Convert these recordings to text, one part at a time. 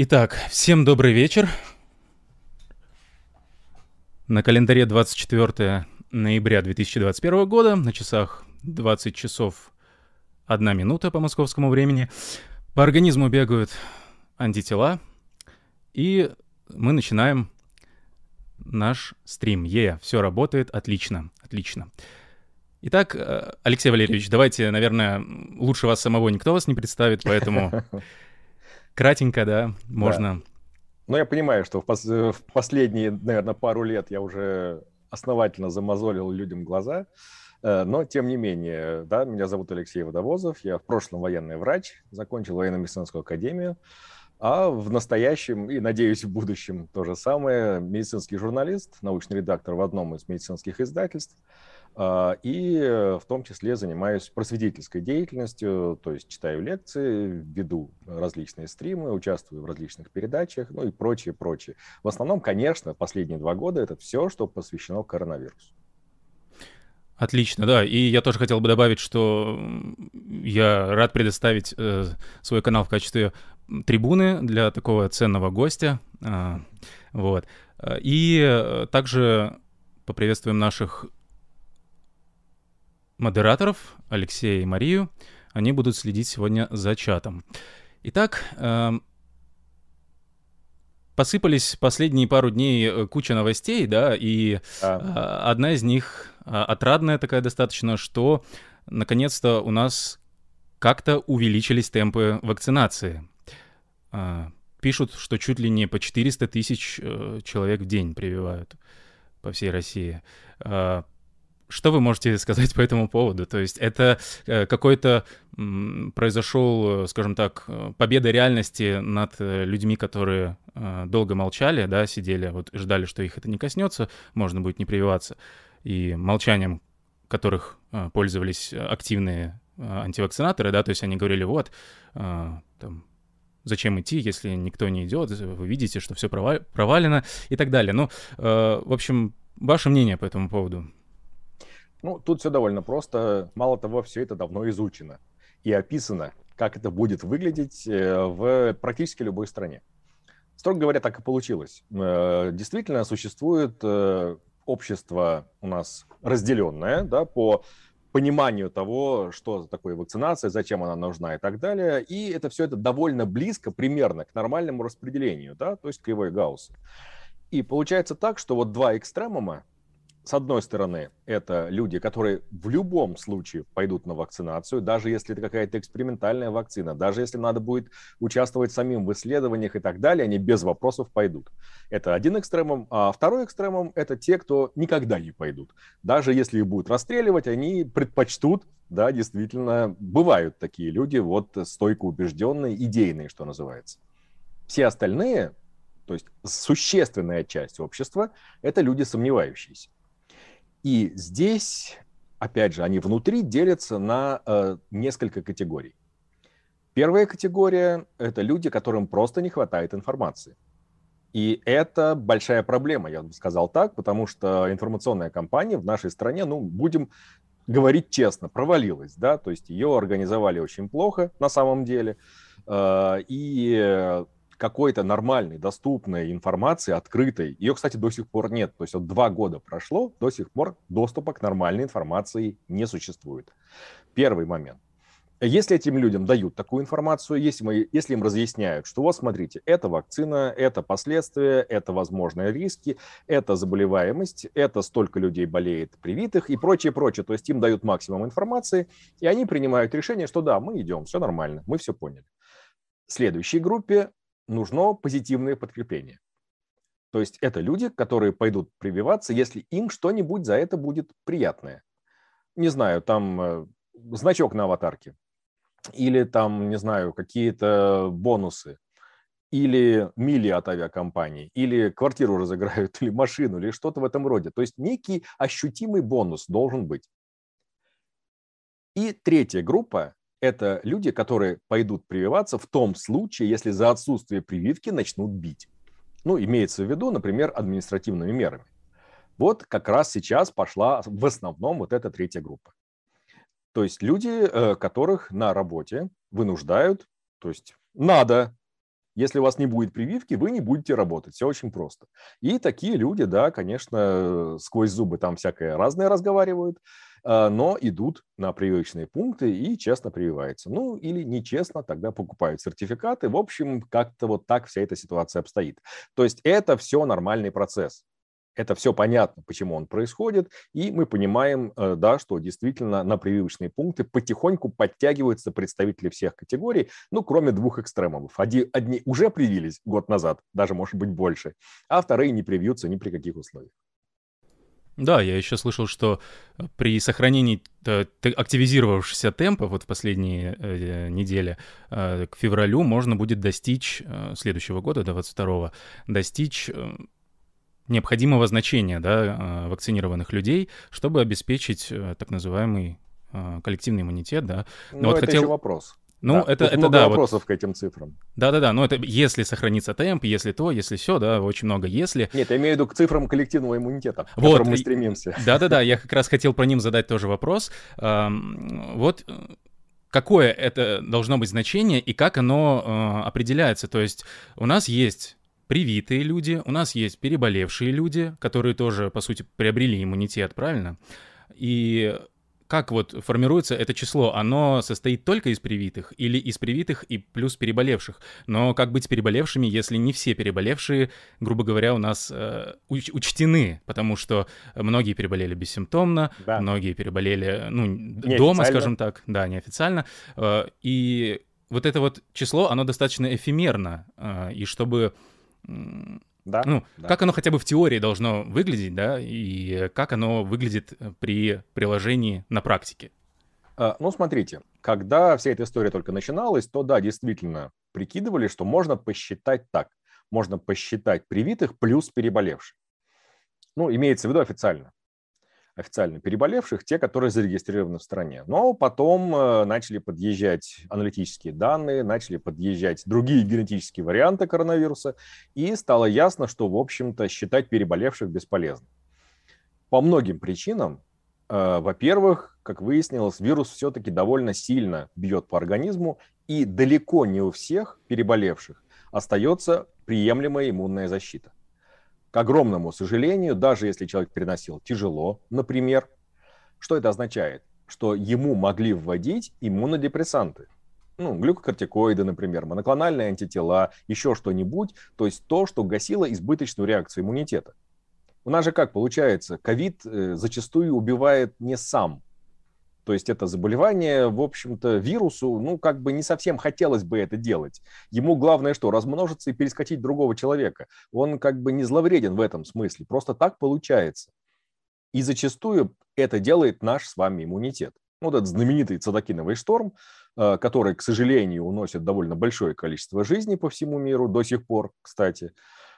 Итак, всем добрый вечер. На календаре 24 ноября 2021 года, на часах 20 часов 1 минута по московскому времени. По организму бегают антитела, и мы начинаем наш стрим. Е, все работает отлично, отлично. Итак, э, Алексей Валерьевич, давайте, наверное, лучше вас самого никто вас не представит, поэтому Кратенько, да, можно. Да. Ну, я понимаю, что в, пос- в последние, наверное, пару лет я уже основательно замазолил людям глаза, э, но, тем не менее, да, меня зовут Алексей Водовозов, я в прошлом военный врач, закончил военно-медицинскую академию, а в настоящем и, надеюсь, в будущем то же самое, медицинский журналист, научный редактор в одном из медицинских издательств – и э, в том числе занимаюсь просветительской деятельностью, то есть читаю лекции, веду различные стримы, участвую в различных передачах, ну и прочее, прочее. В основном, конечно, последние два года это все, что посвящено коронавирусу. Отлично, да. И я тоже хотел бы добавить, что я рад предоставить э, свой канал в качестве трибуны для такого ценного гостя. Э, вот. И э, также поприветствуем наших модераторов, Алексея и Марию. Они будут следить сегодня за чатом. Итак, э, посыпались последние пару дней э, куча новостей, да, и а. одна из них э, отрадная такая достаточно, что наконец-то у нас как-то увеличились темпы вакцинации. Пишут, что чуть ли не по 400 тысяч человек в день прививают по всей России. Э, что вы можете сказать по этому поводу? То есть это э, какой-то произошел, скажем так, победа реальности над э, людьми, которые э, долго молчали, да, сидели, вот ждали, что их это не коснется, можно будет не прививаться, и молчанием которых пользовались активные антивакцинаторы, да, то есть они говорили, вот, там, зачем идти, если никто не идет, вы видите, что все провалено и так далее. Ну, в общем, ваше мнение по этому поводу? Ну, тут все довольно просто. Мало того, все это давно изучено и описано, как это будет выглядеть э, в практически любой стране. Строго говоря, так и получилось. Э, действительно, существует э, общество у нас разделенное да, по пониманию того, что такое вакцинация, зачем она нужна и так далее. И это все это довольно близко, примерно к нормальному распределению, да, то есть кривой Гаусса. И получается так, что вот два экстремума, с одной стороны, это люди, которые в любом случае пойдут на вакцинацию, даже если это какая-то экспериментальная вакцина, даже если надо будет участвовать самим в исследованиях и так далее, они без вопросов пойдут. Это один экстремум. А второй экстремум – это те, кто никогда не пойдут. Даже если их будут расстреливать, они предпочтут, да, действительно, бывают такие люди, вот стойко убежденные, идейные, что называется. Все остальные, то есть существенная часть общества, это люди сомневающиеся. И здесь, опять же, они внутри делятся на э, несколько категорий. Первая категория – это люди, которым просто не хватает информации. И это большая проблема, я бы сказал так, потому что информационная кампания в нашей стране, ну, будем говорить честно, провалилась, да, то есть ее организовали очень плохо на самом деле, э, и какой-то нормальной, доступной информации, открытой. Ее, кстати, до сих пор нет. То есть вот два года прошло, до сих пор доступа к нормальной информации не существует. Первый момент. Если этим людям дают такую информацию, если, мы, если им разъясняют, что вот смотрите, это вакцина, это последствия, это возможные риски, это заболеваемость, это столько людей болеет привитых и прочее, прочее. То есть им дают максимум информации, и они принимают решение, что да, мы идем, все нормально, мы все поняли. Следующей группе нужно позитивное подкрепление. То есть это люди, которые пойдут прививаться, если им что-нибудь за это будет приятное. Не знаю, там э, значок на аватарке, или там, не знаю, какие-то бонусы, или мили от авиакомпании, или квартиру разыграют, или машину, или что-то в этом роде. То есть некий ощутимый бонус должен быть. И третья группа это люди, которые пойдут прививаться в том случае, если за отсутствие прививки начнут бить. Ну, имеется в виду, например, административными мерами. Вот как раз сейчас пошла в основном вот эта третья группа. То есть люди, э, которых на работе вынуждают, то есть надо, Если у вас не будет прививки, вы не будете работать. Все очень просто. И такие люди, да, конечно, сквозь зубы там всякое разное разговаривают, но идут на прививочные пункты и честно прививаются. Ну, или нечестно, тогда покупают сертификаты. В общем, как-то вот так вся эта ситуация обстоит. То есть это все нормальный процесс это все понятно, почему он происходит, и мы понимаем, э, да, что действительно на прививочные пункты потихоньку подтягиваются представители всех категорий, ну, кроме двух экстремумов. Одни, одни уже привились год назад, даже, может быть, больше, а вторые не привьются ни при каких условиях. Да, я еще слышал, что э, при сохранении активизировавшегося темпа вот в последние э, недели э, к февралю можно будет достичь э, следующего года, до 22 достичь э, необходимого значения да, вакцинированных людей, чтобы обеспечить э, так называемый коллективный иммунитет, да. Но, Но вот это хотел... еще вопрос. Ну, да, это, это много да. вопросов вот... к этим цифрам. Да-да-да, но это если сохранится темп, если то, если все, да, очень много если. Нет, я имею в виду к цифрам коллективного иммунитета, к вот, которым мы стремимся. Да-да-да, я как раз хотел про ним задать тоже вопрос. Вот э, какое это должно быть значение и как оно э, определяется? То есть у нас есть привитые люди, у нас есть переболевшие люди, которые тоже, по сути, приобрели иммунитет, правильно? И как вот формируется это число? Оно состоит только из привитых или из привитых и плюс переболевших? Но как быть с переболевшими, если не все переболевшие, грубо говоря, у нас э, уч- учтены? Потому что многие переболели бессимптомно, да. многие переболели, ну, дома, скажем так, да, неофициально. Э, и вот это вот число, оно достаточно эфемерно. Э, и чтобы да, ну, да. как оно хотя бы в теории должно выглядеть, да, и как оно выглядит при приложении на практике? А, ну, смотрите, когда вся эта история только начиналась, то да, действительно прикидывали, что можно посчитать так. Можно посчитать привитых плюс переболевших. Ну, имеется в виду официально официально переболевших, те, которые зарегистрированы в стране. Но потом э, начали подъезжать аналитические данные, начали подъезжать другие генетические варианты коронавируса, и стало ясно, что, в общем-то, считать переболевших бесполезно. По многим причинам. Э, во-первых, как выяснилось, вирус все-таки довольно сильно бьет по организму, и далеко не у всех переболевших остается приемлемая иммунная защита. Огромному сожалению, даже если человек переносил тяжело, например, что это означает? Что ему могли вводить иммунодепрессанты. Ну, глюкокортикоиды, например, моноклональные антитела, еще что-нибудь, то есть то, что гасило избыточную реакцию иммунитета. У нас же как получается, ковид э, зачастую убивает не сам, то есть это заболевание, в общем-то, вирусу, ну, как бы не совсем хотелось бы это делать. Ему главное что? Размножиться и перескочить другого человека. Он как бы не зловреден в этом смысле. Просто так получается. И зачастую это делает наш с вами иммунитет. Вот этот знаменитый цитокиновый шторм, э, который, к сожалению, уносит довольно большое количество жизней по всему миру до сих пор, кстати.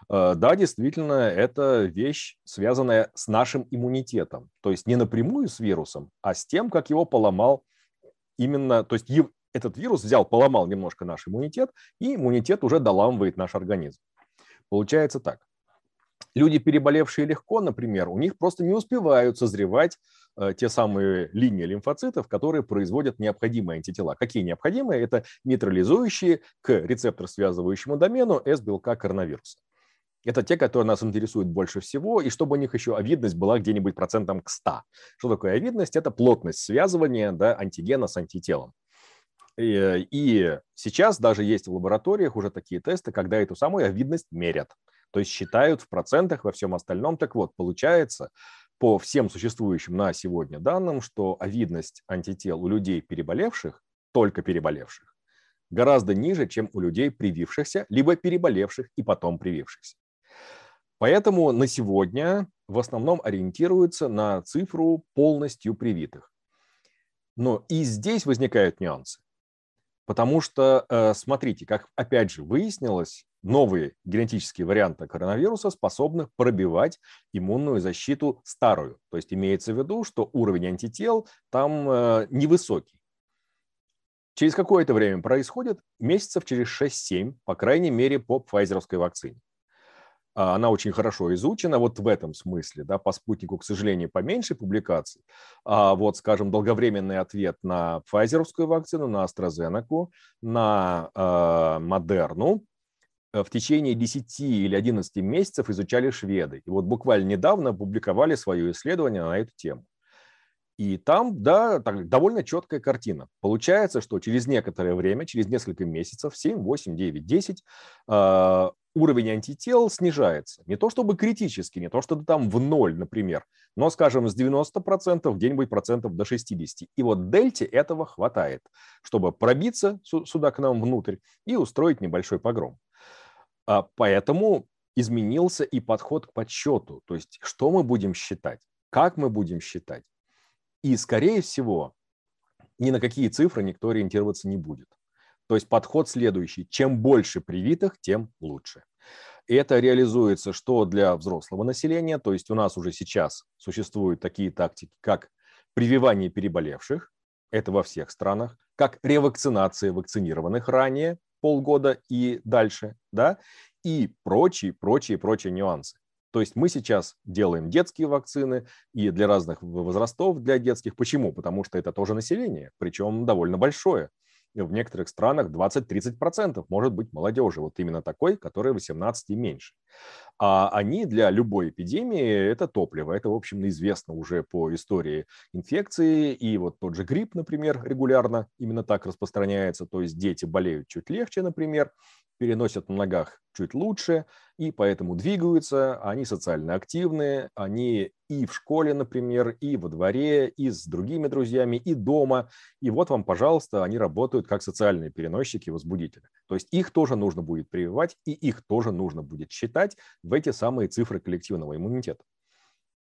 Э, да, действительно, это вещь, связанная с нашим иммунитетом. То есть не напрямую с вирусом, а с тем, как его поломал именно, то есть этот вирус взял, поломал немножко наш иммунитет, и иммунитет уже доламывает наш организм. Получается так. Люди, переболевшие легко, например, у них просто не успевают созревать э, те самые линии лимфоцитов, которые производят необходимые антитела. Какие необходимые? Это нейтрализующие к рецептор-связывающему домену S-белка коронавируса. Это те, которые нас интересуют больше всего, и чтобы у них еще овидность была где-нибудь процентом к 100. Что такое овидность? Это плотность связывания да, антигена с антителом. И, и сейчас даже есть в лабораториях уже такие тесты, когда эту самую овидность мерят. То есть считают в процентах во всем остальном. Так вот, получается, по всем существующим на сегодня данным, что овидность антител у людей переболевших, только переболевших, гораздо ниже, чем у людей привившихся, либо переболевших и потом привившихся. Поэтому на сегодня в основном ориентируются на цифру полностью привитых. Но и здесь возникают нюансы. Потому что, э, смотрите, как опять же выяснилось, новые генетические варианты коронавируса способны пробивать иммунную защиту старую. То есть имеется в виду, что уровень антител там э, невысокий. Через какое-то время происходит, месяцев через 6-7, по крайней мере, по пфайзеровской вакцине. А, она очень хорошо изучена вот в этом смысле. Да, по спутнику, к сожалению, поменьше публикаций. А вот, скажем, долговременный ответ на пфайзеровскую вакцину, на AstraZeneca, на э, Модерну в течение 10 или 11 месяцев изучали шведы. И вот буквально недавно опубликовали свое исследование на эту тему. И там, да, так, довольно четкая картина. Получается, что через некоторое время, через несколько месяцев, 7, 8, 9, 10, э, уровень антител снижается. Не то чтобы критически, не то чтобы там в ноль, например, но, скажем, с 90% где-нибудь процентов до 60%. И вот дельте этого хватает, чтобы пробиться сюда к нам внутрь и устроить небольшой погром. А поэтому изменился и подход к подсчету. То есть, что мы будем считать, как мы будем считать. И, скорее всего, ни на какие цифры никто ориентироваться не будет. То есть подход следующий. Чем больше привитых, тем лучше. И это реализуется что для взрослого населения, то есть у нас уже сейчас существуют такие тактики, как прививание переболевших, это во всех странах, как ревакцинация вакцинированных ранее, полгода и дальше, да, и прочие, прочие, прочие нюансы. То есть мы сейчас делаем детские вакцины и для разных возрастов для детских. Почему? Потому что это тоже население, причем довольно большое. В некоторых странах 20-30% может быть молодежи, вот именно такой, которая 18 и меньше. А они для любой эпидемии – это топливо. Это, в общем, известно уже по истории инфекции. И вот тот же грипп, например, регулярно именно так распространяется. То есть дети болеют чуть легче, например, переносят на ногах чуть лучше, и поэтому двигаются, они социально активные, они и в школе, например, и во дворе, и с другими друзьями, и дома. И вот вам, пожалуйста, они работают как социальные переносчики возбудителя. То есть их тоже нужно будет прививать, и их тоже нужно будет считать в эти самые цифры коллективного иммунитета.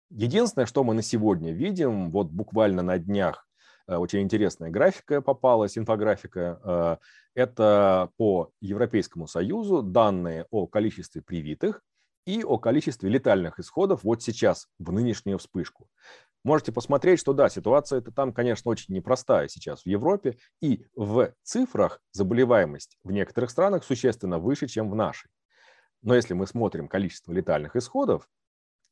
Единственное, что мы на сегодня видим, вот буквально на днях Э, очень интересная графика попалась, инфографика. Э, это по Европейскому Союзу данные о количестве привитых и о количестве летальных исходов вот сейчас, в нынешнюю вспышку. Можете посмотреть, что да, ситуация это там, конечно, очень непростая сейчас в Европе, и в цифрах заболеваемость в некоторых странах существенно выше, чем в нашей. Но если мы смотрим количество летальных исходов,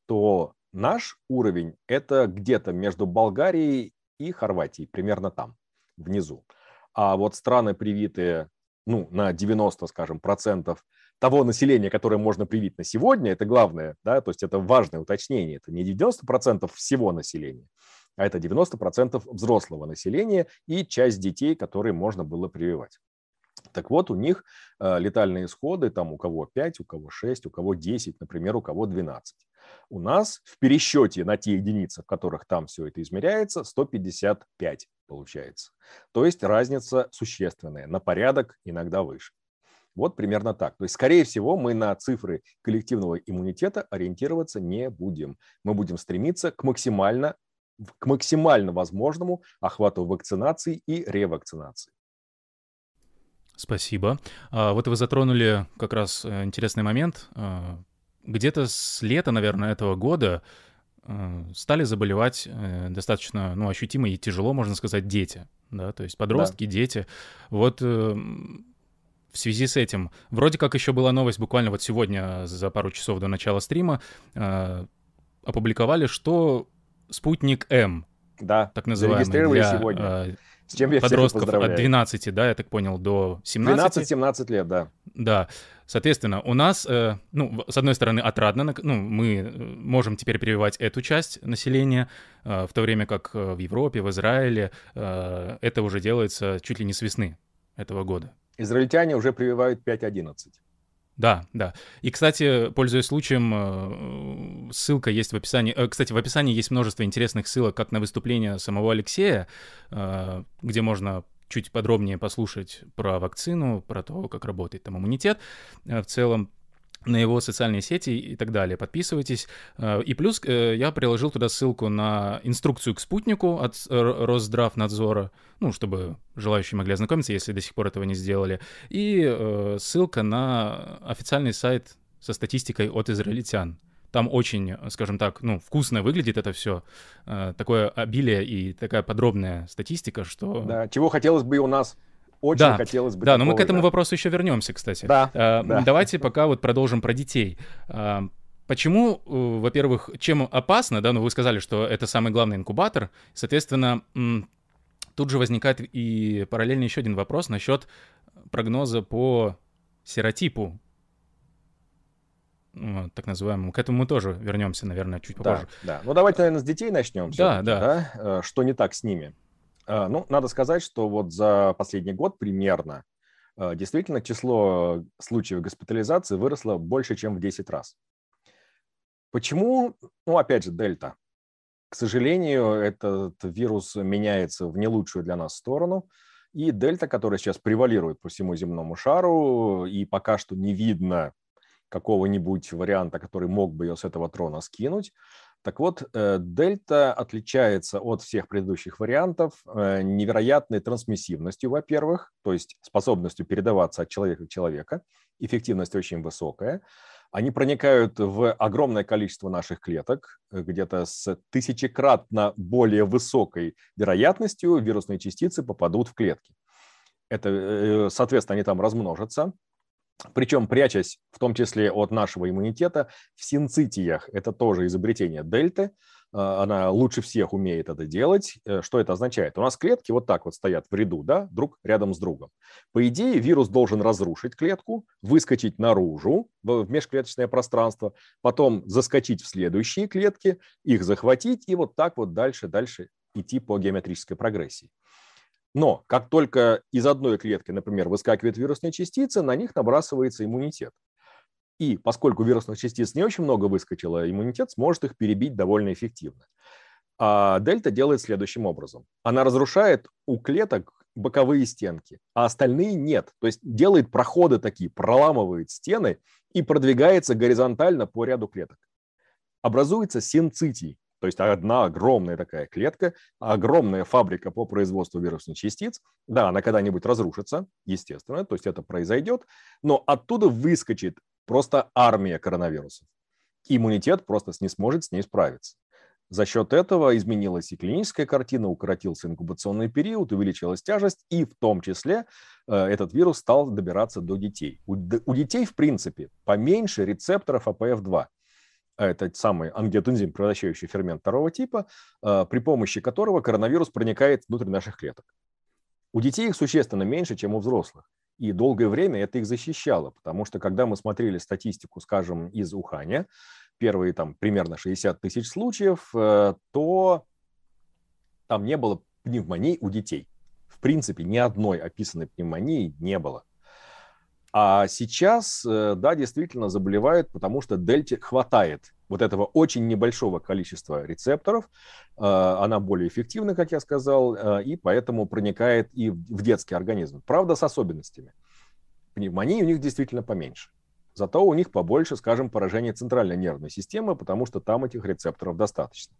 то наш уровень – это где-то между Болгарией и Хорватии, примерно там, внизу. А вот страны, привитые ну, на 90, скажем, процентов того населения, которое можно привить на сегодня, это главное, да, то есть это важное уточнение, это не 90 процентов всего населения, а это 90 процентов взрослого населения и часть детей, которые можно было прививать. Так вот, у них э, летальные исходы, там у кого 5, у кого 6, у кого 10, например, у кого 12 у нас в пересчете на те единицы, в которых там все это измеряется, 155 получается. То есть разница существенная, на порядок иногда выше. Вот примерно так. То есть, скорее всего, мы на цифры коллективного иммунитета ориентироваться не будем. Мы будем стремиться к максимально, к максимально возможному охвату вакцинации и ревакцинации. Спасибо. А, вот вы затронули как раз э, интересный момент а, где-то с лета, наверное, этого года э, стали заболевать э, достаточно, ну, ощутимо и тяжело, можно сказать, дети, да, то есть подростки, да. дети. Вот в связи с этим, вроде как еще была новость буквально вот сегодня за пару часов до начала стрима, опубликовали, что спутник М, да, так называемый, для, сегодня. С чем я подростков от 12, да, я так понял, до 17. 12-17 лет, да. Да, соответственно, у нас, э, ну, с одной стороны, отрадно, ну, мы э, можем теперь прививать эту часть населения, э, в то время как в Европе, в Израиле это уже делается чуть ли не с весны этого года. Израильтяне уже прививают 5-11. Да, да. И, кстати, пользуясь случаем, э, ссылка есть в описании. Э, кстати, в описании есть множество интересных ссылок как на выступление самого Алексея, э, где можно чуть подробнее послушать про вакцину, про то, как работает там иммунитет в целом на его социальные сети и так далее. Подписывайтесь. Э, и плюс э, я приложил туда ссылку на инструкцию к спутнику от Росздравнадзора, ну, чтобы желающие могли ознакомиться, если до сих пор этого не сделали. И э, ссылка на официальный сайт со статистикой от израильтян. Там очень, скажем так, ну, вкусно выглядит это все. Такое обилие и такая подробная статистика, что... Да, чего хотелось бы и у нас очень да, хотелось бы. Да, такого, но мы к этому да. вопросу еще вернемся, кстати. Да, а, да. Давайте пока вот продолжим про детей. А, почему, э, во-первых, чем опасно, да, ну вы сказали, что это самый главный инкубатор, соответственно, тут же возникает и параллельно еще один вопрос насчет прогноза по серотипу так называемому. К этому мы тоже вернемся, наверное, чуть попозже. Да, да. Ну, давайте, наверное, с детей начнем. Да, да. да. Э, что не так с ними? Э, ну, надо сказать, что вот за последний год примерно э, действительно число случаев госпитализации выросло больше, чем в 10 раз. Почему? Ну, опять же, дельта. К сожалению, этот вирус меняется в не лучшую для нас сторону. И дельта, которая сейчас превалирует по всему земному шару, и пока что не видно какого-нибудь варианта, который мог бы ее с этого трона скинуть. Так вот, э, дельта отличается от всех предыдущих вариантов э, невероятной трансмиссивностью, во-первых, то есть способностью передаваться от человека к человеку. Эффективность очень высокая. Они проникают в огромное количество наших клеток, э, где-то с тысячекратно более высокой вероятностью вирусные частицы попадут в клетки. Это, соответственно, они там размножатся, причем прячась в том числе от нашего иммунитета в синцитиях. Это тоже изобретение дельты. А, она лучше всех умеет это делать. Э, что это означает? У нас клетки вот так вот стоят в ряду, да, друг рядом с другом. По идее, вирус должен разрушить клетку, выскочить наружу в межклеточное пространство, потом заскочить в следующие клетки, их захватить и вот так вот дальше, дальше идти по геометрической прогрессии. Но как только из одной клетки, например, выскакивает вирусная частица, на них набрасывается иммунитет. И поскольку вирусных частиц не очень много выскочило, иммунитет сможет их перебить довольно эффективно. А дельта делает следующим образом. Она разрушает у клеток боковые стенки, а остальные нет. То есть делает проходы такие, проламывает стены и продвигается горизонтально по ряду клеток. Образуется синцитий, то есть одна огромная такая клетка, огромная фабрика по производству вирусных частиц. Да, она когда-нибудь разрушится, естественно, то есть это произойдет, но оттуда выскочит просто армия коронавирусов. Иммунитет просто не сможет с ней справиться. За счет этого изменилась и клиническая картина, укоротился инкубационный период, увеличилась тяжесть, и в том числе э, этот вирус стал добираться до детей. У, у детей, в принципе, поменьше рецепторов АПФ-2 этот самый ангиотензин, превращающий фермент второго типа, а, при помощи которого коронавирус проникает внутрь наших клеток. У детей их существенно меньше, чем у взрослых. И долгое время это их защищало, потому что когда мы смотрели статистику, скажем, из Уханя, первые там примерно 60 тысяч случаев, э, то там не было пневмонии у детей. В принципе, ни одной описанной пневмонии не было. А сейчас, э, да, действительно заболевают, потому что дельте хватает вот этого очень небольшого количества рецепторов. Э, она более эффективна, как я сказал, э, и поэтому проникает и в детский организм. Правда, с особенностями. Пневмонии у них действительно поменьше. Зато у них побольше, скажем, поражение центральной нервной системы, потому что там этих рецепторов достаточно.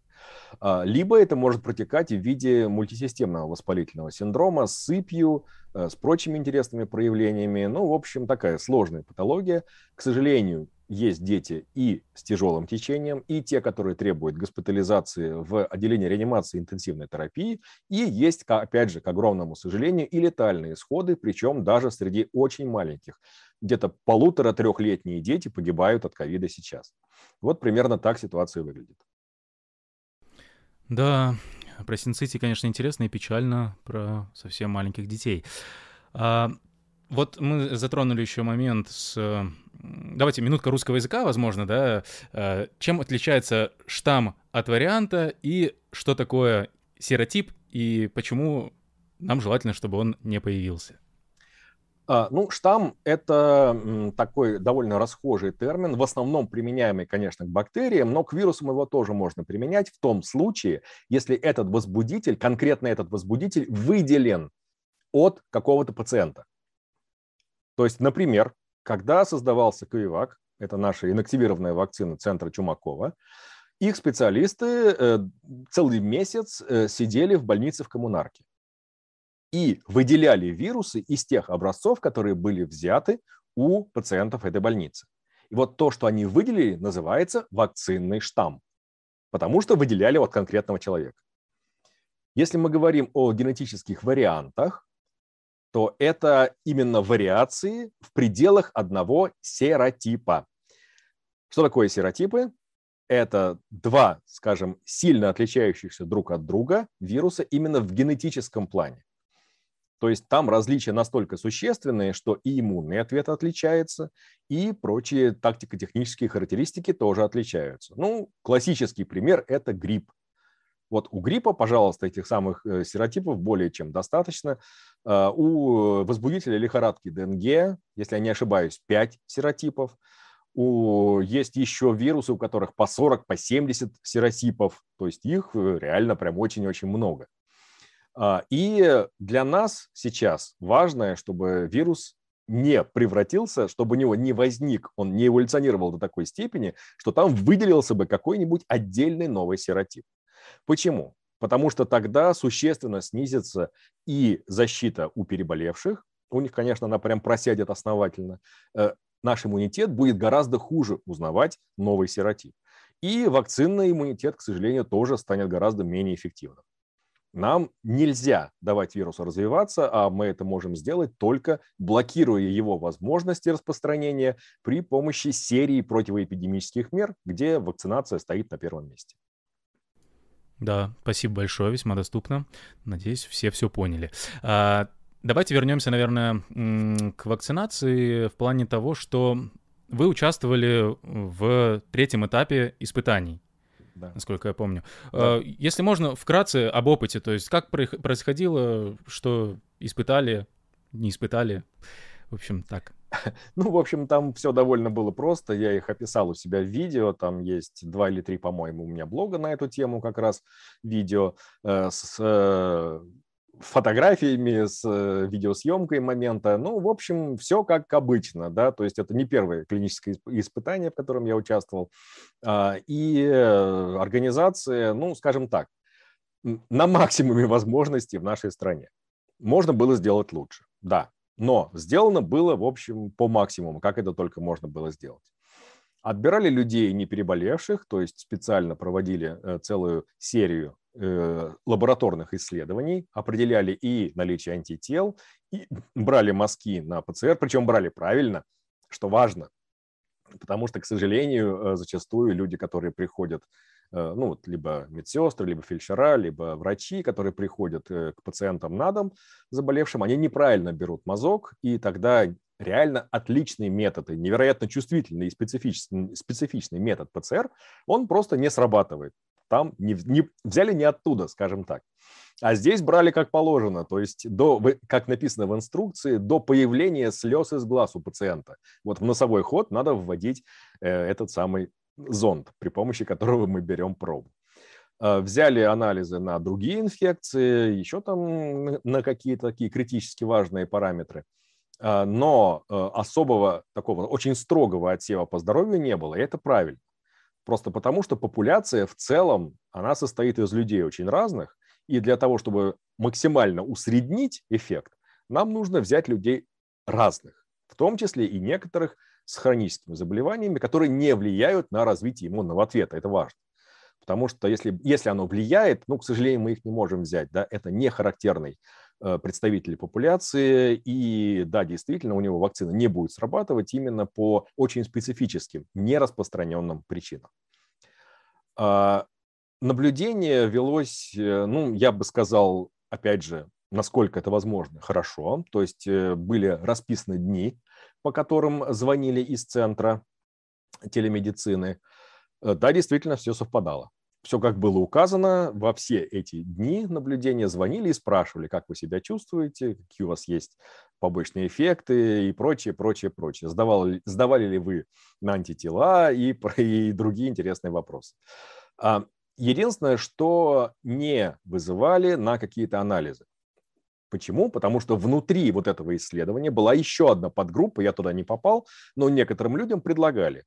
А, либо это может протекать в виде мультисистемного воспалительного синдрома с сыпью, э, с прочими интересными проявлениями. Ну, в общем, такая сложная патология. К сожалению, есть дети и с тяжелым течением, и те, которые требуют госпитализации в отделении реанимации интенсивной терапии, и есть, опять же, к огромному сожалению, и летальные исходы, причем даже среди очень маленьких. Где-то полутора-трехлетние дети погибают от ковида сейчас. Вот примерно так ситуация выглядит. Да, про синцити, конечно, интересно и печально про совсем маленьких детей. А, вот мы затронули еще момент с... Давайте, минутка русского языка, возможно, да? А, чем отличается штамм от варианта и что такое серотип и почему нам желательно, чтобы он не появился? А, ну, штамм – это такой довольно расхожий термин, в основном применяемый, конечно, к бактериям, но к вирусам его тоже можно применять в том случае, если этот возбудитель, конкретно этот возбудитель, выделен от какого-то пациента. То есть, например, когда создавался Ковивак, это наша инактивированная вакцина Центра Чумакова, их специалисты э, целый месяц э, сидели в больнице в коммунарке и выделяли вирусы из тех образцов, которые были взяты у пациентов этой больницы. И вот то, что они выделили, называется вакцинный штамм, потому что выделяли от конкретного человека. Если мы говорим о генетических вариантах, то это именно вариации в пределах одного серотипа. Что такое серотипы? Это два, скажем, сильно отличающихся друг от друга вируса именно в генетическом плане. То есть там различия настолько существенные, что и иммунный ответ отличается, и прочие тактико-технические характеристики тоже отличаются. Ну, классический пример – это грипп. Вот у гриппа, пожалуйста, этих самых э, серотипов более чем достаточно. А, у возбудителя лихорадки ДНГ, если я не ошибаюсь, 5 серотипов. У, есть еще вирусы, у которых по 40, по 70 серотипов. То есть их э, реально прям очень-очень много. А, и для нас сейчас важно, чтобы вирус не превратился, чтобы у него не возник, он не эволюционировал до такой степени, что там выделился бы какой-нибудь отдельный новый серотип. Почему? Потому что тогда существенно снизится и защита у переболевших, у них, конечно, она прям просядет основательно, э, наш иммунитет будет гораздо хуже узнавать новый серотип. И вакцинный иммунитет, к сожалению, тоже станет гораздо менее эффективным. Нам нельзя давать вирусу развиваться, а мы это можем сделать только блокируя его возможности распространения при помощи серии противоэпидемических мер, где вакцинация стоит на первом месте. Да, спасибо большое, весьма доступно. Надеюсь, все все поняли. А, давайте вернемся, наверное, к вакцинации в плане того, что вы участвовали в третьем этапе испытаний да. насколько я помню. Да. Если можно, вкратце об опыте, то есть как происходило, что испытали, не испытали, в общем, так. Ну, в общем, там все довольно было просто. Я их описал у себя в видео. Там есть два или три, по-моему, у меня блога на эту тему как раз видео э, с э, фотографиями, с э, видеосъемкой момента. Ну, в общем, все как обычно, да, то есть это не первое клиническое испытание, в котором я участвовал. А, и э, организация, ну, скажем так, на максимуме возможностей в нашей стране. Можно было сделать лучше, да, но сделано было, в общем, по максимуму, как это только можно было сделать. Отбирали людей, не переболевших, то есть специально проводили э, целую серию Э, лабораторных исследований, определяли и наличие антител, и брали мазки на ПЦР, причем брали правильно, что важно, потому что, к сожалению, э, зачастую люди, которые приходят, ну, вот, либо медсестры, либо фельдшера, либо врачи, которые приходят к пациентам на дом заболевшим, они неправильно берут мазок, и тогда реально отличный метод, и невероятно чувствительный и специфичный, специфичный метод ПЦР, он просто не срабатывает там не, не, взяли не оттуда, скажем так. А здесь брали как положено, то есть, до, как написано в инструкции, до появления слез из глаз у пациента. Вот в носовой ход надо вводить э, этот самый зонд, при помощи которого мы берем пробу. Э, взяли анализы на другие инфекции, еще там на какие-то такие критически важные параметры. Э, но э, особого такого очень строгого отсева по здоровью не было, и это правильно. Просто потому, что популяция в целом, она состоит из людей очень разных, и для того, чтобы максимально усреднить эффект, нам нужно взять людей разных, в том числе и некоторых с хроническими заболеваниями, которые не влияют на развитие иммунного ответа. Это важно. Потому что если, если оно влияет, ну, к сожалению, мы их не можем взять. Да? Это не характерный Э, представители популяции. И да, действительно, у него вакцина не будет срабатывать именно по очень специфическим, нераспространенным причинам. А, наблюдение велось, э, ну, я бы сказал, опять же, насколько это возможно, хорошо. То есть э, были расписаны дни, по которым звонили из центра телемедицины. Да, действительно, все совпадало все как было указано, во все эти дни наблюдения звонили и спрашивали, как вы себя чувствуете, какие у вас есть побочные эффекты и прочее, прочее, прочее. Сдавали, сдавали ли вы на антитела и, и другие интересные вопросы. А, единственное, что не вызывали на какие-то анализы. Почему? Потому что внутри вот этого исследования была еще одна подгруппа, я туда не попал, но некоторым людям предлагали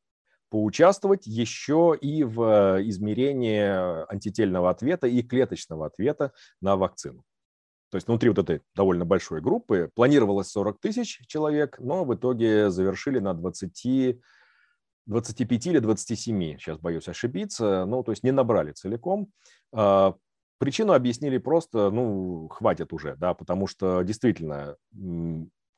поучаствовать еще и в э, измерении антительного ответа и клеточного ответа на вакцину. То есть внутри вот этой довольно большой группы планировалось 40 тысяч человек, но в итоге завершили на 20, 25 или 27, сейчас боюсь ошибиться, ну, то есть не набрали целиком. Причину объяснили просто, ну, хватит уже, да, потому что действительно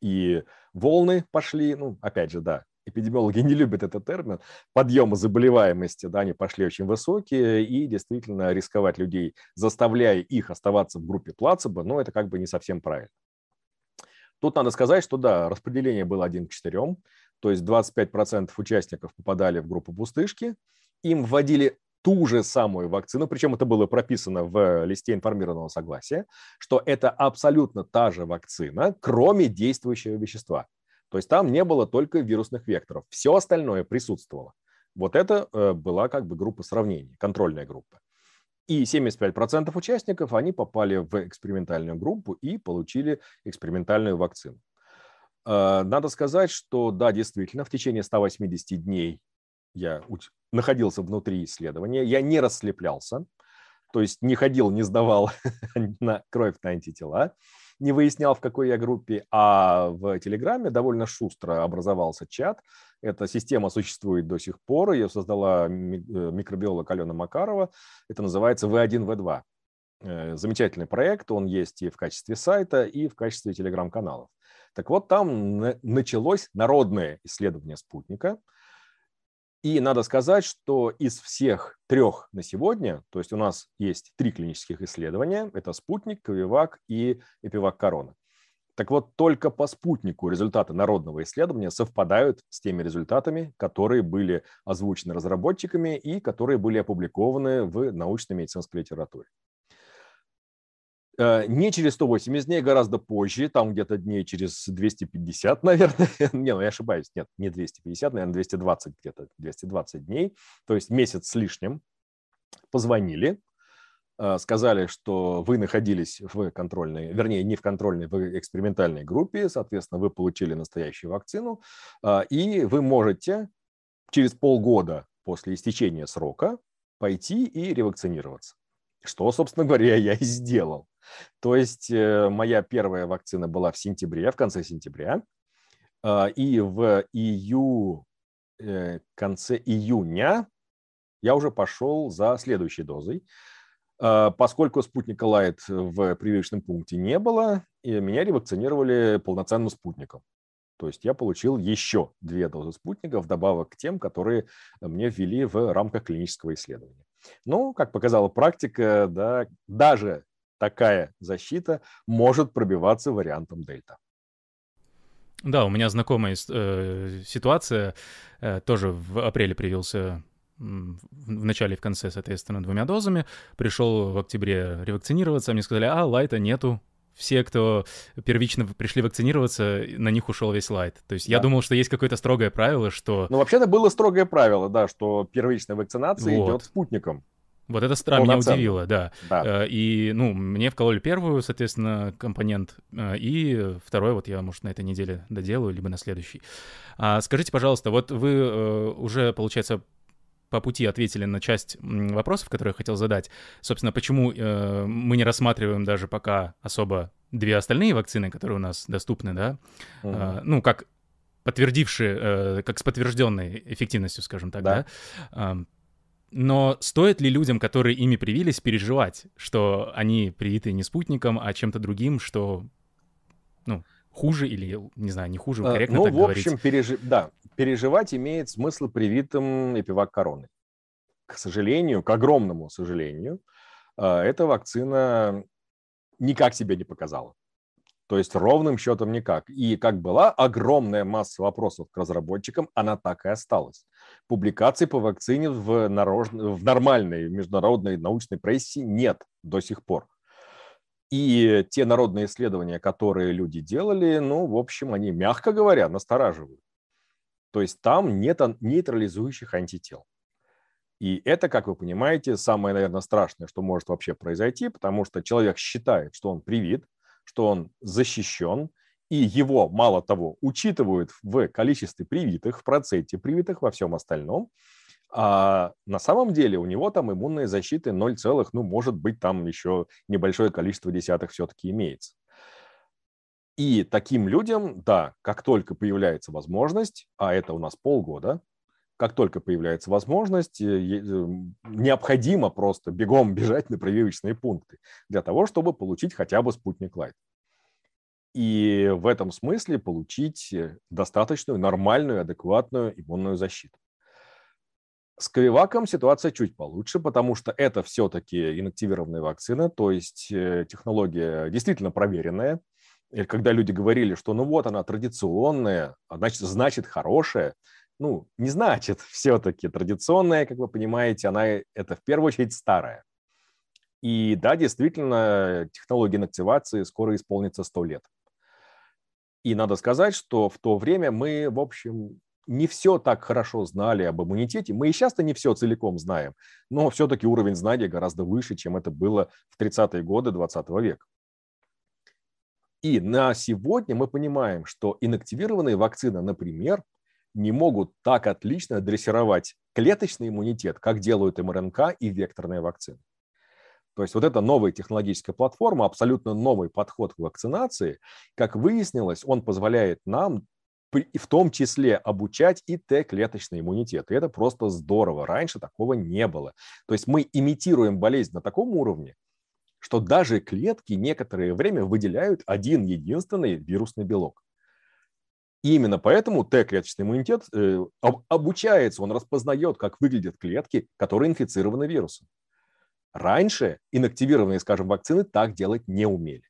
и волны пошли, ну, опять же, да, эпидемиологи не любят этот термин, подъемы заболеваемости, да, они пошли очень высокие, и действительно рисковать людей, заставляя их оставаться в группе плацебо, ну, это как бы не совсем правильно. Тут надо сказать, что да, распределение было 1 к 4, то есть 25% участников попадали в группу пустышки, им вводили ту же самую вакцину, причем это было прописано в листе информированного согласия, что это абсолютно та же вакцина, кроме действующего вещества. То есть там не было только вирусных векторов, все остальное присутствовало. Вот это э, была как бы группа сравнений, контрольная группа. И 75% участников, они попали в экспериментальную группу и получили экспериментальную вакцину. Э, надо сказать, что да, действительно, в течение 180 дней я находился внутри исследования, я не расслеплялся, то есть не ходил, не сдавал на кровь на антитела, не выяснял, в какой я группе, а в Телеграме довольно шустро образовался чат. Эта система существует до сих пор, ее создала э, микробиолог Алена Макарова. Это называется V1, V2. Э, замечательный проект, он есть и в качестве сайта, и в качестве телеграм-каналов. Так вот, там началось народное исследование спутника – и надо сказать, что из всех трех на сегодня, то есть у нас есть три клинических исследования, это спутник, Ковивак и Эпивак Корона. Так вот, только по спутнику результаты народного исследования совпадают с теми результатами, которые были озвучены разработчиками и которые были опубликованы в научной медицинской литературе. Э, не через 180 дней, гораздо позже, там где-то дней через 250, наверное. не, ну я ошибаюсь, нет, не 250, наверное, 220 где-то, 220 дней, то есть месяц с лишним. Позвонили, э, сказали, что вы находились в контрольной, вернее, не в контрольной, в экспериментальной группе, соответственно, вы получили настоящую вакцину, э, и вы можете через полгода после истечения срока пойти и ревакцинироваться. Что, собственно говоря, я и сделал. То есть э, моя первая вакцина была в сентябре, в конце сентября, а, и в ию, э, конце июня я уже пошел за следующей дозой. А, поскольку спутника Лайт в прививочном пункте не было, меня ревакцинировали полноценным спутником. То есть я получил еще две дозы спутника вдобавок к тем, которые мне ввели в рамках клинического исследования. Ну, как показала практика, да, даже такая защита может пробиваться вариантом дельта. Да, у меня знакомая э, ситуация. Э, тоже в апреле привился в начале и в конце, соответственно, двумя дозами. Пришел в октябре ревакцинироваться, мне сказали, а, лайта нету. Все, кто первично пришли вакцинироваться, на них ушел весь лайт. То есть да. я думал, что есть какое-то строгое правило, что... Ну, вообще-то было строгое правило, да, что первичная вакцинация вот. идет спутником. Вот это странно, меня удивило, да. да. Э, и, ну, мне вкололи первую, соответственно, компонент, э, и второй вот я, может, на этой неделе доделаю, либо на следующий. А скажите, пожалуйста, вот вы э, уже, получается, по пути ответили на часть вопросов, которые я хотел задать. Собственно, почему мы не рассматриваем даже пока особо две остальные вакцины, которые у нас доступны, да? Угу. ну, как подтвердившие, как с подтвержденной эффективностью, скажем так, да? да? Но стоит ли людям, которые ими привились, переживать, что они привиты не спутником, а чем-то другим, что, ну, хуже или, не знаю, не хуже, а, корректно ну, так в общем, пережи... да, переживать имеет смысл привитым эпивак короны. К сожалению, к огромному сожалению, а, эта вакцина никак себя не показала. То есть ровным счетом никак. И как была огромная масса вопросов к разработчикам, она так и осталась. Публикаций по вакцине в, нарож... в нормальной международной научной прессе нет до сих пор. И те народные исследования, которые люди делали, ну, в общем, они, мягко говоря, настораживают. То есть там нет нейтрализующих антител. И это, как вы понимаете, самое, наверное, страшное, что может вообще произойти, потому что человек считает, что он привит, что он защищен, и его, мало того, учитывают в количестве привитых, в проценте привитых, во всем остальном, а на самом деле у него там иммунной защиты 0, ну, может быть, там еще небольшое количество десятых все-таки имеется. И таким людям, да, как только появляется возможность, а это у нас полгода, как только появляется возможность, э, э, необходимо просто бегом бежать на прививочные пункты для того, чтобы получить хотя бы спутник Лайт. И в этом смысле получить э, достаточную, нормальную, адекватную иммунную защиту. С Ковиваком ситуация чуть получше, потому что это все-таки инактивированная вакцина, то есть технология действительно проверенная, или когда люди говорили, что ну вот она традиционная, а значит, значит хорошая, ну, не значит все-таки традиционная, как вы понимаете, она это в первую очередь старая. И да, действительно, технология инактивации скоро исполнится 100 лет. И надо сказать, что в то время мы, в общем, не все так хорошо знали об иммунитете. Мы и сейчас-то не все целиком знаем, но все-таки уровень знания гораздо выше, чем это было в 30-е годы 20 века. И на сегодня мы понимаем, что инактивированные вакцины, например, не могут так отлично дрессировать клеточный иммунитет, как делают МРНК и векторные вакцины. То есть вот эта новая технологическая платформа, абсолютно новый подход к вакцинации, как выяснилось, он позволяет нам в том числе обучать и Т-клеточный иммунитет. И это просто здорово. Раньше такого не было. То есть мы имитируем болезнь на таком уровне, что даже клетки некоторое время выделяют один единственный вирусный белок. И именно поэтому Т-клеточный иммунитет э, обучается, он распознает, как выглядят клетки, которые инфицированы вирусом. Раньше инактивированные, скажем, вакцины так делать не умели.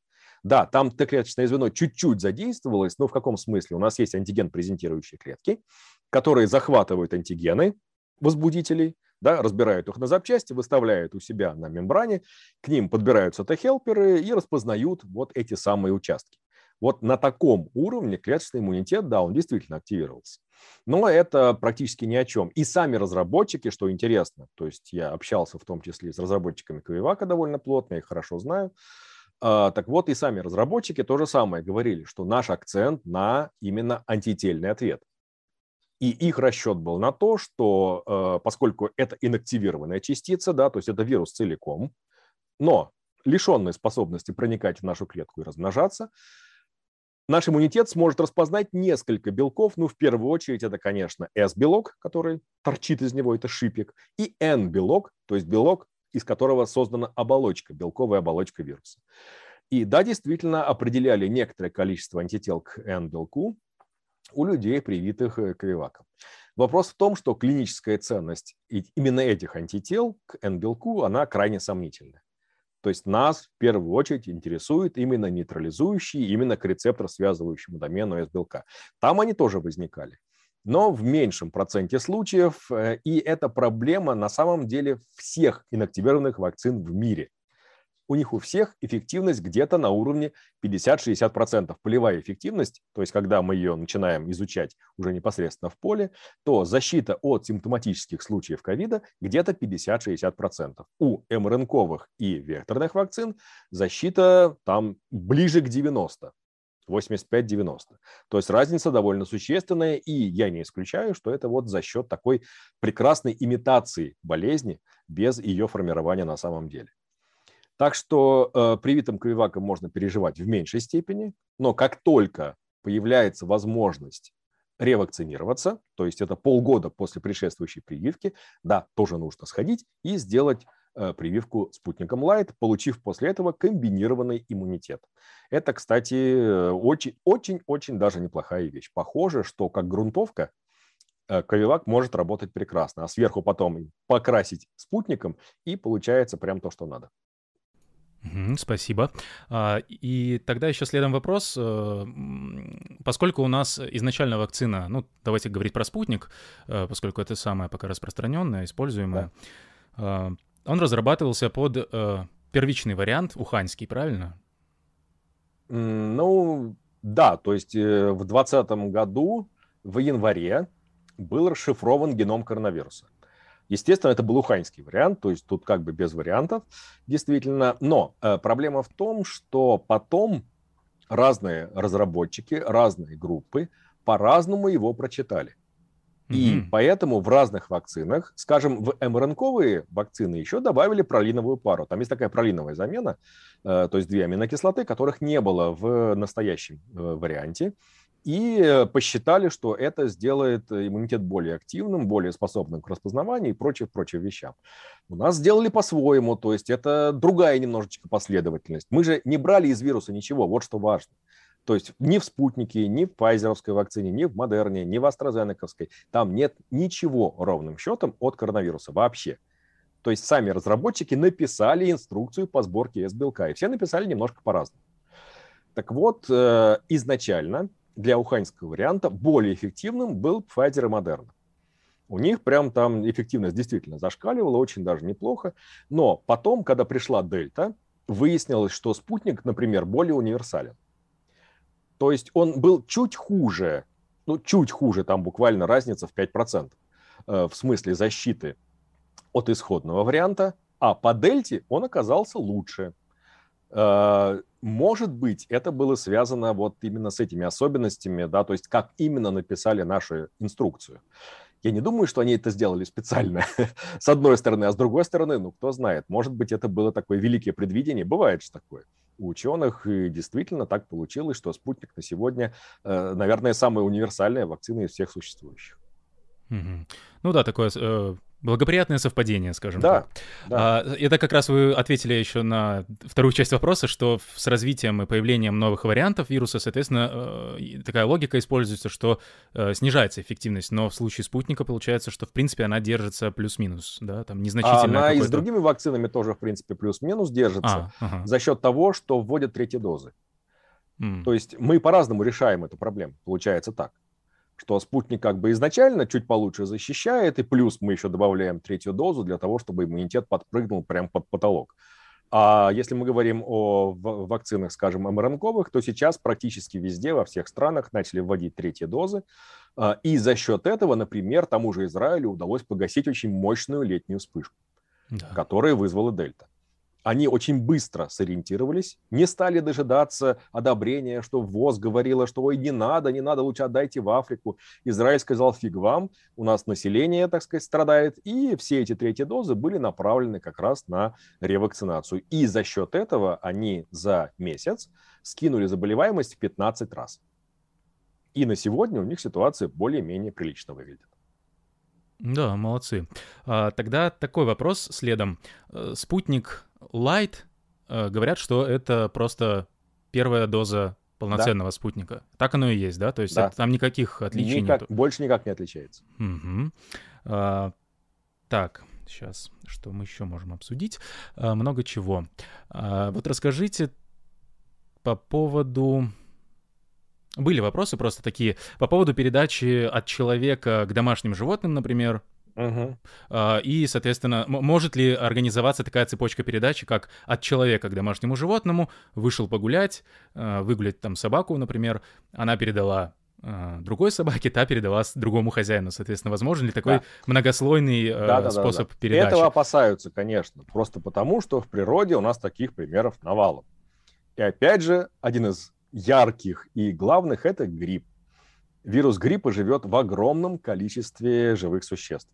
Да, там Т-клеточное звено чуть-чуть задействовалось, но в каком смысле? У нас есть антиген-презентирующие клетки, которые захватывают антигены возбудителей, да, разбирают их на запчасти, выставляют у себя на мембране, к ним подбираются Т-хелперы и распознают вот эти самые участки. Вот на таком уровне клеточный иммунитет, да, он действительно активировался. Но это практически ни о чем. И сами разработчики, что интересно, то есть я общался в том числе с разработчиками Ковивака довольно плотно, я их хорошо знаю, а, так вот, и сами разработчики то же самое говорили, что наш акцент на именно антительный ответ. И их расчет был на то, что а, поскольку это инактивированная частица, да, то есть это вирус целиком, но лишенный способности проникать в нашу клетку и размножаться, наш иммунитет сможет распознать несколько белков. Ну, в первую очередь, это, конечно, S-белок, который торчит из него, это шипик, и N-белок, то есть белок, из которого создана оболочка, белковая оболочка вируса. И да, действительно определяли некоторое количество антител к N-белку у людей, привитых э, ковиваком. Вопрос в том, что клиническая ценность именно этих антител к N-белку, она крайне сомнительная. То есть нас в первую очередь интересует именно нейтрализующий, именно к рецептор связывающему домену S-белка. Там они тоже возникали но в меньшем проценте случаев. Э, и это проблема на самом деле всех инактивированных вакцин в мире. У них у всех эффективность где-то на уровне 50-60%. Полевая эффективность, то есть когда мы ее начинаем изучать уже непосредственно в поле, то защита от симптоматических случаев ковида где-то 50-60%. У МРНКовых и векторных вакцин защита там ближе к 90%. 85-90. То есть разница довольно существенная, и я не исключаю, что это вот за счет такой прекрасной имитации болезни без ее формирования на самом деле. Так что э, привитым ковиваком можно переживать в меньшей степени, но как только появляется возможность ревакцинироваться, то есть это полгода после предшествующей прививки, да, тоже нужно сходить и сделать Э, прививку спутником Лайт, получив после этого комбинированный иммунитет. Это, кстати, очень-очень-очень даже неплохая вещь. Похоже, что как грунтовка э, Ковивак может работать прекрасно, а сверху потом покрасить спутником, и получается прям то, что надо. Спасибо. А, и тогда еще следом вопрос. Э, поскольку у нас изначально вакцина, ну, давайте говорить про спутник, поскольку это самая пока распространенная, используемая, да. А, он разрабатывался под э, первичный вариант, уханьский, правильно? Ну, да, то есть э, в 2020 году в январе был расшифрован геном коронавируса. Естественно, это был уханьский вариант, то есть тут как бы без вариантов, действительно. Но э, проблема в том, что потом разные разработчики, разные группы по-разному его прочитали. И mm-hmm. поэтому в разных вакцинах, скажем, в МРНКовые вакцины еще добавили пролиновую пару. Там есть такая пролиновая замена, э, то есть две аминокислоты, которых не было в настоящем э, варианте. И посчитали, что это сделает иммунитет более активным, более способным к распознаванию и прочее, прочим вещам. У нас сделали по-своему, то есть это другая немножечко последовательность. Мы же не брали из вируса ничего, вот что важно. То есть ни в спутнике, ни в Pfizerовской вакцине, ни в Модерне, ни в AstraZeneca, там нет ничего ровным счетом от коронавируса вообще. То есть сами разработчики написали инструкцию по сборке S-белка, и все написали немножко по-разному. Так вот, э, изначально для уханьского варианта более эффективным был Pfizer и Moderna. У них прям там эффективность действительно зашкаливала, очень даже неплохо. Но потом, когда пришла Дельта, выяснилось, что спутник, например, более универсален. То есть он был чуть хуже, ну, чуть хуже, там буквально разница в 5% э, в смысле защиты от исходного варианта, а по дельте он оказался лучше. Может быть, это было связано вот именно с этими особенностями, да, то есть как именно написали нашу инструкцию. Я не думаю, что они это сделали специально, с одной стороны, а с другой стороны, ну, кто знает, может быть, это было такое великое предвидение, бывает же такое. У ученых и действительно так получилось, что спутник на сегодня, э, наверное, самая универсальная вакцина из всех существующих. Ну да, такое э, Благоприятное совпадение, скажем да, так. Да. А, это как раз вы ответили еще на вторую часть вопроса, что с развитием и появлением новых вариантов вируса, соответственно, э, такая логика используется, что э, снижается эффективность, но в случае спутника получается, что в принципе она держится плюс-минус, да, там незначительно. Она и с другими вакцинами тоже в принципе плюс-минус держится а, ага. за счет того, что вводят третьи дозы. Mm. То есть мы по-разному решаем эту проблему, получается так что спутник как бы изначально чуть получше защищает, и плюс мы еще добавляем третью дозу для того, чтобы иммунитет подпрыгнул прямо под потолок. А если мы говорим о вакцинах, скажем, МРНКовых, то сейчас практически везде, во всех странах начали вводить третьи дозы. А, и за счет этого, например, тому же Израилю удалось погасить очень мощную летнюю вспышку, да. которая вызвала дельта они очень быстро сориентировались, не стали дожидаться одобрения, что ВОЗ говорила, что ой, не надо, не надо, лучше отдайте в Африку. Израиль сказал, фиг вам, у нас население, так сказать, страдает. И все эти третьи дозы были направлены как раз на ревакцинацию. И за счет этого они за месяц скинули заболеваемость в 15 раз. И на сегодня у них ситуация более-менее прилично выглядит. Да, молодцы. А, тогда такой вопрос следом. Э, спутник Light э, говорят, что это просто первая доза полноценного да. спутника. Так оно и есть, да? То есть да. там никаких отличий никак, нету. Больше никак не отличается. Угу. А, так, сейчас, что мы еще можем обсудить? А, много чего. А, вот расскажите по поводу... Были вопросы просто такие по поводу передачи от человека к домашним животным, например, Угу. И, соответственно, может ли организоваться такая цепочка передачи, как от человека к домашнему животному, вышел погулять, а, выгулять там собаку, например, она передала а, другой собаке, та передала другому хозяину. Соответственно, возможен ли такой да. многослойный да, да, способ да, да. передачи? Этого опасаются, конечно, просто потому, что в природе у нас таких примеров навалом. И опять же, один из ярких и главных – это грипп. Вирус гриппа живет в огромном количестве живых существ.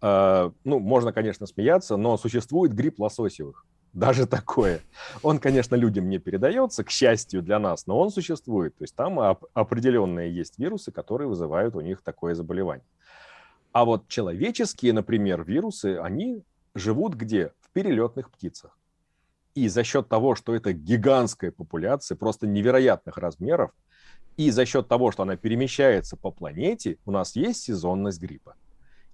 А, ну, можно, конечно, смеяться, но существует грипп лососевых. Даже такое. Он, конечно, людям не передается, к счастью для нас, но он существует. То есть там определенные есть вирусы, которые вызывают у них такое заболевание. А вот человеческие, например, вирусы, они живут где? В перелетных птицах. И за счет того, что это гигантская популяция, просто невероятных размеров, и за счет того, что она перемещается по планете, у нас есть сезонность гриппа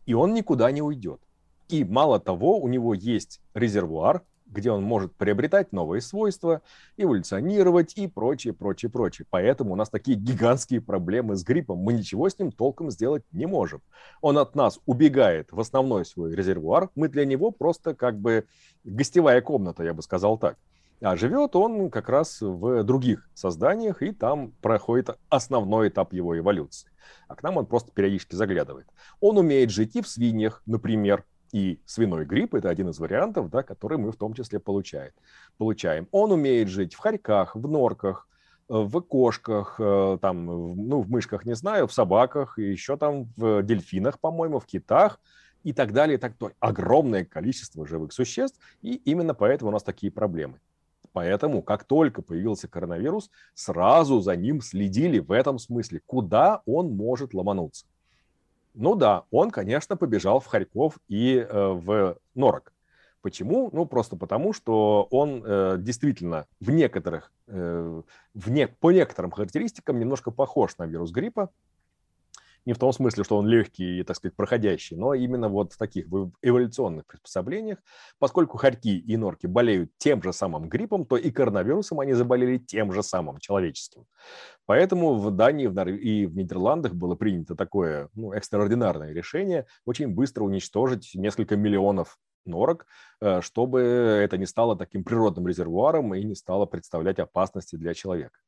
и он никуда не уйдет. И мало того, у него есть резервуар, где он может приобретать новые свойства, эволюционировать и прочее, прочее, прочее. Поэтому у нас такие гигантские проблемы с гриппом. Мы ничего с ним толком сделать не можем. Он от нас убегает в основной свой резервуар. Мы для него просто как бы гостевая комната, я бы сказал так. А живет он как раз в других созданиях, и там проходит основной этап его эволюции. А к нам он просто периодически заглядывает. Он умеет жить и в свиньях, например, и свиной грипп – это один из вариантов, да, который мы в том числе получаем. получаем. Он умеет жить в хорьках, в норках, в кошках, э, там, ну, в мышках не знаю, в собаках, еще там в дельфинах, по-моему, в китах и так далее. И так далее. Огромное количество живых существ, и именно поэтому у нас такие проблемы. Поэтому, как только появился коронавирус, сразу за ним следили в этом смысле, куда он может ломануться. Ну да, он, конечно, побежал в Харьков и э, в Норок. Почему? Ну, просто потому, что он э, действительно в некоторых, э, в не, по некоторым характеристикам немножко похож на вирус гриппа. Не в том смысле, что он легкий и, так сказать, проходящий, но именно вот в таких в эволюционных приспособлениях, поскольку хорьки и норки болеют тем же самым гриппом, то и коронавирусом они заболели тем же самым человеческим. Поэтому в Дании и в Нидерландах было принято такое ну, экстраординарное решение очень быстро уничтожить несколько миллионов норок, э, чтобы это не стало таким природным резервуаром и не стало представлять опасности для человека.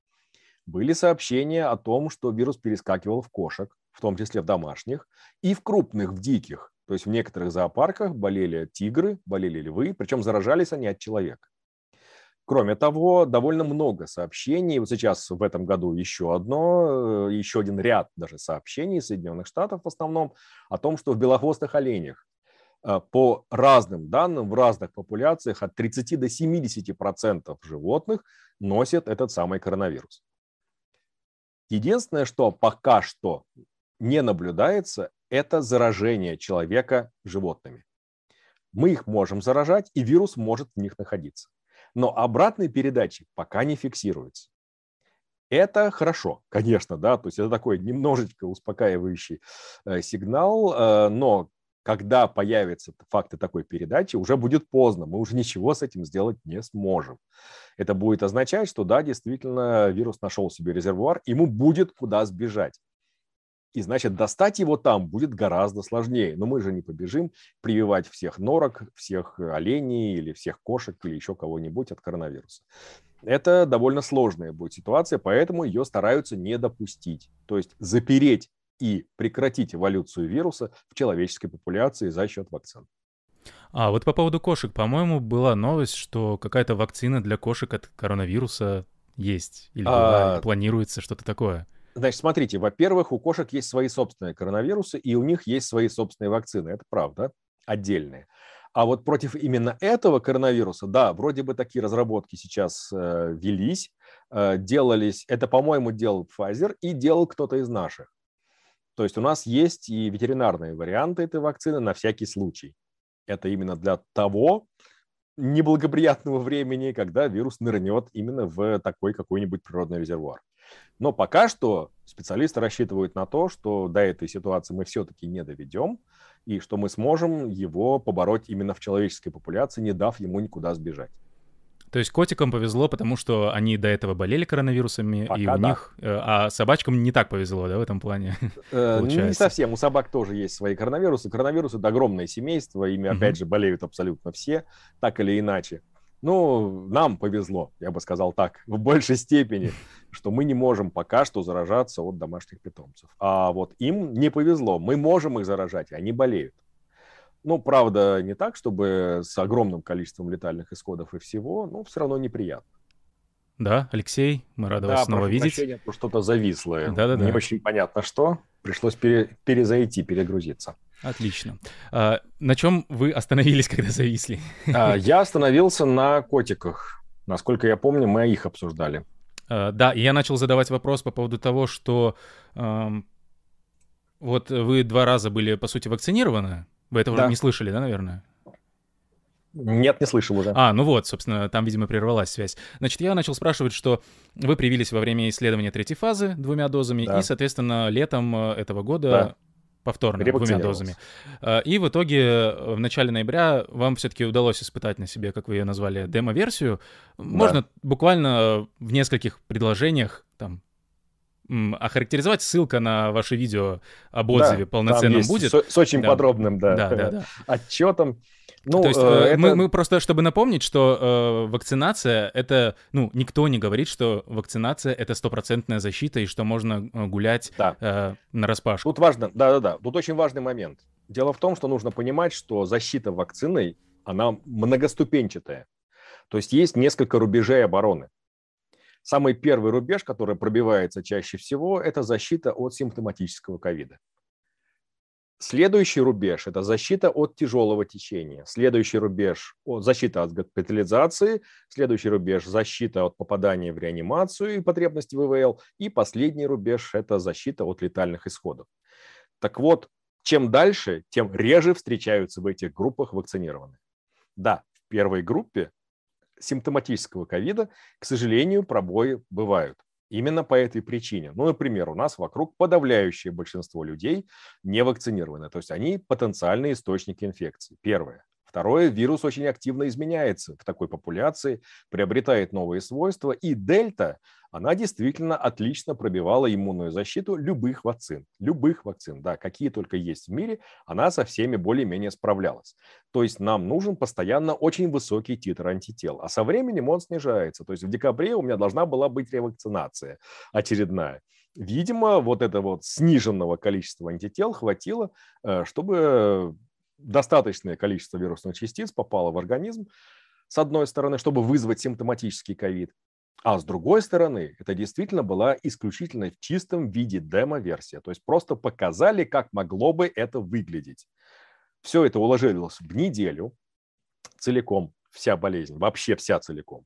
Были сообщения о том, что вирус перескакивал в кошек, в том числе в домашних, и в крупных, в диких. То есть в некоторых зоопарках болели тигры, болели львы, причем заражались они от человека. Кроме того, довольно много сообщений. Вот сейчас в этом году еще одно, э, еще один ряд даже сообщений Соединенных Штатов в основном о том, что в белохвостых оленях э, по разным данным в разных популяциях от 30 до 70 процентов животных носят этот самый коронавирус. Единственное, что пока что не наблюдается, это заражение человека животными. Мы их можем заражать, и вирус может в них находиться. Но обратной передачи пока не фиксируется. Это хорошо, конечно, да, то есть это такой немножечко успокаивающий э, сигнал, э, но когда появятся факты такой передачи, уже будет поздно, мы уже ничего с этим сделать не сможем. Это будет означать, что да, действительно, вирус нашел себе резервуар, ему будет куда сбежать. И значит, достать его там будет гораздо сложнее. Но мы же не побежим прививать всех норок, всех оленей или всех кошек или еще кого-нибудь от коронавируса. Это довольно сложная будет ситуация, поэтому ее стараются не допустить. То есть запереть и прекратить эволюцию вируса в человеческой популяции за счет вакцин. А вот по поводу кошек, по-моему, была новость, что какая-то вакцина для кошек от коронавируса есть или а... планируется что-то такое. Значит, смотрите, во-первых, у кошек есть свои собственные коронавирусы, и у них есть свои собственные вакцины. Это правда, отдельные. А вот против именно этого коронавируса, да, вроде бы такие разработки сейчас э, велись, э, делались, это, по-моему, делал Pfizer и делал кто-то из наших. То есть у нас есть и ветеринарные варианты этой вакцины на всякий случай. Это именно для того неблагоприятного времени, когда вирус нырнет именно в такой какой-нибудь природный резервуар. Но пока что специалисты рассчитывают на то, что до этой ситуации мы все-таки не доведем, и что мы сможем его побороть именно в человеческой популяции, не дав ему никуда сбежать. То есть котикам повезло, потому что они до этого болели коронавирусами, Пока и у да. них... Э, а собачкам не так повезло, да, в этом плане? Э, не совсем. У собак тоже есть свои коронавирусы. Коронавирусы — это огромное семейство, ими, опять же, болеют абсолютно все, так или иначе. Ну, нам повезло, я бы сказал так, в большей степени, что мы не можем пока что заражаться от домашних питомцев. А вот им не повезло. Мы можем их заражать, и они болеют. Ну, правда, не так, чтобы с огромным количеством летальных исходов и всего, но все равно неприятно. Да, Алексей, мы рады да, вас снова видеть. Прощения, что-то зависло. Да-да-да. Не очень понятно что. Пришлось пере, перезайти, перегрузиться. Отлично. А, на чем вы остановились, когда зависли? А, я остановился на котиках. Насколько я помню, мы их обсуждали. А, да, и я начал задавать вопрос по поводу того, что а, вот вы два раза были, по сути, вакцинированы, вы этого да. не слышали, да, наверное? Нет, не слышал уже. А, ну вот, собственно, там, видимо, прервалась связь. Значит, я начал спрашивать, что вы привились во время исследования третьей фазы двумя дозами, да. и, соответственно, летом э, этого года да. Повторно двумя дозами. Э, и в итоге э, в начале ноября вам все-таки удалось испытать на себе, как вы ее назвали, демо-версию. Да. Можно буквально в нескольких предложениях, там, охарактеризовать ссылка на ваше видео об отзыве да, полноценном будет. С, с очень да. подробным, да, да, да, да. отчетом. Ну, То есть э, э, это... мы, мы просто, чтобы напомнить, что э, вакцинация это, ну, никто не говорит, что вакцинация это стопроцентная защита и что можно э, гулять да. э, на распашку. Тут важно, да-да-да, тут очень важный момент. Дело в том, что нужно понимать, что защита вакциной, она многоступенчатая. То есть есть несколько рубежей обороны. Самый первый рубеж, который пробивается чаще всего, это защита от симптоматического ковида. Следующий рубеж – это защита от тяжелого течения. Следующий рубеж – защита от госпитализации. Следующий рубеж – защита от попадания в реанимацию и потребности в ИВЛ. И последний рубеж – это защита от летальных исходов. Так вот, чем дальше, тем реже встречаются в этих группах вакцинированные. Да, в первой группе симптоматического ковида, к сожалению, пробои бывают. Именно по этой причине. Ну, например, у нас вокруг подавляющее большинство людей не вакцинированы, то есть они потенциальные источники инфекции. Первое. Второе, вирус очень активно изменяется в такой популяции, приобретает новые свойства, и дельта, она действительно отлично пробивала иммунную защиту любых вакцин. Любых вакцин, да, какие только есть в мире, она со всеми более-менее справлялась. То есть нам нужен постоянно очень высокий титр антител, а со временем он снижается. То есть в декабре у меня должна была быть ревакцинация очередная. Видимо, вот этого вот сниженного количества антител хватило, э, чтобы достаточное количество вирусных частиц попало в организм, с одной стороны, чтобы вызвать симптоматический ковид, а с другой стороны, это действительно была исключительно в чистом виде демо-версия. То есть просто показали, как могло бы это выглядеть. Все это уложилось в неделю целиком, вся болезнь, вообще вся целиком.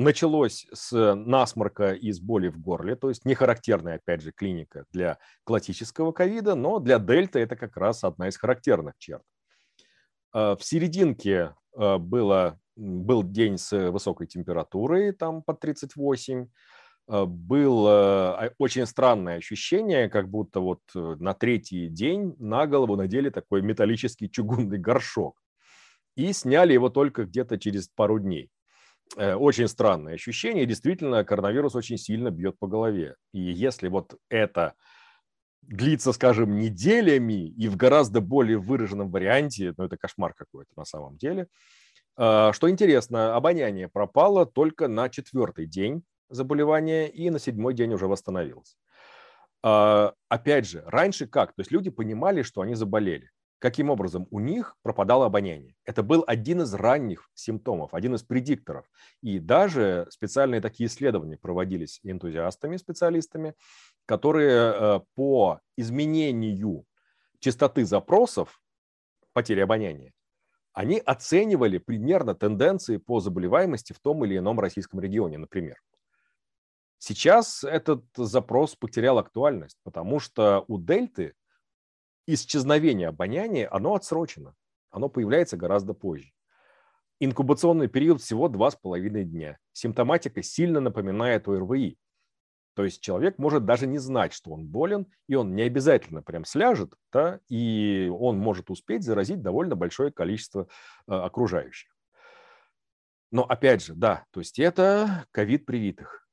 Началось с насморка и с боли в горле, то есть не характерная, опять же, клиника для классического ковида, но для дельта это как раз одна из характерных черт. А, в серединке а, было, был день с высокой температурой, там под 38, а, было очень странное ощущение, как будто вот э, на третий день на голову надели такой металлический чугунный горшок. И сняли его только где-то через пару дней. Э, очень странное ощущение. Действительно, коронавирус очень сильно бьет по голове. И если вот это длится, скажем, неделями и в гораздо более выраженном варианте, ну это кошмар какой-то на самом деле. А, что интересно, обоняние пропало только на четвертый день заболевания и на седьмой день уже восстановилось. А, опять же, раньше как? То есть люди понимали, что они заболели каким образом у них пропадало обоняние. Это был один из ранних симптомов, один из предикторов. И даже специальные такие исследования проводились энтузиастами, специалистами, которые э, по изменению частоты запросов потери обоняния, они оценивали примерно тенденции по заболеваемости в том или ином российском регионе, например. Сейчас этот запрос потерял актуальность, потому что у дельты исчезновение обоняния, оно отсрочено. Оно появляется гораздо позже. Инкубационный период всего 2,5 дня. Симптоматика сильно напоминает ОРВИ. То есть человек может даже не знать, что он болен, и он не обязательно прям сляжет, да, и он может успеть заразить довольно большое количество э, окружающих. Но опять же, да, то есть это ковид привитых.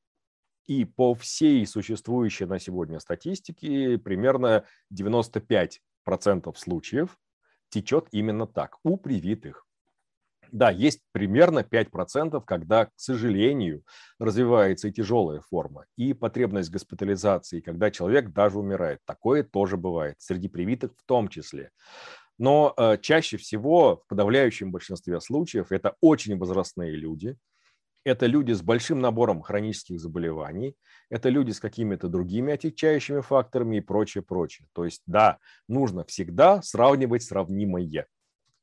И по всей существующей на сегодня статистике примерно 95% случаев течет именно так, у привитых. Да, есть примерно 5%, когда, к сожалению, развивается и тяжелая форма, и потребность госпитализации, когда человек даже умирает. Такое тоже бывает, среди привитых в том числе. Но э, чаще всего, в подавляющем большинстве случаев, это очень возрастные люди – это люди с большим набором хронических заболеваний, это люди с какими-то другими отягчающими факторами и прочее, прочее. То есть, да, нужно всегда сравнивать сравнимое.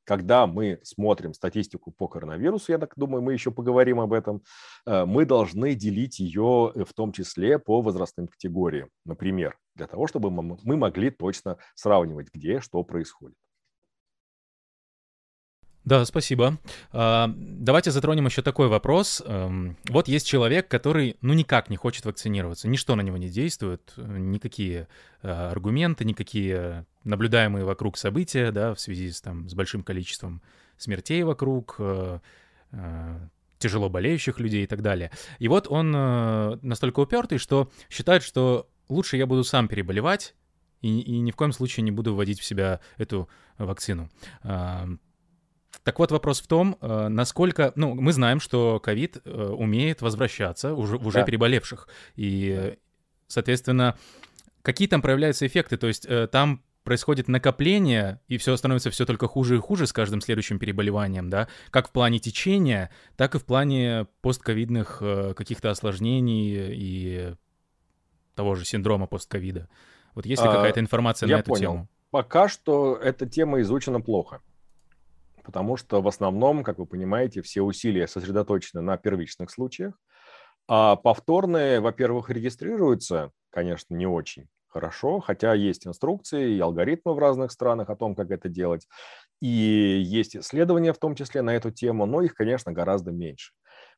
Когда мы смотрим статистику по коронавирусу, я так думаю, мы еще поговорим об этом, э, мы должны делить ее э, в том числе по возрастным категориям, например, для того, чтобы мы могли точно сравнивать, где что происходит. Да, спасибо. А, давайте затронем еще такой вопрос. Эм, вот есть человек, который ну никак не хочет вакцинироваться, ничто на него не действует, никакие э, аргументы, никакие наблюдаемые вокруг события, да, в связи с, там, с большим количеством смертей вокруг, э, э, тяжело болеющих людей и так далее. И вот он настолько упертый, что считает, что лучше я буду сам переболевать, и, и ни в коем случае не буду вводить в себя эту вакцину. Так вот, вопрос в том, э, насколько... Ну, мы знаем, что ковид э, умеет возвращаться уже, в уже да. переболевших. И, соответственно, какие там проявляются эффекты? То есть э, там происходит накопление, и все становится все только хуже и хуже с каждым следующим переболеванием, да, как в плане течения, так и в плане постковидных каких-то осложнений и того же синдрома постковида. Вот есть ли а, какая-то информация на эту понял. тему? Пока что эта тема изучена плохо потому что в основном, как вы понимаете, все усилия сосредоточены на первичных случаях, а повторные, во-первых, регистрируются, конечно, не очень хорошо, хотя есть инструкции и алгоритмы в разных странах о том, как это делать, и есть исследования в том числе на эту тему, но их, конечно, гораздо меньше.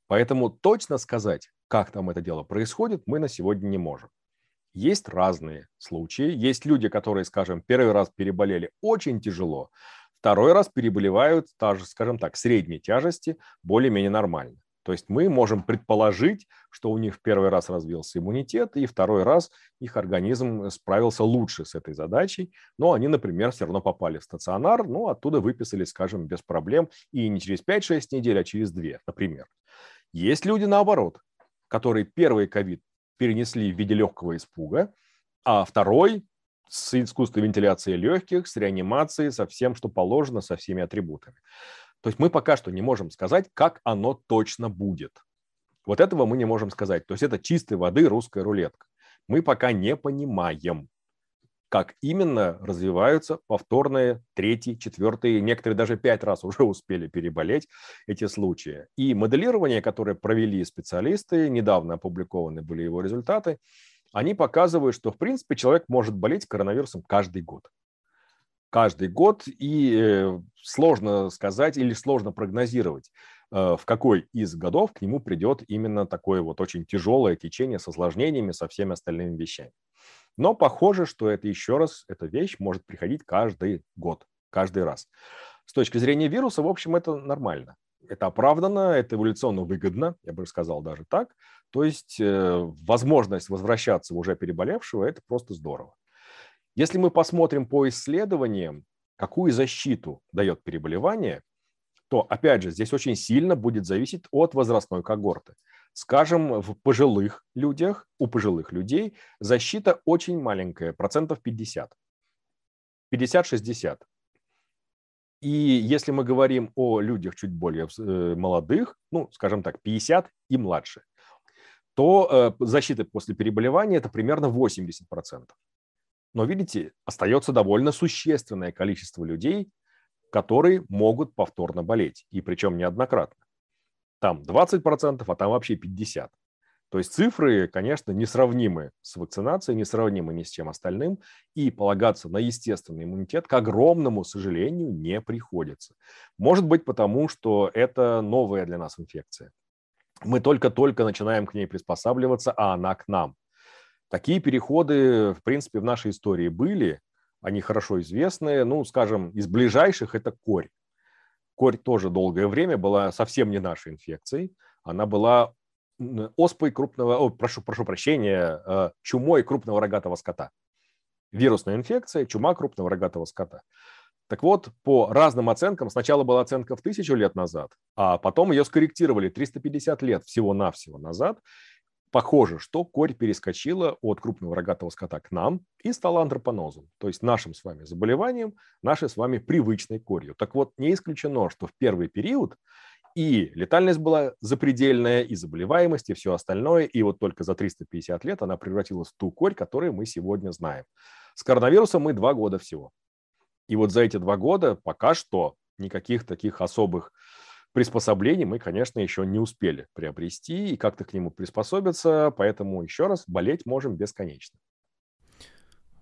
Поэтому точно сказать, как там это дело происходит, мы на сегодня не можем. Есть разные случаи. Есть люди, которые, скажем, первый раз переболели очень тяжело, второй раз переболевают, скажем так, средней тяжести, более-менее нормально. То есть мы можем предположить, что у них в первый раз развился иммунитет, и второй раз их организм справился лучше с этой задачей, но они, например, все равно попали в стационар, ну, оттуда выписали, скажем, без проблем, и не через 5-6 недель, а через 2, например. Есть люди наоборот, которые первый ковид перенесли в виде легкого испуга, а второй с искусственной вентиляцией легких, с реанимацией, со всем, что положено, со всеми атрибутами. То есть мы пока что не можем сказать, как оно точно будет. Вот этого мы не можем сказать. То есть это чистой воды русская рулетка. Мы пока не понимаем, как именно развиваются повторные третий, четвертый, некоторые даже пять раз уже успели переболеть эти случаи. И моделирование, которое провели специалисты, недавно опубликованы были его результаты, они показывают, что в принципе человек может болеть коронавирусом каждый год. Каждый год, и э, сложно сказать или сложно прогнозировать, э, в какой из годов к нему придет именно такое вот очень тяжелое течение с осложнениями, со всеми остальными вещами. Но похоже, что это еще раз, эта вещь может приходить каждый год, каждый раз. С точки зрения вируса, в общем, это нормально. Это оправдано, это эволюционно выгодно, я бы сказал даже так. То есть э, возможность возвращаться уже переболевшего – это просто здорово. Если мы посмотрим по исследованиям, какую защиту дает переболевание, то, опять же, здесь очень сильно будет зависеть от возрастной когорты. Скажем, в пожилых людях, у пожилых людей защита очень маленькая, процентов 50. 50-60. И если мы говорим о людях чуть более э, молодых, ну, скажем так, 50 и младше, то э, защита после переболевания – это примерно 80%. Но, видите, остается довольно существенное количество людей, которые могут повторно болеть, и причем неоднократно. Там 20%, а там вообще 50%. То есть цифры, конечно, несравнимы с вакцинацией, несравнимы ни с чем остальным, и полагаться на естественный иммунитет, к огромному сожалению, не приходится. Может быть потому, что это новая для нас инфекция. Мы только-только начинаем к ней приспосабливаться, а она к нам. Такие переходы, в принципе, в нашей истории были, они хорошо известны. Ну, скажем, из ближайших это корь. Корь тоже долгое время была совсем не нашей инфекцией. Она была оспой крупного, о, прошу, прошу прощения, э, чумой крупного рогатого скота. Вирусная инфекция, чума крупного рогатого скота. Так вот, по разным оценкам, сначала была оценка в тысячу лет назад, а потом ее скорректировали 350 лет всего-навсего назад, Похоже, что корь перескочила от крупного рогатого скота к нам и стала антропонозом, то есть нашим с вами заболеванием, нашей с вами привычной корью. Так вот, не исключено, что в первый период и летальность была запредельная, и заболеваемость, и все остальное, и вот только за 350 лет она превратилась в ту корь, которую мы сегодня знаем. С коронавирусом мы два года всего. И вот за эти два года пока что никаких таких особых приспособлений мы, конечно, еще не успели приобрести и как-то к нему приспособиться, поэтому еще раз болеть можем бесконечно.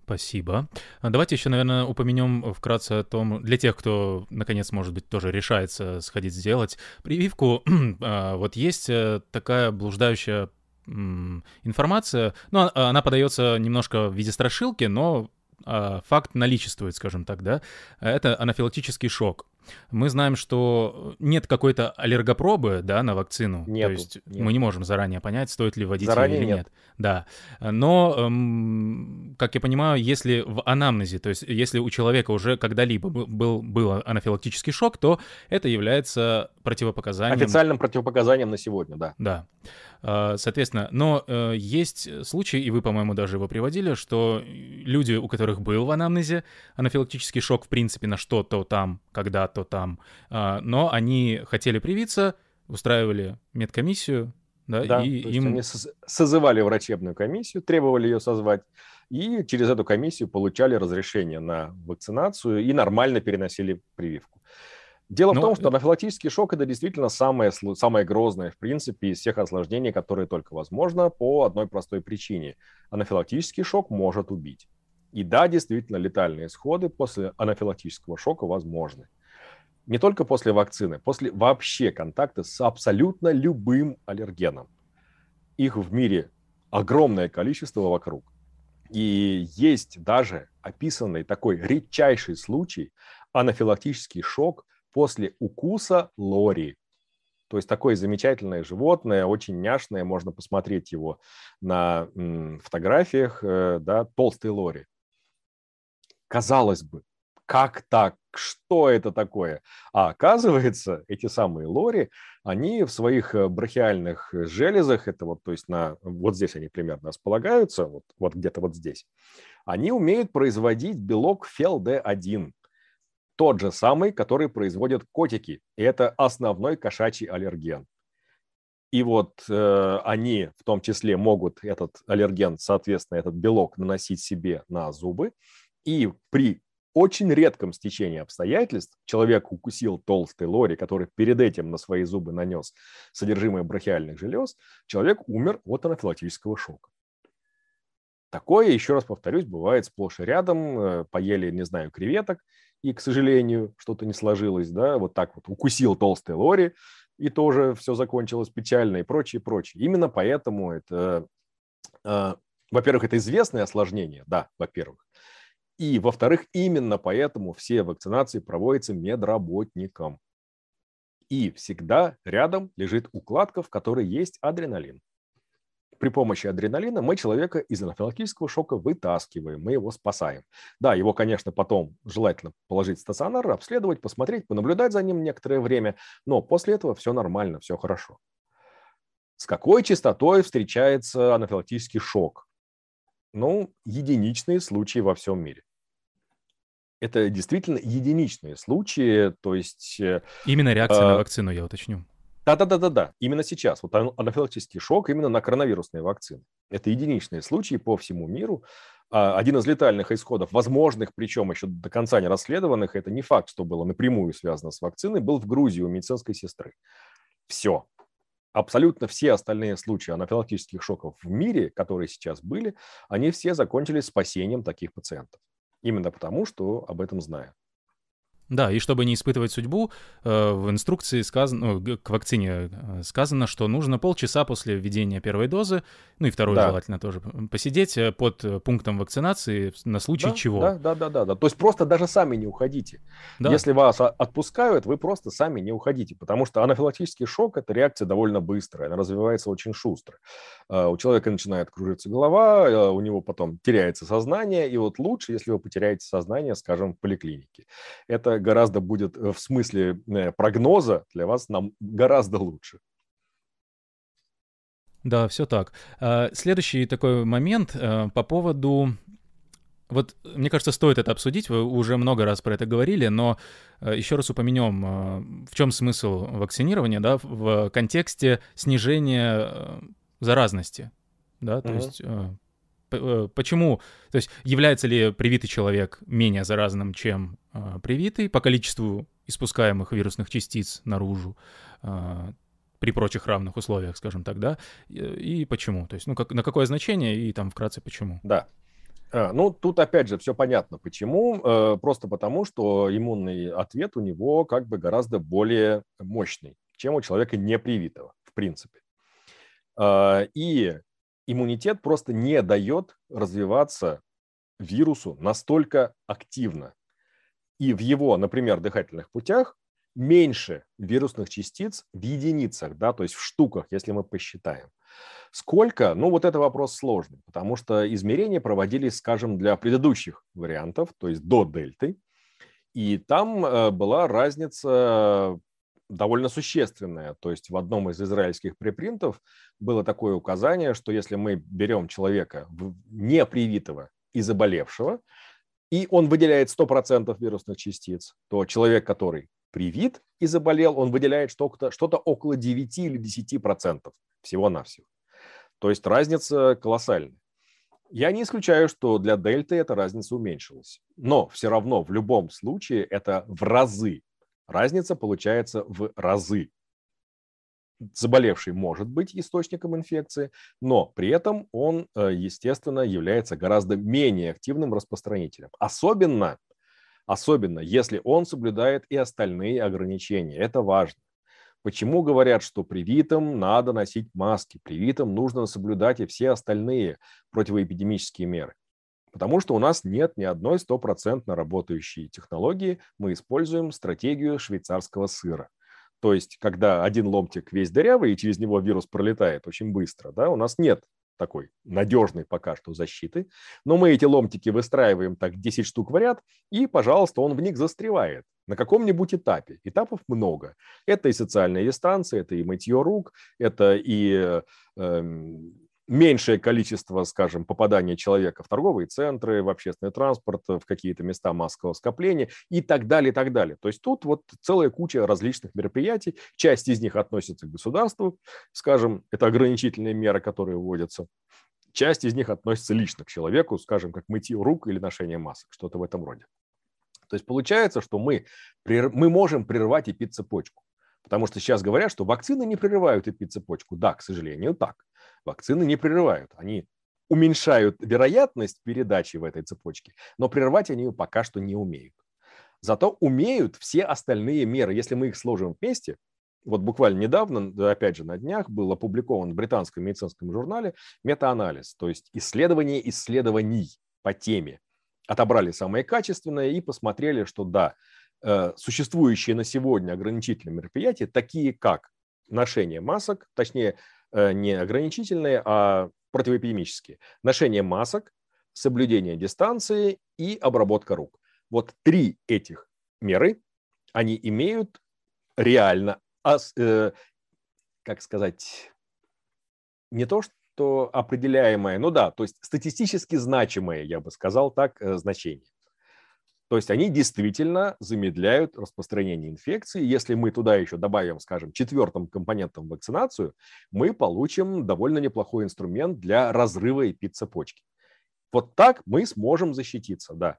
Спасибо. А давайте еще, наверное, упомянем вкратце о том, для тех, кто, наконец, может быть, тоже решается сходить сделать прививку. А, вот есть э, такая блуждающая информация, ну, а, она подается немножко в виде страшилки, но факт наличествует, скажем так, да, это анафилактический шок. Мы знаем, что нет какой-то аллергопробы, да, на вакцину. Нету, То есть нет. мы не можем заранее понять, стоит ли вводить заранее или нет. нет. Да. Но, эм, как я понимаю, если в анамнезе, то есть если у человека уже когда-либо был, был анафилактический шок, то это является противопоказанием. Официальным противопоказанием на сегодня, да. Да. А, соответственно, но э, есть случаи, и вы, по-моему, даже его приводили, что люди, у которых был в анамнезе анафилактический шок, в принципе, на что-то там, когда-то там, а, но они хотели привиться, устраивали медкомиссию, да, да, и им... они созывали врачебную комиссию, требовали ее созвать, и через эту комиссию получали разрешение на вакцинацию и нормально переносили прививку. Дело Но... в том, что анафилактический шок – это действительно самое, самое грозное, в принципе, из всех осложнений, которые только возможно, по одной простой причине. Анафилактический шок может убить. И да, действительно, летальные исходы после анафилактического шока возможны. Не только после вакцины, после вообще контакта с абсолютно любым аллергеном. Их в мире огромное количество вокруг. И есть даже описанный такой редчайший случай анафилактический шок после укуса лори. То есть такое замечательное животное, очень няшное, можно посмотреть его на фотографиях, э, да, толстый лори. Казалось бы, как так? Что это такое? А оказывается, эти самые лори, они в своих э, брахиальных железах, это вот, то есть на, вот здесь они примерно располагаются, вот, вот где-то вот здесь, они умеют производить белок ФелД1, тот же самый, который производят котики. И это основной кошачий аллерген. И вот э, они в том числе могут этот аллерген, соответственно, этот белок наносить себе на зубы. И при очень редком стечении обстоятельств человек укусил толстый лори, который перед этим на свои зубы нанес содержимое брахиальных желез, человек умер от анафилактического шока. Такое, еще раз повторюсь, бывает сплошь и рядом. Э, поели, не знаю, креветок, и, к сожалению, что-то не сложилось, да, вот так вот укусил толстый лори, и тоже все закончилось печально и прочее, прочее. Именно поэтому это, э, во-первых, это известное осложнение, да, во-первых, и, во-вторых, именно поэтому все вакцинации проводятся медработникам. И всегда рядом лежит укладка, в которой есть адреналин при помощи адреналина мы человека из анафилактического шока вытаскиваем, мы его спасаем. Да, его, конечно, потом желательно положить в стационар, обследовать, посмотреть, понаблюдать за ним некоторое время, но после этого все нормально, все хорошо. С какой частотой встречается анафилактический шок? Ну, единичные случаи во всем мире. Это действительно единичные случаи, то есть... Э, Именно реакция э, на вакцину, я уточню. Да-да-да-да-да, именно сейчас. Вот анафилактический шок именно на коронавирусные вакцины. Это единичные случаи по всему миру. А, один из летальных исходов, возможных, причем еще до конца не расследованных, это не факт, что было напрямую связано с вакциной, был в Грузии у медицинской сестры. Все. Абсолютно все остальные случаи анафилактических шоков в мире, которые сейчас были, они все закончились спасением таких пациентов. Именно потому, что об этом знают. Да, и чтобы не испытывать судьбу, э, в инструкции сказано, ну, к вакцине э, сказано, что нужно полчаса после введения первой дозы, ну и второй да. желательно тоже, посидеть э, под пунктом вакцинации на случай да, чего. Да, да, да, да, да. То есть просто даже сами не уходите. Да. Если вас отпускают, вы просто сами не уходите, потому что анафилактический шок – это реакция довольно быстрая, она развивается очень шустро. У человека начинает кружиться голова, у него потом теряется сознание, и вот лучше, если вы потеряете сознание, скажем, в поликлинике. Это гораздо будет э, в смысле э, прогноза для вас нам гораздо лучше. Да, все так. А, следующий такой момент э, по поводу вот, мне кажется, стоит это обсудить, вы уже много раз про это говорили, но еще раз упомянем, в чем смысл вакцинирования, да, в контексте снижения заразности, да, то uh-huh. есть почему, то есть является ли привитый человек менее заразным, чем э, привитый по количеству испускаемых вирусных частиц наружу э, при прочих равных условиях, скажем так, да, и, почему, то есть, ну, как, на какое значение и там вкратце почему. Да, а, ну, тут опять же все понятно, почему. Э, просто потому, что иммунный ответ у него как бы гораздо более мощный, чем у человека непривитого, в принципе. А, и иммунитет просто не дает развиваться вирусу настолько активно. И в его, например, дыхательных путях меньше вирусных частиц в единицах, да, то есть в штуках, если мы посчитаем. Сколько? Ну, вот это вопрос сложный, потому что измерения проводились, скажем, для предыдущих вариантов, то есть до дельты, и там э, была разница довольно существенная. То есть в одном из израильских препринтов было такое указание, что если мы берем человека не привитого и заболевшего, и он выделяет 100% вирусных частиц, то человек, который привит и заболел, он выделяет что-то, что-то около 9 или 10% всего-навсего. То есть разница колоссальная. Я не исключаю, что для дельты эта разница уменьшилась. Но все равно в любом случае это в разы Разница получается в разы. Заболевший может быть источником инфекции, но при этом он, э, естественно, является гораздо менее активным распространителем. Особенно Особенно, если он соблюдает и остальные ограничения. Это важно. Почему говорят, что привитым надо носить маски, привитым нужно соблюдать и все остальные противоэпидемические меры? Потому что у нас нет ни одной стопроцентно работающей технологии, мы используем стратегию швейцарского сыра. То есть, когда один ломтик весь дырявый, и через него вирус пролетает очень быстро, да, у нас нет такой надежной пока что защиты, но мы эти ломтики выстраиваем так 10 штук в ряд, и, пожалуйста, он в них застревает на каком-нибудь этапе. Этапов много. Это и социальная дистанция, это и мытье рук, это и э, меньшее количество, скажем, попадания человека в торговые центры, в общественный транспорт, в какие-то места массового скопления и так далее, и так далее. То есть тут вот целая куча различных мероприятий. Часть из них относится к государству, скажем, это ограничительные меры, которые вводятся. Часть из них относится лично к человеку, скажем, как мытье рук или ношение масок, что-то в этом роде. То есть получается, что мы, мы можем прервать эпицепочку. Потому что сейчас говорят, что вакцины не прерывают эпицепочку. Да, к сожалению, так. Вакцины не прерывают. Они уменьшают вероятность передачи в этой цепочке, но прервать они ее пока что не умеют. Зато умеют все остальные меры. Если мы их сложим вместе, вот буквально недавно, опять же, на днях был опубликован в британском медицинском журнале метаанализ, то есть исследование исследований по теме. Отобрали самое качественное и посмотрели, что да, э, существующие на сегодня ограничительные мероприятия, такие как ношение масок, точнее, не ограничительные, а противоэпидемические. Ношение масок, соблюдение дистанции и обработка рук. Вот три этих меры, они имеют реально, э, как сказать, не то, что определяемое, ну да, то есть статистически значимое, я бы сказал так, э, значение. То есть они действительно замедляют распространение инфекции. Если мы туда еще добавим, скажем, четвертым компонентом вакцинацию, мы получим довольно неплохой инструмент для разрыва эпицепочки. Вот так мы сможем защититься, да.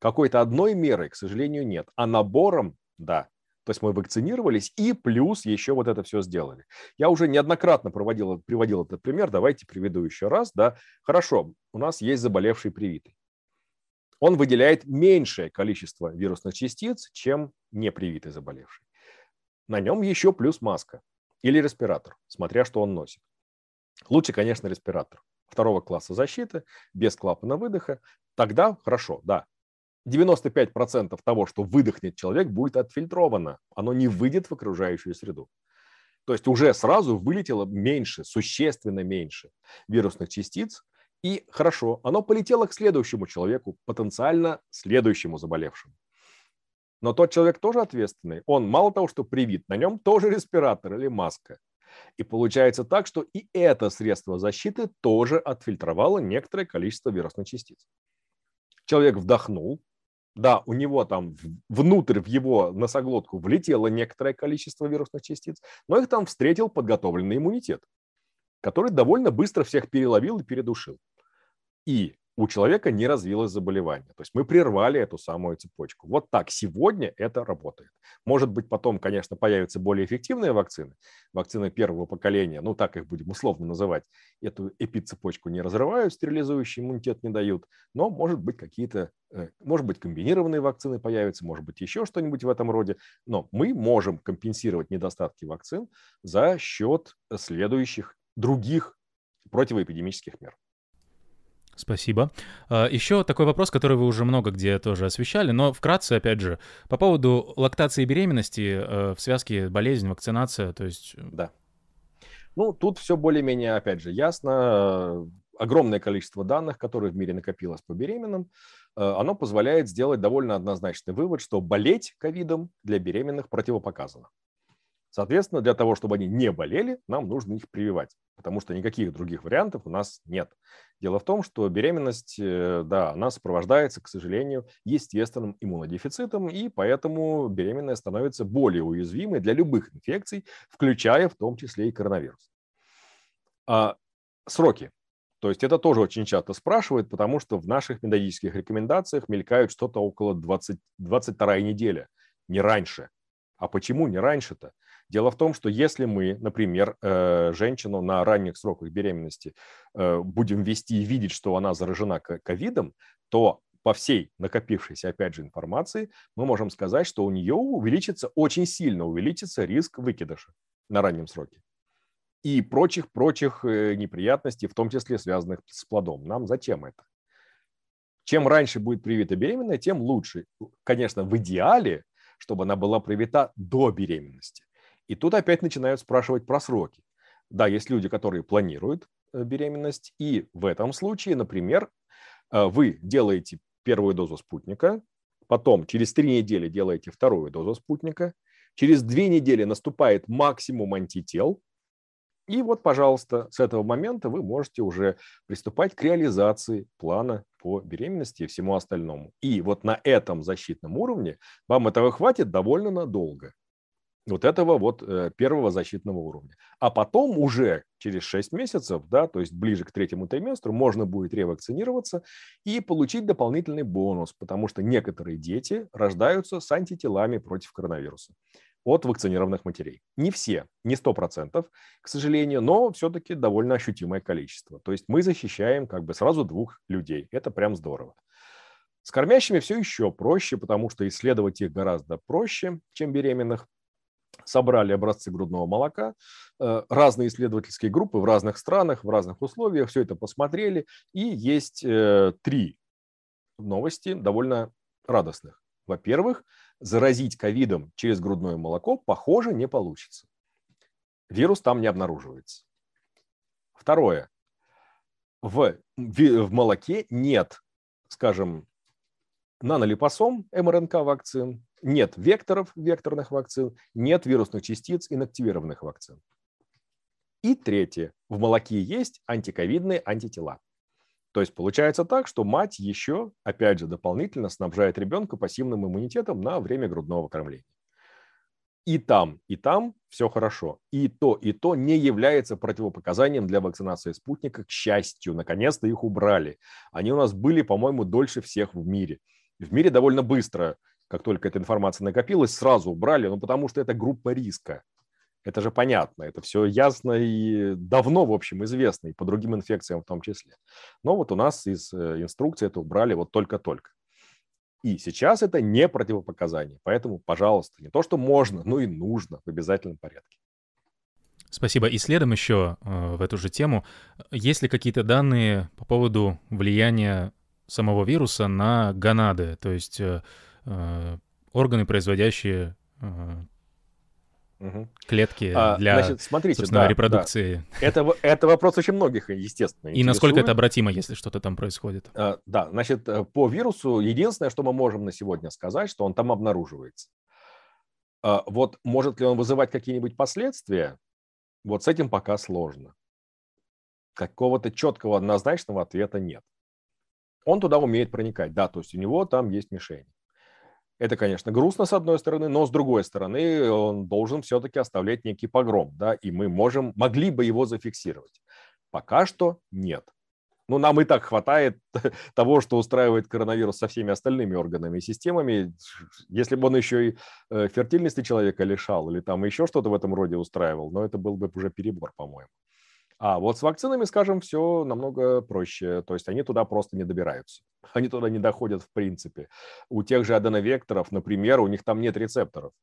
Какой-то одной мерой, к сожалению, нет. А набором, да. То есть мы вакцинировались и плюс еще вот это все сделали. Я уже неоднократно проводил, приводил этот пример, давайте приведу еще раз. Да. Хорошо, у нас есть заболевший привитый он выделяет меньшее количество вирусных частиц, чем непривитый заболевший. На нем еще плюс маска или респиратор, смотря что он носит. Лучше, конечно, респиратор второго класса защиты, без клапана выдоха. Тогда хорошо, да. 95% того, что выдохнет человек, будет отфильтровано. Оно не выйдет в окружающую среду. То есть уже сразу вылетело меньше, существенно меньше вирусных частиц, и хорошо, оно полетело к следующему человеку, потенциально следующему заболевшему. Но тот человек тоже ответственный. Он мало того, что привит, на нем тоже респиратор или маска. И получается так, что и это средство защиты тоже отфильтровало некоторое количество вирусных частиц. Человек вдохнул, да, у него там внутрь в его носоглотку влетело некоторое количество вирусных частиц, но их там встретил подготовленный иммунитет, который довольно быстро всех переловил и передушил и у человека не развилось заболевание. То есть мы прервали эту самую цепочку. Вот так сегодня это работает. Может быть, потом, конечно, появятся более эффективные вакцины, вакцины первого поколения, ну так их будем условно называть, эту эпицепочку не разрывают, стерилизующий иммунитет не дают, но может быть какие-то, э, может быть комбинированные вакцины появятся, может быть еще что-нибудь в этом роде, но мы можем компенсировать недостатки вакцин за счет следующих других противоэпидемических мер. Спасибо. А, Еще такой вопрос, который вы уже много где тоже освещали, но вкратце, опять же, по поводу лактации и беременности э, в связке болезнь, вакцинация, то есть... Э, да. Ну, тут все более-менее, опять же, ясно. Огромное количество данных, которые в мире накопилось по беременным, э, оно позволяет сделать довольно однозначный вывод, что болеть ковидом для беременных противопоказано. Соответственно, для того, чтобы они не болели, нам нужно их прививать, потому что никаких других вариантов у нас нет. Дело в том, что беременность, э, да, она сопровождается, к сожалению, естественным иммунодефицитом, и поэтому беременная становится более уязвимой для любых инфекций, включая в том числе и коронавирус. А сроки. То есть это тоже очень часто спрашивают, потому что в наших методических рекомендациях мелькают что-то около 20, 22 неделя, не раньше. А почему не раньше-то? Дело в том, что если мы, например, э, женщину на ранних сроках беременности э, будем вести и видеть, что она заражена ковидом, то по всей накопившейся, опять же, информации, мы можем сказать, что у нее увеличится, очень сильно увеличится риск выкидыша на раннем сроке. И прочих-прочих э, неприятностей, в том числе связанных с плодом. Нам зачем это? Чем раньше будет привита беременная, тем лучше. Конечно, в идеале, чтобы она была привита до беременности. И тут опять начинают спрашивать про сроки. Да, есть люди, которые планируют э, беременность, и в этом случае, например, э, вы делаете первую дозу спутника, потом через три недели делаете вторую дозу спутника, через две недели наступает максимум антител, и вот, пожалуйста, с этого момента вы можете уже приступать к реализации плана по беременности и всему остальному. И вот на этом защитном уровне вам этого хватит довольно надолго вот этого вот э, первого защитного уровня. А потом уже через 6 месяцев, да, то есть ближе к третьему триместру, можно будет ревакцинироваться и получить дополнительный бонус, потому что некоторые дети рождаются с антителами против коронавируса от вакцинированных матерей. Не все, не 100%, к сожалению, но все-таки довольно ощутимое количество. То есть мы защищаем как бы сразу двух людей. Это прям здорово. С кормящими все еще проще, потому что исследовать их гораздо проще, чем беременных собрали образцы грудного молока, э, разные исследовательские группы в разных странах, в разных условиях, все это посмотрели, и есть э, три новости довольно радостных. Во-первых, заразить ковидом через грудное молоко, похоже, не получится. Вирус там не обнаруживается. Второе. В, в молоке нет, скажем, нанолипосом МРНК вакцин, нет векторов векторных вакцин, нет вирусных частиц инактивированных вакцин. И третье. В молоке есть антиковидные антитела. То есть получается так, что мать еще, опять же, дополнительно снабжает ребенка пассивным иммунитетом на время грудного кормления. И там, и там все хорошо. И то, и то не является противопоказанием для вакцинации спутника. К счастью, наконец-то их убрали. Они у нас были, по-моему, дольше всех в мире. В мире довольно быстро как только эта информация накопилась, сразу убрали, ну, потому что это группа риска. Это же понятно, это все ясно и давно, в общем, известно, и по другим инфекциям в том числе. Но вот у нас из э, инструкции это убрали вот только-только. И сейчас это не противопоказание. Поэтому, пожалуйста, не то, что можно, но и нужно в обязательном порядке. Спасибо. И следом еще э, в эту же тему. Есть ли какие-то данные по поводу влияния самого вируса на гонады? То есть э, Э, органы, производящие угу. клетки а, для значит, смотрите, собственно, да, репродукции. Да. Это, это вопрос очень многих, естественно. И насколько это обратимо, если что-то там происходит? А, да, значит, э, по вирусу единственное, что мы можем на сегодня сказать, что он там обнаруживается. А, вот может ли он вызывать какие-нибудь последствия? Вот с этим пока сложно. Какого-то четкого однозначного ответа нет. Он туда умеет проникать, да, то есть у него там есть мишень. Это, конечно, грустно с одной стороны, но с другой стороны он должен все-таки оставлять некий погром, да, и мы можем, могли бы его зафиксировать. Пока что нет. Ну, нам и так хватает того, что устраивает коронавирус со всеми остальными органами и системами. Если бы он еще и э, фертильности человека лишал или там еще что-то в этом роде устраивал, но это был бы уже перебор, по-моему. А вот с вакцинами, скажем, все намного проще. То есть они туда просто не добираются. Они туда не доходят в принципе. У тех же аденовекторов, например, у них там нет рецепторов.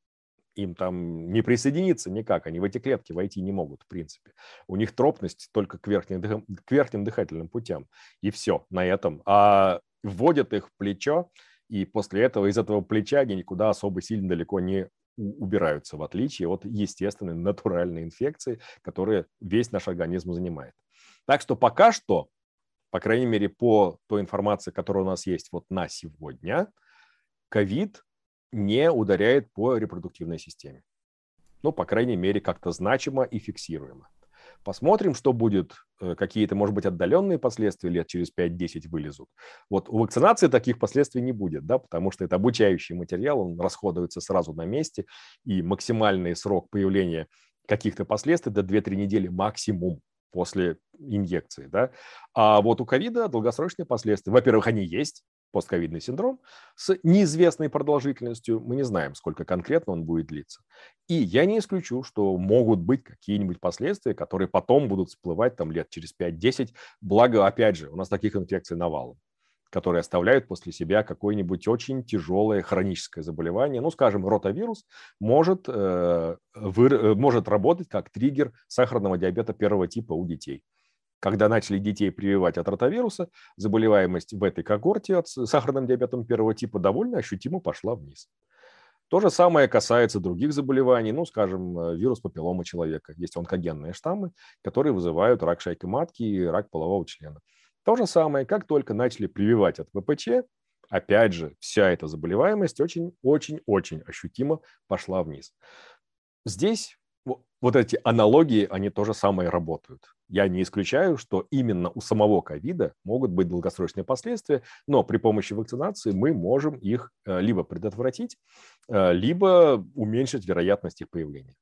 Им там не присоединиться никак, они в эти клетки войти не могут, в принципе. У них тропность только к верхним, к верхним дыхательным путям. И все на этом. А вводят их в плечо, и после этого из этого плеча они никуда особо сильно далеко не убираются, в отличие от естественной натуральной инфекции, которая весь наш организм занимает. Так что пока что, по крайней мере, по той информации, которая у нас есть вот на сегодня, ковид не ударяет по репродуктивной системе. Ну, по крайней мере, как-то значимо и фиксируемо. Посмотрим, что будет, э, какие-то, может быть, отдаленные последствия лет через 5-10 вылезут. Вот у вакцинации таких последствий не будет, да, потому что это обучающий материал, он расходуется сразу на месте, и максимальный срок появления каких-то последствий до 2-3 недели максимум после инъекции, да. А вот у ковида долгосрочные последствия. Во-первых, они есть, постковидный синдром с неизвестной продолжительностью. Мы не знаем, сколько конкретно он будет длиться. И я не исключу, что могут быть какие-нибудь последствия, которые потом будут всплывать там лет через 5-10. Благо, опять же, у нас таких инфекций навалом. которые оставляют после себя какое-нибудь очень тяжелое хроническое заболевание. Ну, скажем, ротавирус может, э, вы, может работать как триггер сахарного диабета первого типа у детей. Когда начали детей прививать от ротавируса, заболеваемость в этой когорте от сахарным диабетом первого типа довольно ощутимо пошла вниз. То же самое касается других заболеваний, ну, скажем, э, вирус папиллома человека. Есть онкогенные штаммы, которые вызывают рак шейки матки и рак полового члена. То же самое, как только начали прививать от ВПЧ, опять же, вся эта заболеваемость очень-очень-очень ощутимо пошла вниз. Здесь вот эти аналогии, они тоже самое работают. Я не исключаю, что именно у самого ковида могут быть долгосрочные последствия, но при помощи вакцинации мы можем их э, либо предотвратить, э, либо уменьшить вероятность их появления.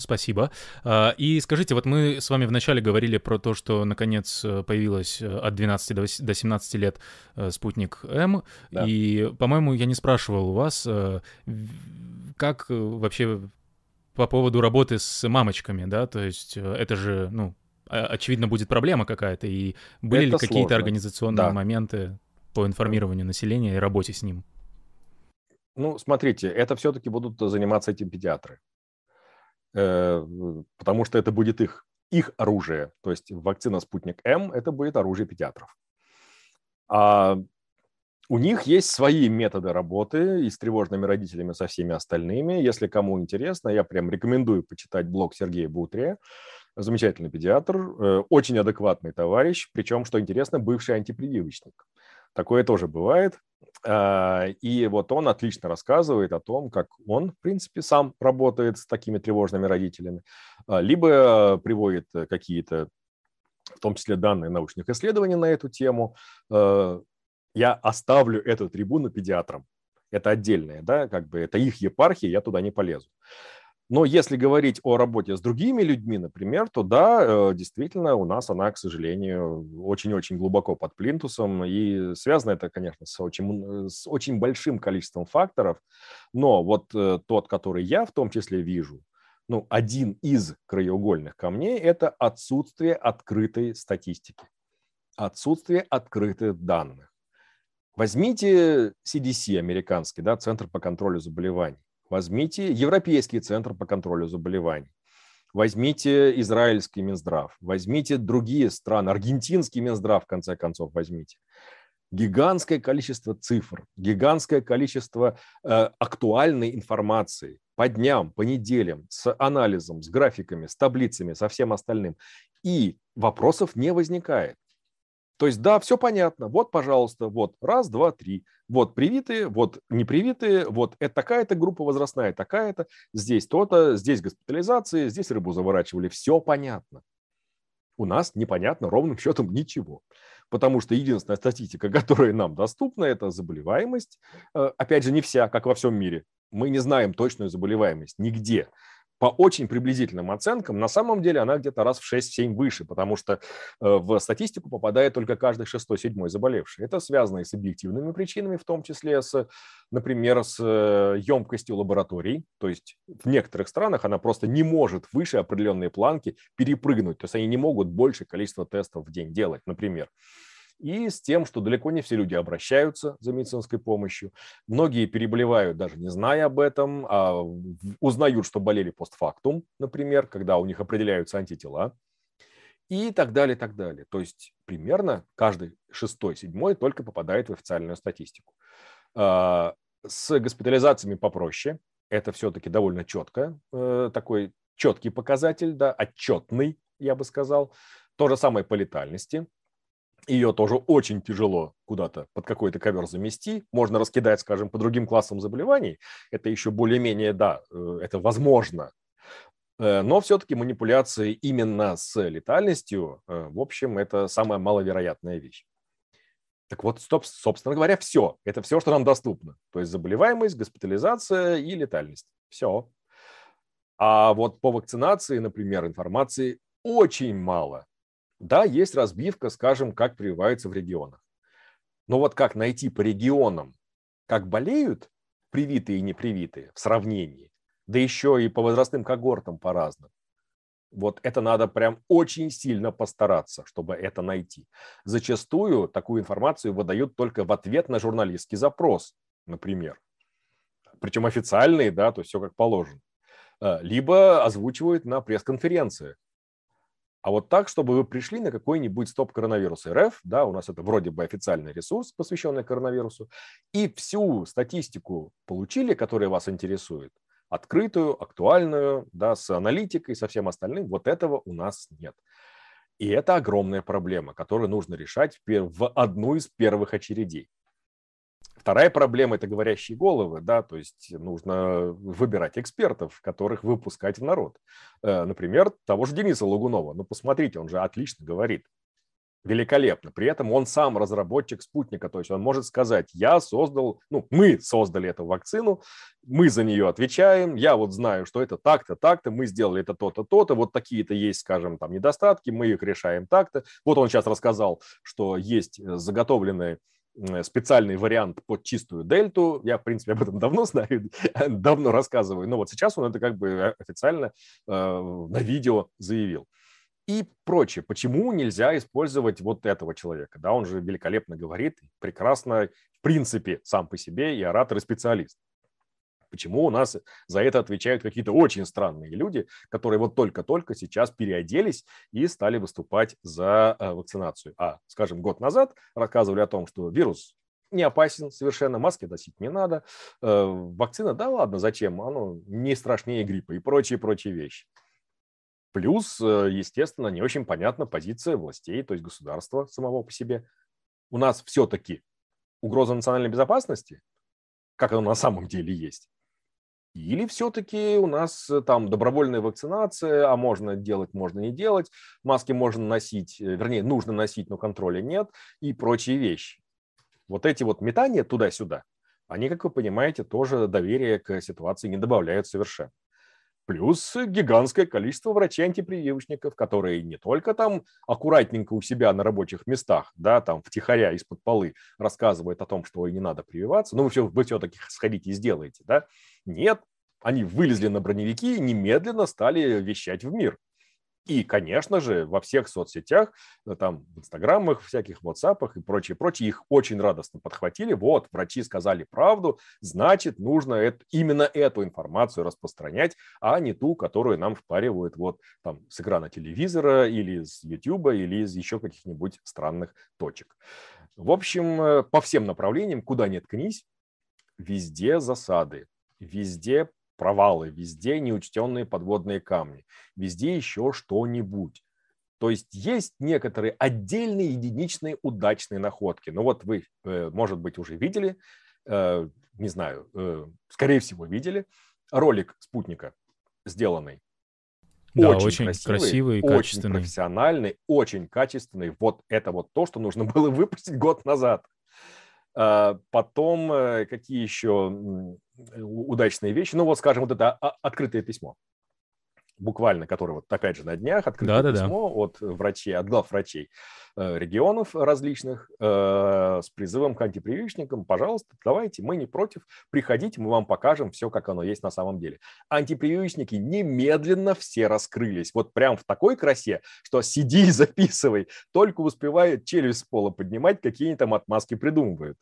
Спасибо. А, и скажите, вот мы с вами вначале говорили про то, что наконец э, появилась от 12 до 17 лет спутник М. Да. И, по-моему, я не спрашивал у вас, как вообще по поводу работы с мамочками, да, то есть это же, ну, очевидно, будет проблема какая-то, и были это ли какие-то организационные да. моменты по информированию населения и работе с ним? Ну, смотрите, это все-таки будут заниматься этим педиатры. Э, потому что это будет их, их оружие. То есть вакцина «Спутник М» – это будет оружие педиатров. А у них есть свои методы работы и с тревожными родителями, со всеми остальными. Если кому интересно, я прям рекомендую почитать блог Сергея Бутрия. Замечательный педиатр, э, очень адекватный товарищ, причем, что интересно, бывший антипрививочник. Такое тоже бывает. А, и вот он отлично рассказывает о том, как он, в принципе, сам работает с такими тревожными родителями, а, либо приводит какие-то, в том числе данные научных исследований на эту тему. Я оставлю эту трибуну педиатрам. Это отдельное, да, как бы это их епархия, я туда не полезу. Но если говорить о работе с другими людьми, например, то да, э, действительно, у нас она, к сожалению, очень-очень глубоко под плинтусом. И связано это, конечно, с очень, с очень большим количеством факторов. Но вот э, тот, который я в том числе вижу, ну, один из краеугольных камней – это отсутствие открытой статистики, отсутствие открытых данных. Возьмите CDC американский, да, Центр по контролю заболеваний. Возьмите Европейский центр по контролю заболеваний. Возьмите израильский Минздрав. Возьмите другие страны. Аргентинский Минздрав, в конце концов, возьмите. Гигантское количество цифр, гигантское количество э, актуальной информации по дням, по неделям, с анализом, с графиками, с таблицами, со всем остальным. И вопросов не возникает. То есть, да, все понятно. Вот, пожалуйста, вот раз, два, три. Вот привитые, вот непривитые, вот это такая-то группа возрастная, такая-то, здесь то-то, здесь госпитализации, здесь рыбу заворачивали. Все понятно. У нас непонятно ровным счетом ничего. Потому что единственная статистика, которая нам доступна, это заболеваемость. Э, опять же, не вся, как во всем мире. Мы не знаем точную заболеваемость нигде по очень приблизительным оценкам, на самом деле она где-то раз в 6-7 выше, потому что э, в статистику попадает только каждый шестой-седьмой заболевший. Это связано и с объективными причинами, в том числе с, например, с емкостью э, лабораторий. То есть в некоторых странах она просто не может выше определенной планки перепрыгнуть. То есть они не могут больше количества тестов в день делать, например и с тем, что далеко не все люди обращаются за медицинской помощью. Многие переболевают, даже не зная об этом, а узнают, что болели постфактум, например, когда у них определяются антитела и так далее, так далее. То есть примерно каждый шестой, седьмой только попадает в официальную статистику. А, с госпитализациями попроще. Это все-таки довольно четко, э, такой четкий показатель, да, отчетный, я бы сказал. То же самое по летальности ее тоже очень тяжело куда-то под какой-то ковер замести. Можно раскидать, скажем, по другим классам заболеваний. Это еще более-менее, да, э, это возможно. Э, но все-таки манипуляции именно с летальностью, э, в общем, это самая маловероятная вещь. Так вот, стоп, собственно говоря, все. Это все, что нам доступно. То есть заболеваемость, госпитализация и летальность. Все. А вот по вакцинации, например, информации очень мало. Да, есть разбивка, скажем, как прививаются в регионах. Но вот как найти по регионам, как болеют привитые и непривитые в сравнении, да еще и по возрастным когортам по-разному. Вот это надо прям очень сильно постараться, чтобы это найти. Зачастую такую информацию выдают только в ответ на журналистский запрос, например. Причем официальный, да, то есть все как положено. Э, либо озвучивают на пресс-конференциях. А вот так, чтобы вы пришли на какой-нибудь стоп коронавирус РФ, да, у нас это вроде бы официальный ресурс, посвященный коронавирусу, и всю статистику получили, которая вас интересует, открытую, актуальную, да, с аналитикой, со всем остальным, вот этого у нас нет. И это огромная проблема, которую нужно решать в одну из первых очередей. Вторая проблема – это говорящие головы, да, то есть нужно выбирать экспертов, которых выпускать в народ. Э, например, того же Дениса Лугунова. Ну, посмотрите, он же отлично говорит. Великолепно. При этом он сам разработчик спутника, то есть он может сказать, я создал, ну, мы создали эту вакцину, мы за нее отвечаем, я вот знаю, что это так-то, так-то, мы сделали это то-то, то-то, вот такие-то есть, скажем, там недостатки, мы их решаем так-то. Вот он сейчас рассказал, что есть заготовленные специальный вариант под чистую дельту. Я, в принципе, об этом давно знаю, давно рассказываю, но вот сейчас он это как бы официально э, на видео заявил. И прочее. Почему нельзя использовать вот этого человека? Да, он же великолепно говорит, прекрасно, в принципе, сам по себе и оратор, и специалист. Почему у нас за это отвечают какие-то очень странные люди, которые вот только-только сейчас переоделись и стали выступать за э, вакцинацию. А, скажем, год назад рассказывали о том, что вирус не опасен совершенно, маски носить не надо, э, вакцина, да ладно, зачем, оно не страшнее гриппа и прочие-прочие вещи. Плюс, э, естественно, не очень понятна позиция властей, то есть государства самого по себе. У нас все-таки угроза национальной безопасности, как оно на самом деле есть, или все-таки у нас э, там добровольная вакцинация, а можно делать, можно не делать, маски можно носить, э, вернее, нужно носить, но контроля нет и прочие вещи. Вот эти вот метания туда-сюда, они, как вы понимаете, тоже доверие к ситуации не добавляют совершенно. Плюс гигантское количество врачей-антипрививочников, которые не только там аккуратненько у себя на рабочих местах, да, там втихаря из-под полы рассказывают о том, что не надо прививаться, но вы, все, вы все-таки сходите и сделаете, да. Нет, они вылезли на броневики и немедленно стали вещать в мир. И, конечно же, во всех соцсетях, э, там, в инстаграмах, всяких ватсапах и прочее, прочее, их очень радостно подхватили. Вот, врачи сказали правду, значит, нужно это, именно эту информацию распространять, а не ту, которую нам впаривают вот там с экрана телевизора или с YouTube или из еще каких-нибудь странных точек. В общем, э, по всем направлениям, куда ни ткнись, везде засады, везде провалы, везде неучтенные подводные камни, везде еще что-нибудь. То есть есть некоторые отдельные единичные удачные находки. Ну вот вы, э, может быть, уже видели, э, не знаю, э, скорее всего видели ролик спутника, сделанный. Да, очень, очень красивый, красивый очень качественный. профессиональный, очень качественный. Вот это вот то, что нужно было выпустить год назад. Потом какие еще удачные вещи. Ну вот, скажем, вот это открытое письмо буквально, который вот опять же на днях открытое да, письмо да, от врачей, от глав врачей э, регионов различных э, с призывом к антипрививочникам, пожалуйста, давайте, мы не против, приходите, мы вам покажем все, как оно есть на самом деле. Антипрививочники немедленно все раскрылись, вот прям в такой красе, что сиди и записывай, только успевает челюсть с пола поднимать, какие там отмазки придумывают.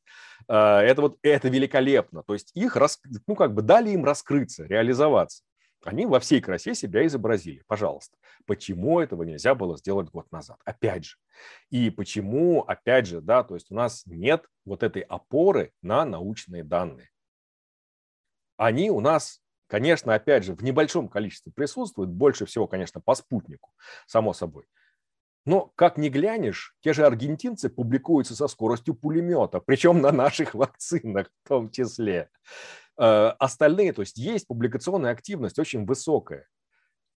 Э, это вот, это великолепно, то есть их, рас, ну как бы дали им раскрыться, реализоваться. Они во всей красе себя изобразили. Пожалуйста. Почему этого нельзя было сделать год назад? Опять же. И почему, опять же, да, то есть у нас нет вот этой опоры на научные данные. Они у нас, конечно, опять же, в небольшом количестве присутствуют, больше всего, конечно, по спутнику, само собой. Но, как ни глянешь, те же аргентинцы публикуются со скоростью пулемета, причем на наших вакцинах в том числе. Э, остальные, то есть есть публикационная активность очень высокая.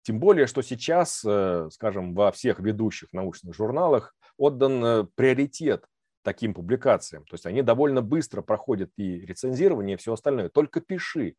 Тем более, что сейчас, э, скажем, во всех ведущих научных журналах отдан э, приоритет таким публикациям. То есть они довольно быстро проходят и рецензирование, и все остальное. Только пиши.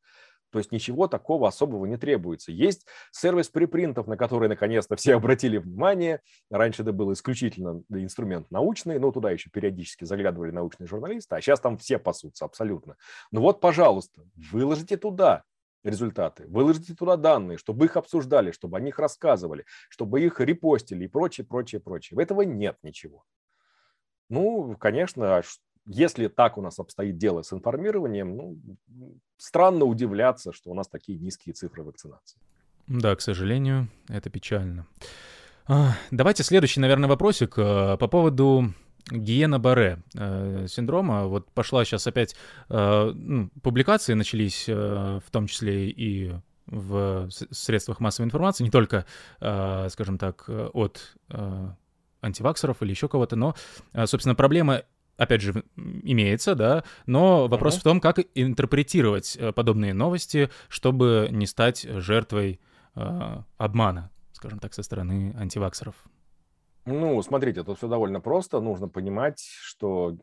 То есть ничего такого особого не требуется. Есть сервис припринтов, на который наконец-то все обратили внимание. Раньше это был исключительно инструмент научный, но туда еще периодически заглядывали научные журналисты, а сейчас там все пасутся абсолютно. Ну вот, пожалуйста, выложите туда. результаты, выложите туда данные, чтобы их обсуждали, чтобы о них рассказывали, чтобы их репостили и прочее, прочее, прочее. Этого нет ничего. Ну, конечно, а если так у нас обстоит дело с информированием, ну, странно удивляться, что у нас такие низкие цифры вакцинации. Да, к сожалению, это печально. А, давайте следующий, наверное, вопросик э, по поводу Гиена-Барре э, синдрома. Вот пошла сейчас опять, э, ну, публикации начались, в том числе и в средствах массовой информации, не только, скажем так, от антиваксеров или еще кого-то, но, собственно, проблема опять же, имеется, да, но вопрос uh-huh. в том, как интерпретировать подобные новости, чтобы не стать жертвой э, обмана, скажем так, со стороны антиваксеров? Ну, смотрите, тут все довольно просто. Нужно понимать, что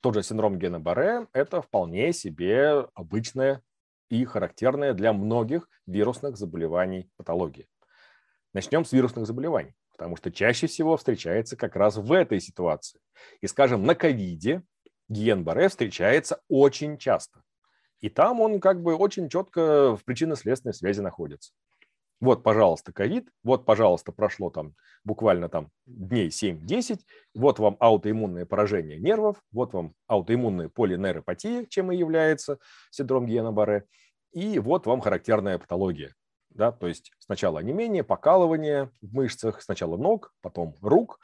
тот же синдром Гена Барре – это вполне себе обычная и характерная для многих вирусных заболеваний патология. Начнем с вирусных заболеваний, потому что чаще всего встречается как раз в этой ситуации. И, скажем, на ковиде Гиен Барре встречается очень часто. И там он как бы очень четко в причинно-следственной связи находится. Вот, пожалуйста, ковид, вот, пожалуйста, прошло там буквально там дней 7-10, вот вам аутоиммунное поражение нервов, вот вам аутоиммунная полинейропатия, чем и является синдром Гиена-Барре, и вот вам характерная патология. Да, то есть сначала онемение, покалывание в мышцах, сначала ног, потом рук,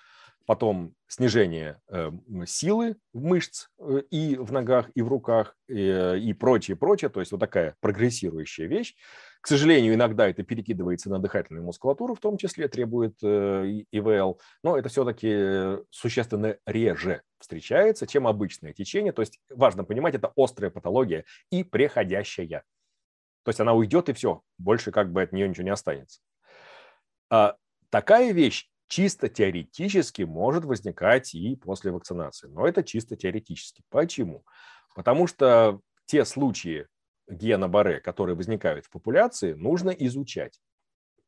потом снижение э, силы мышц э, и в ногах, и в руках, э, и прочее, прочее. То есть вот такая прогрессирующая вещь. К сожалению, иногда это перекидывается на дыхательную мускулатуру, в том числе требует ИВЛ, но это все-таки существенно реже встречается, чем обычное течение. То есть важно понимать, это острая патология и преходящая. То есть она уйдет и все, больше как бы от нее ничего не останется. А такая вещь чисто теоретически может возникать и после вакцинации. Но это чисто теоретически. Почему? Потому что те случаи гена Барре, которые возникают в популяции, нужно изучать.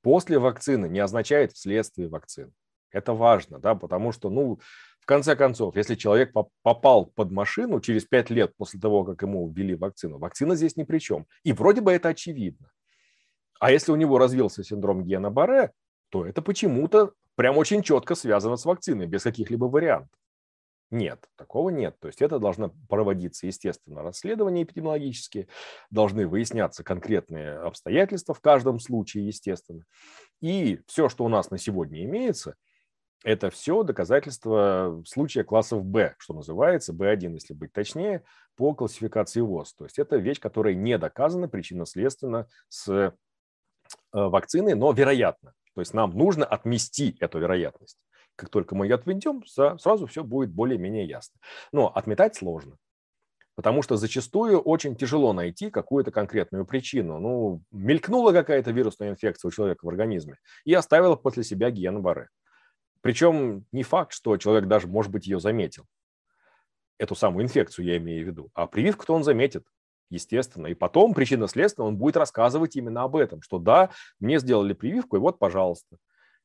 После вакцины не означает вследствие вакцины. Это важно, да, потому что, ну, в конце концов, если человек попал под машину через 5 лет после того, как ему ввели вакцину, вакцина здесь ни при чем. И вроде бы это очевидно. А если у него развился синдром гена Барре, то это почему-то прям очень четко связано с вакциной, без каких-либо вариантов. Нет, такого нет. То есть это должно проводиться, естественно, расследования эпидемиологические, должны выясняться конкретные обстоятельства в каждом случае, естественно. И все, что у нас на сегодня имеется, это все доказательства случая классов Б, что называется, Б1, если быть точнее, по классификации ВОЗ. То есть это вещь, которая не доказана причинно-следственно с э, вакциной, но вероятно. То есть нам нужно отмести эту вероятность. Как только мы ее отведем, сразу все будет более-менее ясно. Но отметать сложно. Потому что зачастую очень тяжело найти какую-то конкретную причину. Ну, мелькнула какая-то вирусная инфекция у человека в организме и оставила после себя гиен Барре. Причем не факт, что человек даже, может быть, ее заметил. Эту самую инфекцию я имею в виду. А прививку-то он заметит естественно. И потом причинно-следственно он будет рассказывать именно об этом, что да, мне сделали прививку, и вот, пожалуйста.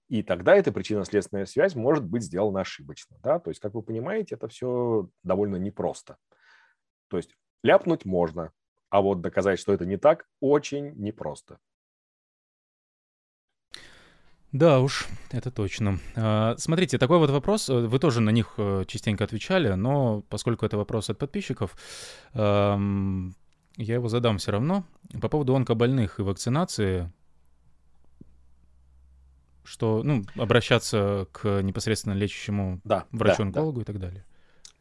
И тогда эта причинно-следственная связь может быть сделана ошибочно. Да? То есть, как вы понимаете, это все довольно непросто. То есть ляпнуть можно, а вот доказать, что это не так, очень непросто. Да уж, это точно. А, смотрите, такой вот вопрос, э, вы тоже на них э, частенько отвечали, но поскольку это вопрос от подписчиков, я его задам все равно. По поводу онкобольных и вакцинации, что, ну, обращаться к непосредственно лечащему да, врачу-онкологу да, да. и так далее.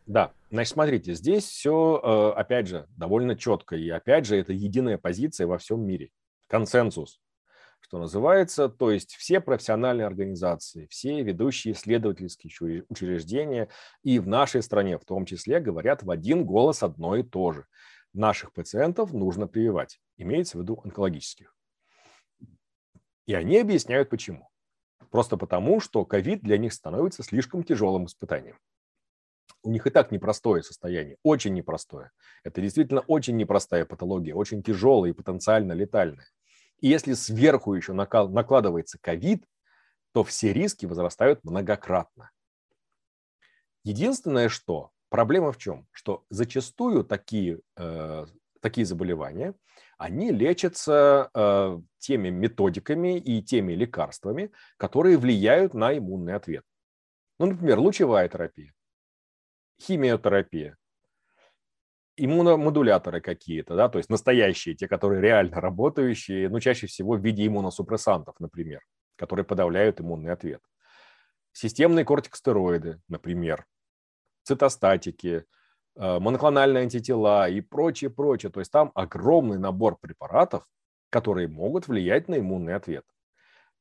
Да, значит, смотрите, здесь все, э, опять же, довольно четко. И опять же, это единая позиция во всем мире. Консенсус, что называется. То есть все профессиональные организации, все ведущие исследовательские учреждения и в нашей стране в том числе говорят в один голос одно и то же наших пациентов нужно прививать. Имеется в виду онкологических. И они объясняют почему. Просто потому, что ковид для них становится слишком тяжелым испытанием. У них и так непростое состояние, очень непростое. Это действительно очень непростая патология, очень тяжелая и потенциально летальная. И если сверху еще накладывается ковид, то все риски возрастают многократно. Единственное, что Проблема в чем? Что зачастую такие э, такие заболевания, они лечатся э, теми методиками и теми лекарствами, которые влияют на иммунный ответ. Ну, например, лучевая терапия, химиотерапия, иммуномодуляторы какие-то, да, то есть настоящие, те, которые реально работающие, ну, чаще всего в виде иммуносупрессантов, например, которые подавляют иммунный ответ. Системные кортикостероиды, например, цитостатики, э, моноклональные антитела и прочее, прочее. То есть там огромный набор препаратов, которые могут влиять на иммунный ответ.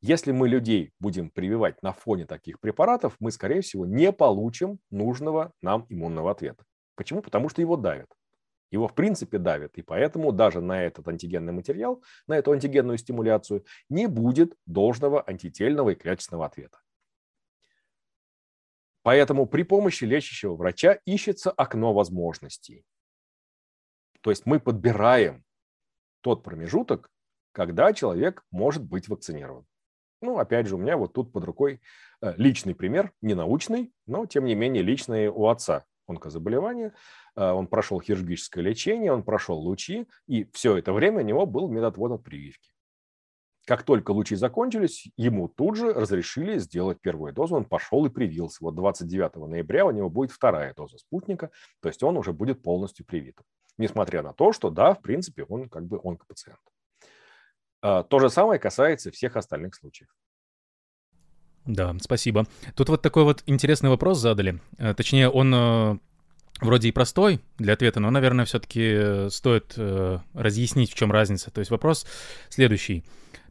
Если мы людей будем прививать на фоне таких препаратов, мы, скорее всего, не получим нужного нам иммунного ответа. Почему? Потому что его давят. Его, в принципе, давят. И поэтому даже на этот антигенный материал, на эту антигенную стимуляцию не будет должного антительного и клеточного ответа. Поэтому при помощи лечащего врача ищется окно возможностей. То есть мы подбираем тот промежуток, когда человек может быть вакцинирован. Ну, опять же, у меня вот тут под рукой э, личный пример, не научный, но, тем не менее, личный у отца онкозаболевания. Э, он прошел хирургическое лечение, он прошел лучи, и все это время у него был медотвод от прививки. Как только лучи закончились, ему тут же разрешили сделать первую дозу. Он пошел и привился. Вот 29 ноября у него будет вторая доза спутника, то есть он уже будет полностью привит. Несмотря на то, что да, в принципе, он как бы онкопациент. А, то же самое касается всех остальных случаев. Да, спасибо. Тут вот такой вот интересный вопрос задали. Э, точнее, он э, вроде и простой для ответа, но, наверное, все-таки э, стоит разъяснить, в чем разница. То есть вопрос следующий.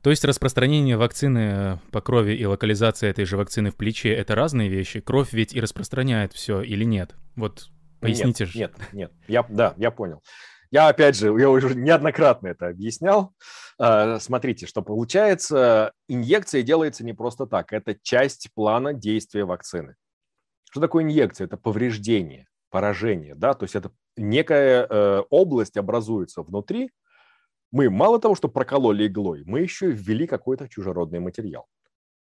То есть распространение вакцины по крови и локализация этой же вакцины в плече — это разные вещи? Кровь ведь и распространяет все или нет? Вот поясните нет, же. Нет, нет, я, да, я понял. Я, опять же, я уже неоднократно это объяснял. А, смотрите, что получается, инъекция делается не просто так. Это часть плана действия вакцины. Что такое инъекция? Это повреждение, поражение, да, то есть это некая э, область образуется внутри, мы мало того, что прокололи иглой, мы еще ввели какой-то чужеродный материал.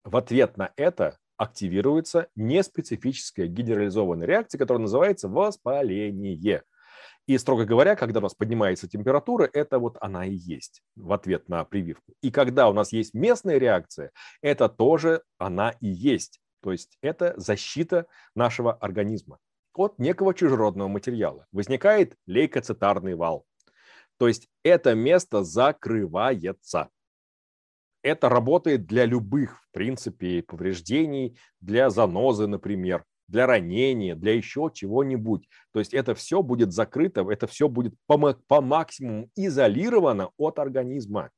В ответ на это активируется неспецифическая генерализованная реакция, которая называется воспаление. И, строго говоря, когда у нас поднимается температура, это вот она и есть в ответ на прививку. И когда у нас есть местная реакция, это тоже она и есть. То есть это защита нашего организма от некого чужеродного материала. Возникает лейкоцитарный вал. То есть это место закрывается. Это работает для любых, в принципе, повреждений, для занозы, например, для ранения, для еще чего-нибудь. То есть это все будет закрыто, это все будет по, по максимуму изолировано от организма.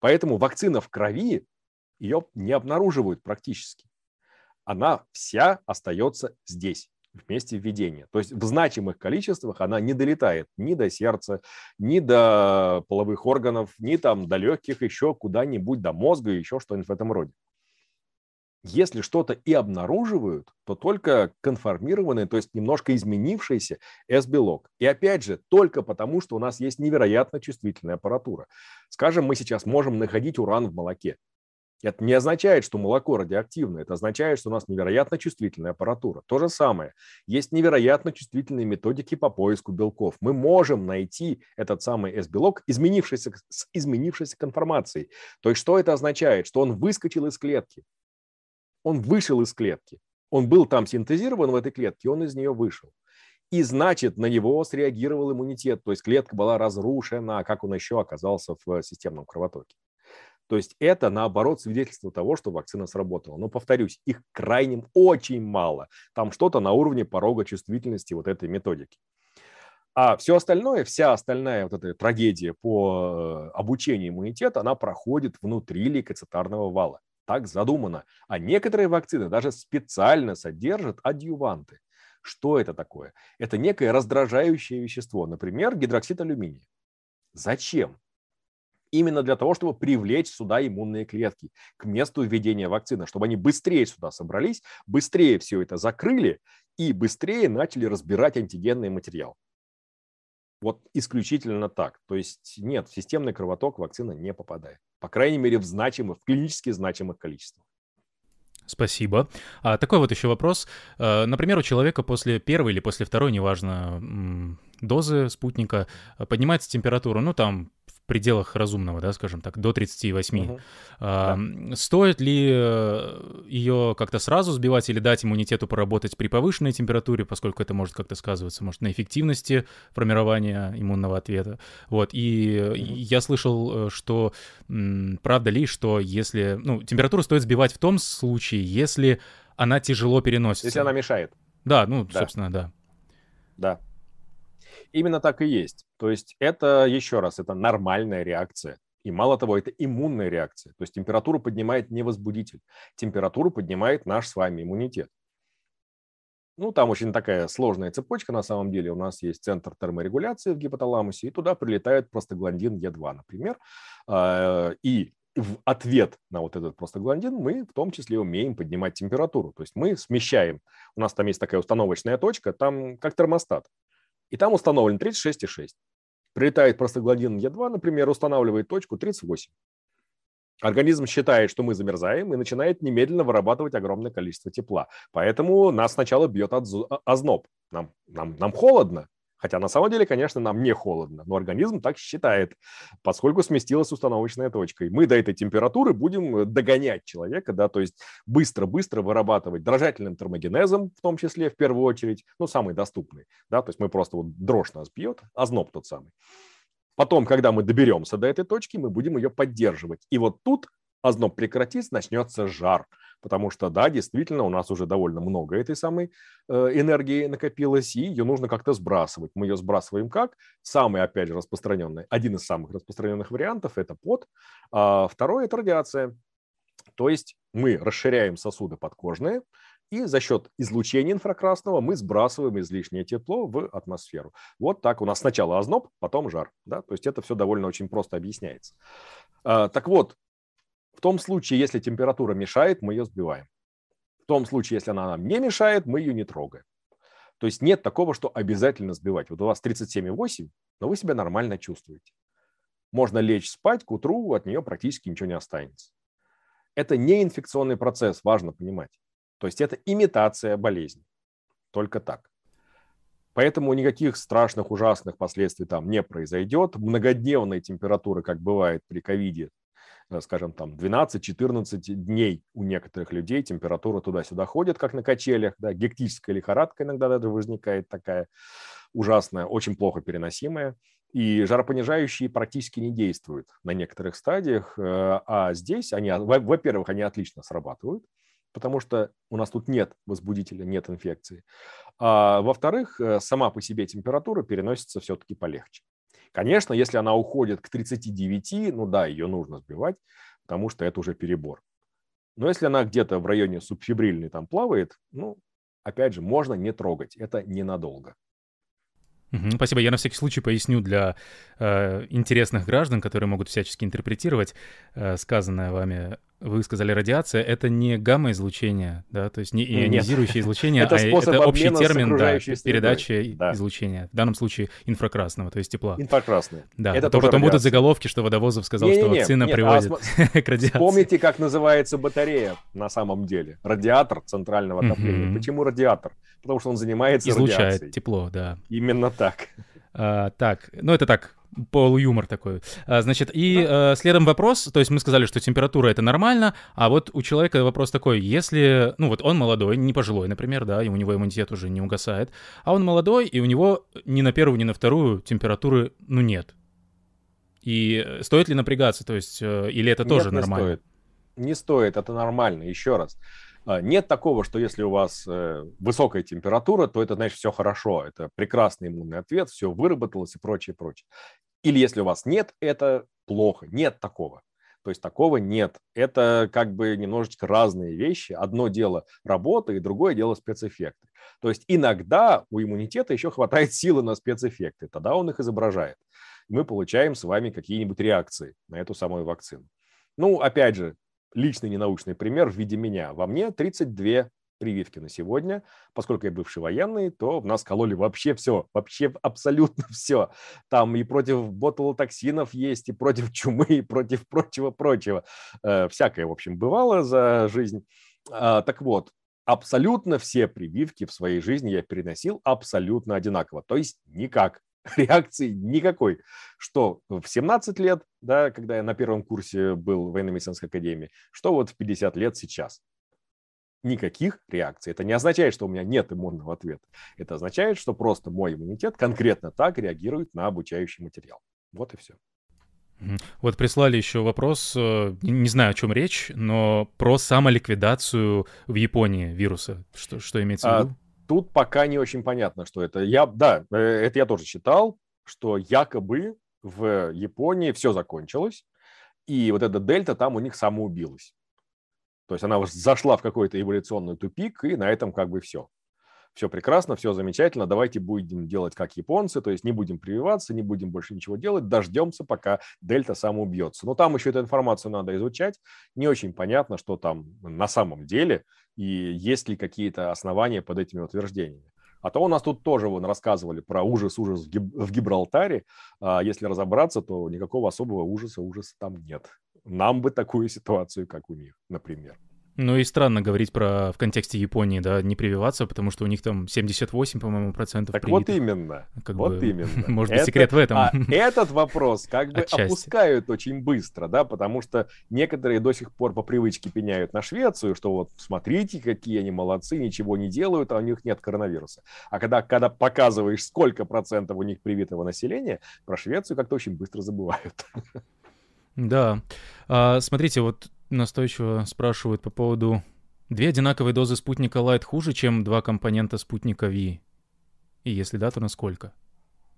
Поэтому вакцина в крови, ее не обнаруживают практически. Она вся остается здесь в месте введения. То есть в значимых количествах она не долетает ни до сердца, ни до половых органов, ни там до легких, еще куда-нибудь, до мозга, еще что-нибудь в этом роде. Если что-то и обнаруживают, то только конформированный, то есть немножко изменившийся S-белок. И опять же, только потому, что у нас есть невероятно чувствительная аппаратура. Скажем, мы сейчас можем находить уран в молоке. Это не означает, что молоко радиоактивное, это означает, что у нас невероятно чувствительная аппаратура. То же самое. Есть невероятно чувствительные методики по поиску белков. Мы можем найти этот самый S-белок, изменившийся, с изменившейся конформацией. То есть что это означает? Что он выскочил из клетки. Он вышел из клетки. Он был там синтезирован в этой клетке, он из нее вышел. И значит, на него среагировал иммунитет, то есть клетка была разрушена, как он еще оказался в системном кровотоке. То есть это, наоборот, свидетельство того, что вакцина сработала. Но, повторюсь, их крайне очень мало. Там что-то на уровне порога чувствительности вот этой методики. А все остальное, вся остальная вот эта трагедия по э, обучению иммунитета, она проходит внутри лейкоцитарного вала. Так задумано. А некоторые вакцины даже специально содержат адъюванты. Что это такое? Это некое раздражающее вещество, например, гидроксид алюминия. Зачем? именно для того, чтобы привлечь сюда иммунные клетки к месту введения вакцины, чтобы они быстрее сюда собрались, быстрее все это закрыли и быстрее начали разбирать антигенный материал. Вот исключительно так. То есть нет, в системный кровоток вакцина не попадает. По крайней мере, в значимых, в клинически значимых количествах. Спасибо. А такой вот еще вопрос. Э, например, у человека после первой или после второй, неважно, дозы спутника, поднимается температура, ну, там, пределах разумного, да, скажем так, до 38. Угу. А, да. Стоит ли э, ее как-то сразу сбивать или дать иммунитету поработать при повышенной температуре, поскольку это может как-то сказываться, может, на эффективности формирования иммунного ответа. Вот, и угу. я слышал, э, что правда ли, что если, ну, температуру стоит сбивать в том случае, если она тяжело переносится. Если она мешает. Да, ну, да. собственно, да. Да. Именно так и есть. То есть это, еще раз, это нормальная реакция. И мало того, это иммунная реакция. То есть температуру поднимает не возбудитель. Температуру поднимает наш с вами иммунитет. Ну, там очень такая сложная цепочка на самом деле. У нас есть центр терморегуляции в гипоталамусе, и туда прилетает простагландин Е2, например. А, и в ответ на вот этот простагландин мы в том числе умеем поднимать температуру. То есть мы смещаем. У нас там есть такая установочная точка, там как термостат и там установлен 36,6. Прилетает простагландин Е2, например, устанавливает точку 38. Организм считает, что мы замерзаем и начинает немедленно вырабатывать огромное количество тепла. Поэтому нас сначала бьет озноб. Нам, нам, нам холодно, Хотя на самом деле, конечно, нам не холодно, но организм так считает, поскольку сместилась установочная точка. И мы до этой температуры будем э, догонять человека, да, то есть быстро-быстро вырабатывать дрожательным термогенезом, в том числе, в первую очередь, ну, самый доступный, да, то есть мы просто вот дрожь нас бьет, озноб тот самый. Потом, когда мы доберемся до этой точки, мы будем ее поддерживать. И вот тут озноб прекратится, начнется жар потому что, да, действительно, у нас уже довольно много этой самой э, энергии накопилось, и ее нужно как-то сбрасывать. Мы ее сбрасываем как? Самый, опять же, распространенный, один из самых распространенных вариантов – это пот, а второй – это радиация. То есть мы расширяем сосуды подкожные, и за счет излучения инфракрасного мы сбрасываем излишнее тепло в атмосферу. Вот так у нас сначала озноб, потом жар. Да? То есть это все довольно очень просто объясняется. А, так вот, в том случае, если температура мешает, мы ее сбиваем. В том случае, если она нам не мешает, мы ее не трогаем. То есть нет такого, что обязательно сбивать. Вот у вас 37,8, но вы себя нормально чувствуете. Можно лечь спать, к утру от нее практически ничего не останется. Это не инфекционный процесс, важно понимать. То есть это имитация болезни. Только так. Поэтому никаких страшных, ужасных последствий там не произойдет. Многодневные температуры, как бывает при ковиде, скажем, там 12-14 дней у некоторых людей температура туда-сюда ходит, как на качелях, да, гектическая лихорадка иногда даже возникает такая ужасная, очень плохо переносимая. И жаропонижающие практически не действуют на некоторых стадиях, э, а здесь они, во-первых, они отлично срабатывают, потому что у нас тут нет возбудителя, нет инфекции. А во-вторых, э, сама по себе температура переносится все-таки полегче. Конечно, если она уходит к 39, ну да, ее нужно сбивать, потому что это уже перебор. Но если она где-то в районе субфибрильной там плавает, ну, опять же, можно не трогать, это ненадолго. Спасибо. Я на всякий случай поясню для э, интересных граждан, которые могут всячески интерпретировать э, сказанное вами вы сказали радиация, это не гамма-излучение, да, то есть не ионизирующее излучение, а это общий термин, да, передача да. излучения, в данном случае инфракрасного, то есть тепла. Инфракрасное. Да, это а то потом будут заголовки, что Водовозов сказал, что вакцина приводит к радиации. Вспомните, как называется батарея на самом деле. Радиатор центрального отопления. Почему радиатор? Потому что он занимается Излучает тепло, да. Именно так. А, так, ну это так, полуюмор такой. А, значит, и э, следом вопрос, то есть мы сказали, что температура это нормально, а вот у человека вопрос такой, если, ну вот он молодой, не пожилой, например, да, и у него иммунитет уже не угасает, а он молодой, и у него ни на первую, ни на вторую температуры, ну, нет. И стоит ли напрягаться, то есть, э, или это тоже нет, нормально? Не стоит. Не стоит, это нормально, еще раз. А, нет такого, что если у вас э, высокая температура, то это значит все хорошо, это прекрасный иммунный ответ, все выработалось и прочее, прочее. Или если у вас нет, это плохо. Нет такого. То есть такого нет. Это как бы немножечко разные вещи. Одно дело работа, и другое дело спецэффекты. То есть иногда у иммунитета еще хватает силы на спецэффекты. Тогда он их изображает. Мы получаем с вами какие-нибудь реакции на эту самую вакцину. Ну, опять же, личный ненаучный пример в виде меня. Во мне 32 прививки на сегодня. Поскольку я бывший военный, то в нас кололи вообще все, вообще абсолютно все. Там и против ботулотоксинов есть, и против чумы, и против прочего-прочего. Э, всякое, в общем, бывало за жизнь. А, так вот, абсолютно все прививки в своей жизни я переносил абсолютно одинаково, то есть никак. реакции никакой. Что в 17 лет, да, когда я на первом курсе был в военно-медицинской академии, что вот в 50 лет сейчас. Никаких реакций. Это не означает, что у меня нет иммунного ответа. Это означает, что просто мой иммунитет конкретно так реагирует на обучающий материал. Вот и все. Вот прислали еще вопрос, э, не знаю, о чем речь, но про самоликвидацию в Японии вируса. Что, что имеется в а, виду? А, тут пока не очень понятно, что это. Я, да, э, это я тоже читал, что якобы в Японии все закончилось, и вот эта дельта там у них самоубилась. То есть она зашла в какой-то эволюционный тупик, и на этом как бы все все прекрасно, все замечательно, давайте будем делать как японцы, то есть не будем прививаться, не будем больше ничего делать, дождемся, пока дельта сам убьется. Но там еще эту информацию надо изучать, не очень понятно, что там на самом деле и есть ли какие-то основания под этими утверждениями. А то у нас тут тоже вон рассказывали про ужас-ужас в Гибралтаре. А если разобраться, то никакого особого ужаса-ужаса там нет. Нам бы такую ситуацию, как у них, например. Ну и странно говорить про в контексте Японии, да, не прививаться, потому что у них там 78, по-моему, процентов Так привитых. вот именно, как вот бы, именно. Может быть, секрет в этом. А этот вопрос как бы Отчасти. опускают очень быстро, да, потому что некоторые до сих пор по привычке пеняют на Швецию, что вот смотрите, какие они молодцы, ничего не делают, а у них нет коронавируса. А когда, когда показываешь, сколько процентов у них привитого населения, про Швецию как-то очень быстро забывают. Да. А, смотрите, вот настойчиво спрашивают по поводу... Две одинаковые дозы спутника Light хуже, чем два компонента спутника V? И если да, то насколько?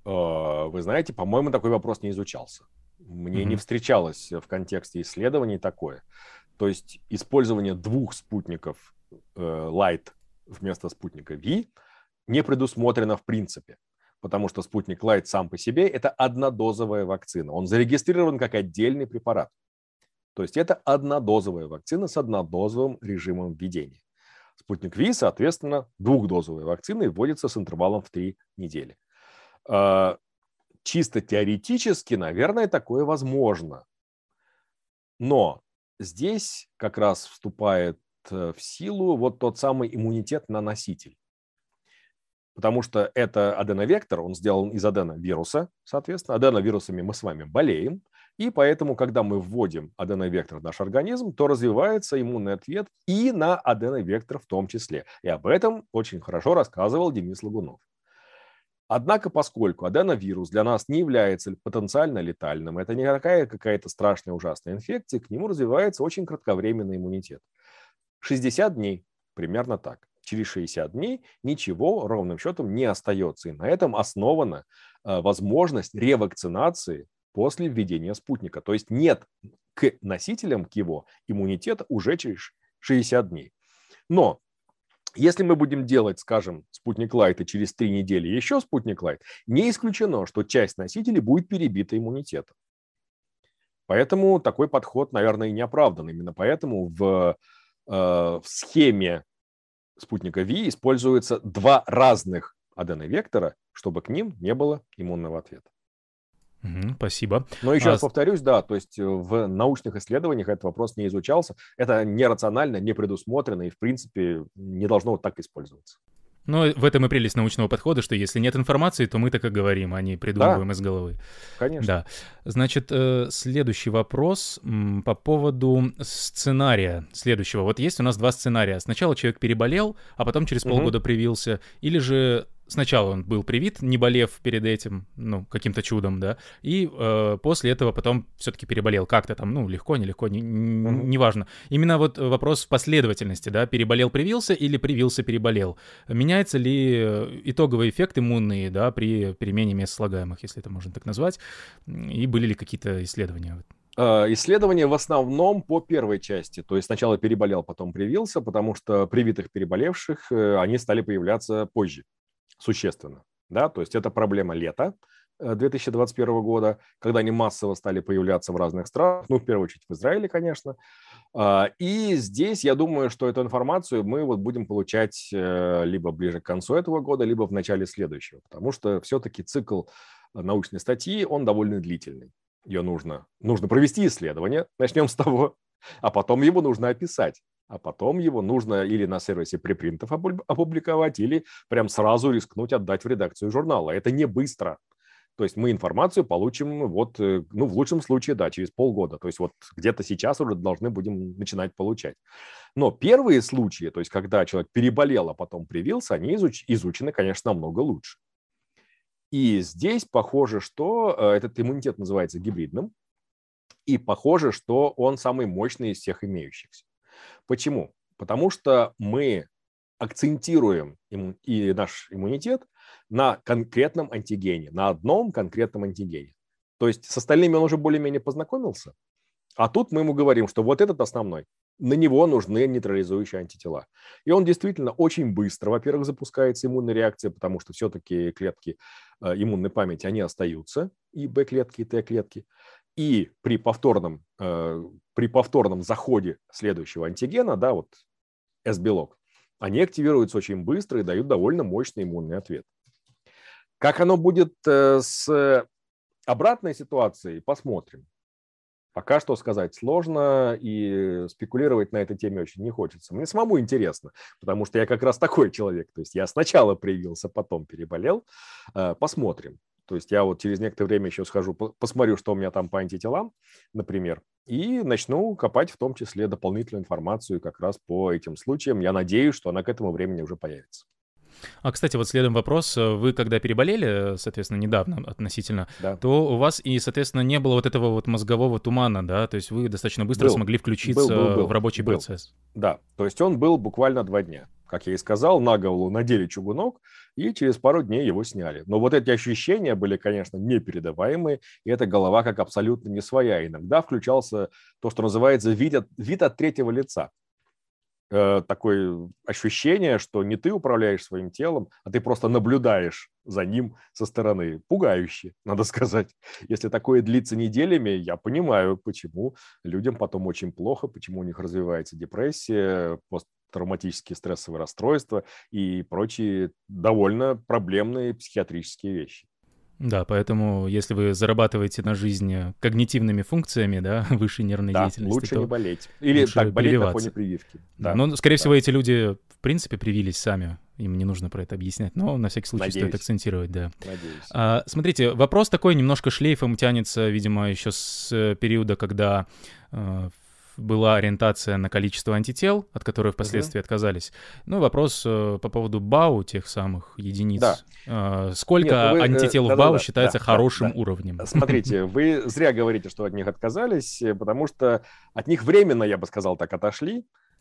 А, вы знаете, по-моему, такой вопрос не изучался. Мне mm-hmm. не встречалось в контексте исследований такое. То есть использование двух спутников э, Light вместо спутника V не предусмотрено в принципе потому что спутник Light сам по себе – это однодозовая вакцина. Он зарегистрирован как отдельный препарат. То есть это однодозовая вакцина с однодозовым режимом введения. Спутник Ви, соответственно, двухдозовая вакцина и вводится с интервалом в три недели. А, чисто теоретически, наверное, такое возможно. Но здесь как раз вступает э, в силу вот тот самый иммунитет на носитель. Потому что это аденовектор, он сделан из аденовируса, соответственно. Аденовирусами мы с вами болеем, и поэтому, когда мы вводим аденовектор в наш организм, то развивается иммунный ответ и на аденовектор в том числе. И об этом очень хорошо рассказывал Денис Лагунов. Однако, поскольку аденовирус для нас не является потенциально летальным, это не какая какая-то страшная ужасная инфекция, к нему развивается очень кратковременный иммунитет. 60 дней, примерно так. Через 60 дней ничего ровным счетом не остается. И на этом основана э, возможность ревакцинации после введения спутника. То есть нет к носителям, к его иммунитета уже через 60 дней. Но если мы будем делать, скажем, спутник Лайт и через три недели еще спутник Лайт, не исключено, что часть носителей будет перебита иммунитетом. Поэтому такой подход, наверное, и не оправдан. Именно поэтому в, э, в схеме спутника Ви используются два разных аденовектора, чтобы к ним не было иммунного ответа. Угу, спасибо. Но еще а... раз повторюсь, да, то есть э, в научных исследованиях этот вопрос не изучался. Это нерационально, не предусмотрено и, в принципе, не должно вот так использоваться. Ну, в этом и прелесть научного подхода, что если нет информации, то мы так и говорим, а не придумываем да. из головы. Конечно. Да. Значит, э, следующий вопрос по поводу сценария следующего. Вот есть у нас два сценария. Сначала человек переболел, а потом через полгода угу. привился. Или же сначала он был привит, не болев перед этим, ну, каким-то чудом, да, и э, после этого потом все-таки переболел как-то там, ну, легко, нелегко, не, неважно. Именно вот вопрос в последовательности, да, переболел, привился или привился, переболел. Меняется ли э, итоговый эффект иммунный, да, при перемене мест слагаемых, если это можно так назвать, и были ли какие-то исследования? Э, исследования в основном по первой части. То есть сначала переболел, потом привился, потому что привитых переболевших э, они стали появляться позже существенно. Да? То есть это проблема лета 2021 э, года, когда они массово стали появляться в разных странах, ну, в первую очередь в Израиле, конечно. А, и здесь я думаю, что эту информацию мы вот будем получать э, либо ближе к концу этого года, либо в начале следующего, потому что все-таки цикл научной статьи, он довольно длительный. Ее нужно, нужно провести исследование, начнем с того, а потом его нужно описать а потом его нужно или на сервисе припринтов опубликовать, или прям сразу рискнуть отдать в редакцию журнала. Это не быстро. То есть мы информацию получим вот, э, ну, в лучшем случае, да, через полгода. То есть вот где-то сейчас уже должны будем начинать получать. Но первые случаи, то есть когда человек переболел, а потом привился, они изуч- изучены, конечно, намного лучше. И здесь похоже, что э, этот иммунитет называется гибридным, и похоже, что он самый мощный из всех имеющихся. Почему? Потому что мы акцентируем и наш иммунитет на конкретном антигене, на одном конкретном антигене. То есть с остальными он уже более-менее познакомился, а тут мы ему говорим, что вот этот основной, на него нужны нейтрализующие антитела. И он действительно очень быстро, во-первых, запускается иммунная реакция, потому что все-таки клетки э, иммунной памяти, они остаются, и Б-клетки, и Т-клетки. И при повторном, э, при повторном заходе следующего антигена, да, вот S-белок, они активируются очень быстро и дают довольно мощный иммунный ответ. Как оно будет э, с обратной ситуацией, посмотрим. Пока что сказать сложно, и спекулировать на этой теме очень не хочется. Мне самому интересно, потому что я как раз такой человек. То есть я сначала привился, потом переболел. Э, посмотрим. То есть я вот через некоторое время еще схожу, посмотрю, что у меня там по антителам, например, и начну копать в том числе дополнительную информацию как раз по этим случаям. Я надеюсь, что она к этому времени уже появится. А, кстати, вот следом вопрос. Вы когда переболели, соответственно, недавно относительно, да. то у вас и, соответственно, не было вот этого вот мозгового тумана, да? То есть вы достаточно быстро был. смогли включиться был, был, был. в рабочий был. процесс. Да, то есть он был буквально два дня. Как я и сказал, на голову надели чугунок, и через пару дней его сняли. Но вот эти ощущения были, конечно, непередаваемые, и эта голова как абсолютно не своя. Иногда включался то, что называется вид от, вид от третьего лица. Э, такое ощущение, что не ты управляешь своим телом, а ты просто наблюдаешь за ним со стороны. Пугающе, надо сказать. Если такое длится неделями, я понимаю, почему людям потом очень плохо, почему у них развивается депрессия, посттравматические стрессовые расстройства и прочие довольно проблемные психиатрические вещи. Да, поэтому если вы зарабатываете на жизни когнитивными функциями, да, высшей нервной да, деятельности, лучше то не болеть. Или так, болеть на фоне прививки. Да, но, скорее да. всего, эти люди, в принципе, привились сами. Им не нужно про это объяснять, но на всякий случай Надеюсь. стоит акцентировать, да. Надеюсь. А, смотрите, вопрос такой немножко шлейфом тянется, видимо, еще с э, периода, когда э, была ориентация на количество антител, от которых впоследствии угу. отказались. Ну, вопрос э, по поводу БАУ, тех самых единиц. Да. Э, сколько Нет, ну вы, э, антител э, в БАУ да, считается да, хорошим да, уровнем? Смотрите, вы зря говорите, что от них отказались, э, потому что от них временно, я бы сказал так, отошли,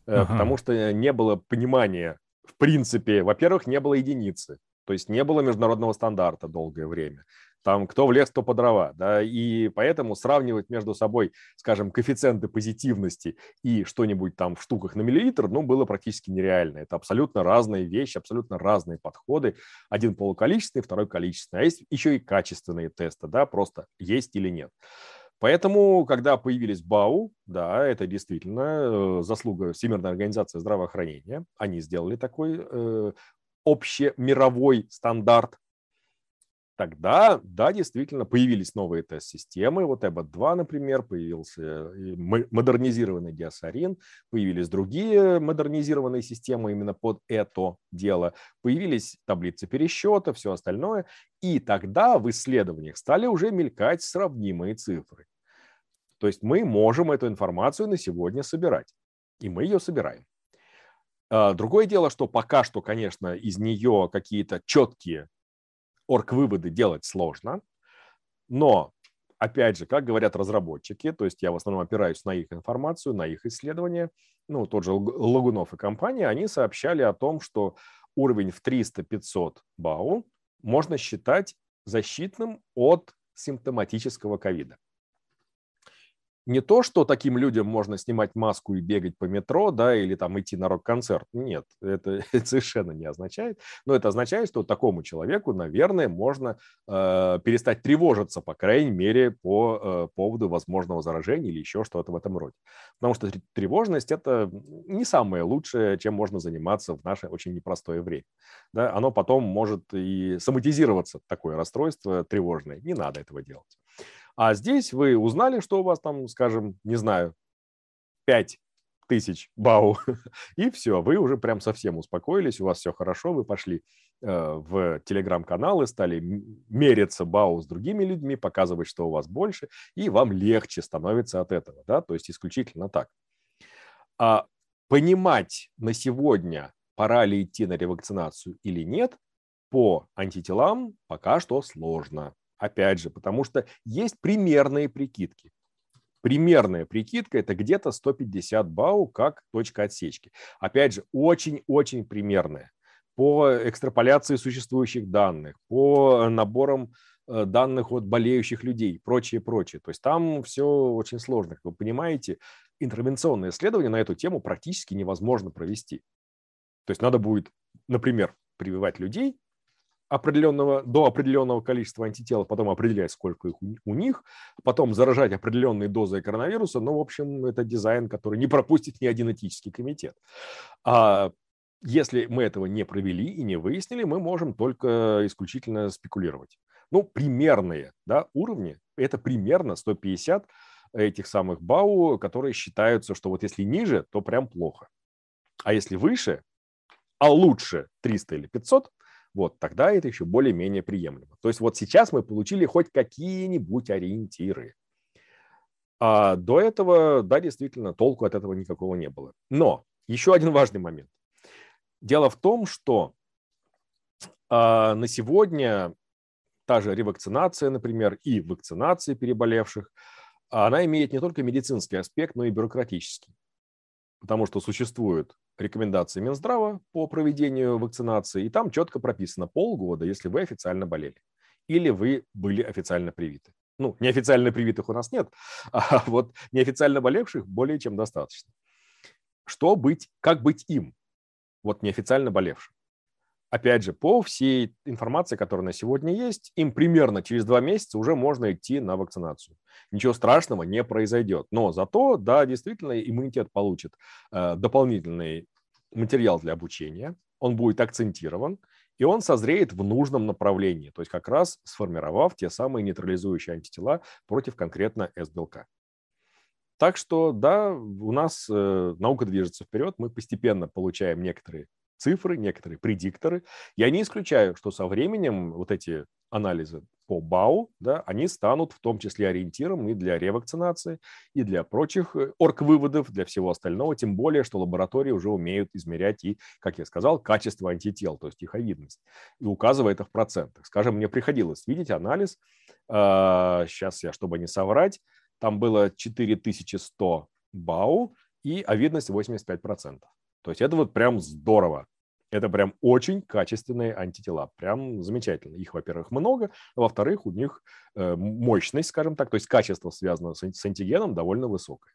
э, ага. потому что не было понимания, в принципе, во-первых, не было единицы. То есть не было международного стандарта долгое время там кто в лес, кто по дрова, да, и поэтому сравнивать между собой, скажем, коэффициенты позитивности и что-нибудь там в штуках на миллилитр, ну, было практически нереально. Это абсолютно разные вещи, абсолютно разные подходы. Один полуколичественный, второй количественный, а есть еще и качественные тесты, да, просто есть или нет. Поэтому, когда появились БАУ, да, это действительно э, заслуга Всемирной организации здравоохранения. Они сделали такой э, общемировой стандарт тогда, да, действительно, появились новые тест-системы. Вот EBOT-2, например, появился модернизированный диасарин, появились другие модернизированные системы именно под это дело. Появились таблицы пересчета, все остальное. И тогда в исследованиях стали уже мелькать сравнимые цифры. То есть мы можем эту информацию на сегодня собирать. И мы ее собираем. А, другое дело, что пока что, конечно, из нее какие-то четкие орг-выводы делать сложно, но, опять же, как говорят разработчики, то есть я в основном опираюсь на их информацию, на их исследования, ну, тот же Лагунов и компания, они сообщали о том, что уровень в 300-500 БАУ можно считать защитным от симптоматического ковида не то, что таким людям можно снимать маску и бегать по метро, да, или там идти на рок-концерт. Нет, это, это совершенно не означает. Но это означает, что такому человеку, наверное, можно э, перестать тревожиться, по крайней мере, по э, поводу возможного заражения или еще что-то в этом роде. Потому что тревожность – это не самое лучшее, чем можно заниматься в наше очень непростое время. Да, оно потом может и соматизироваться, такое расстройство тревожное. Не надо этого делать. А здесь вы узнали, что у вас там, скажем, не знаю, 5 тысяч бау, и все, вы уже прям совсем успокоились, у вас все хорошо, вы пошли в телеграм-каналы, стали мериться БАУ с другими людьми, показывать, что у вас больше, и вам легче становится от этого, да, то есть исключительно так. А понимать на сегодня, пора ли идти на ревакцинацию или нет, по антителам пока что сложно. Опять же, потому что есть примерные прикидки. Примерная прикидка – это где-то 150 БАУ как точка отсечки. Опять же, очень-очень примерная. По экстраполяции существующих данных, по наборам э, данных от болеющих людей, прочее, прочее. То есть там все очень сложно. Как вы понимаете, интервенционное исследование на эту тему практически невозможно провести. То есть надо будет, например, прививать людей определенного, до определенного количества антител, потом определять, сколько их у, них, потом заражать определенные дозы коронавируса. Ну, в общем, это дизайн, который не пропустит ни один этический комитет. А если мы этого не провели и не выяснили, мы можем только исключительно спекулировать. Ну, примерные да, уровни – это примерно 150 этих самых БАУ, которые считаются, что вот если ниже, то прям плохо. А если выше, а лучше 300 или 500, вот тогда это еще более-менее приемлемо. То есть вот сейчас мы получили хоть какие-нибудь ориентиры. А до этого, да, действительно, толку от этого никакого не было. Но еще один важный момент. Дело в том, что а, на сегодня та же ревакцинация, например, и вакцинация переболевших, она имеет не только медицинский аспект, но и бюрократический. Потому что существуют рекомендации Минздрава по проведению вакцинации, и там четко прописано полгода, если вы официально болели или вы были официально привиты. Ну, неофициально привитых у нас нет, а вот неофициально болевших более чем достаточно. Что быть, как быть им, вот неофициально болевшим? Опять же, по всей информации, которая на сегодня есть, им примерно через два месяца уже можно идти на вакцинацию. Ничего страшного не произойдет. Но зато, да, действительно, иммунитет получит э, дополнительный материал для обучения, он будет акцентирован, и он созреет в нужном направлении, то есть как раз сформировав те самые нейтрализующие антитела против конкретно С-белка. Так что, да, у нас э, наука движется вперед, мы постепенно получаем некоторые цифры, некоторые предикторы. Я не исключаю, что со временем вот эти анализы по БАУ, да, они станут в том числе ориентиром и для ревакцинации, и для прочих э, орг-выводов, для всего остального, тем более, что лаборатории уже умеют измерять и, как я сказал, качество антител, то есть их видность, и указывая это в процентах. Скажем, мне приходилось видеть анализ, сейчас а, я, чтобы не соврать, там было 4100 БАУ и овидность 85%. То есть это вот прям здорово. Это прям очень качественные антитела. Прям замечательно. Их, во-первых, много, а во-вторых, у них э, мощность, скажем так, то есть качество, связанное с, с антигеном, довольно высокое.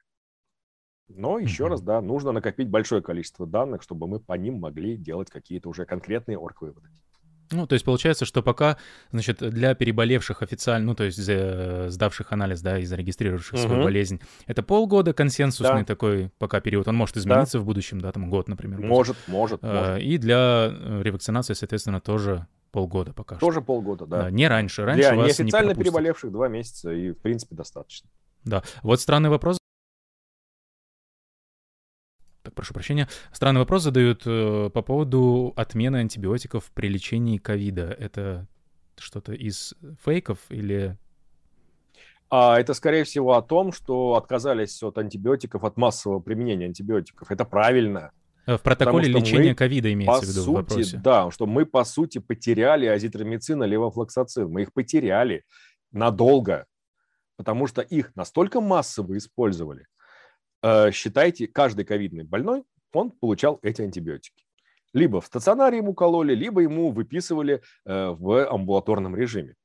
Но еще mm-hmm. раз, да, нужно накопить большое количество данных, чтобы мы по ним могли делать какие-то уже конкретные орг-выводы. Ну, то есть получается, что пока, значит, для переболевших официально, ну, то есть э, сдавших анализ, да, и зарегистрировавших угу. свою болезнь, это полгода консенсусный да. такой пока период. Он может измениться да. в будущем, да, там год, например. Может, может, может. А, и для э, ревакцинации, соответственно, тоже полгода пока тоже что. полгода, да. да. Не раньше. Раньше для вас неофициально не переболевших два месяца, и, в принципе, достаточно. Да. Вот странный вопрос прошу прощения. Странный вопрос задают э, по поводу отмены антибиотиков при лечении ковида. Это что-то из фейков или... А это, скорее всего, о том, что отказались от антибиотиков, от массового применения антибиотиков. Это правильно. Э, в протоколе лечения ковида имеется в виду сути, в вопросе. Да, что мы, по сути, потеряли азитромицин и левофлоксацин. Мы их потеряли надолго, потому что их настолько массово использовали, считайте, каждый ковидный больной, он получал эти антибиотики. Либо в стационаре ему кололи, либо ему выписывали э, в амбулаторном режиме.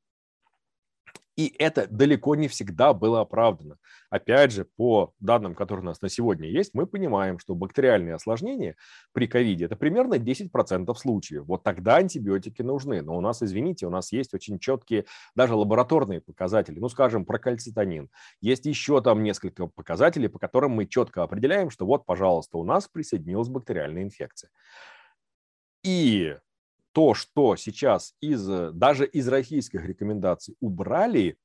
И это далеко не всегда было оправдано. Опять же, по данным, которые у нас на сегодня есть, мы понимаем, что бактериальные осложнения при ковиде – это примерно 10% случаев. Вот тогда антибиотики нужны. Но у нас, извините, у нас есть очень четкие даже лабораторные показатели. Ну, скажем, про кальцитонин. Есть еще там несколько показателей, по которым мы четко определяем, что вот, пожалуйста, у нас присоединилась бактериальная инфекция. И то, что сейчас из, даже из российских рекомендаций убрали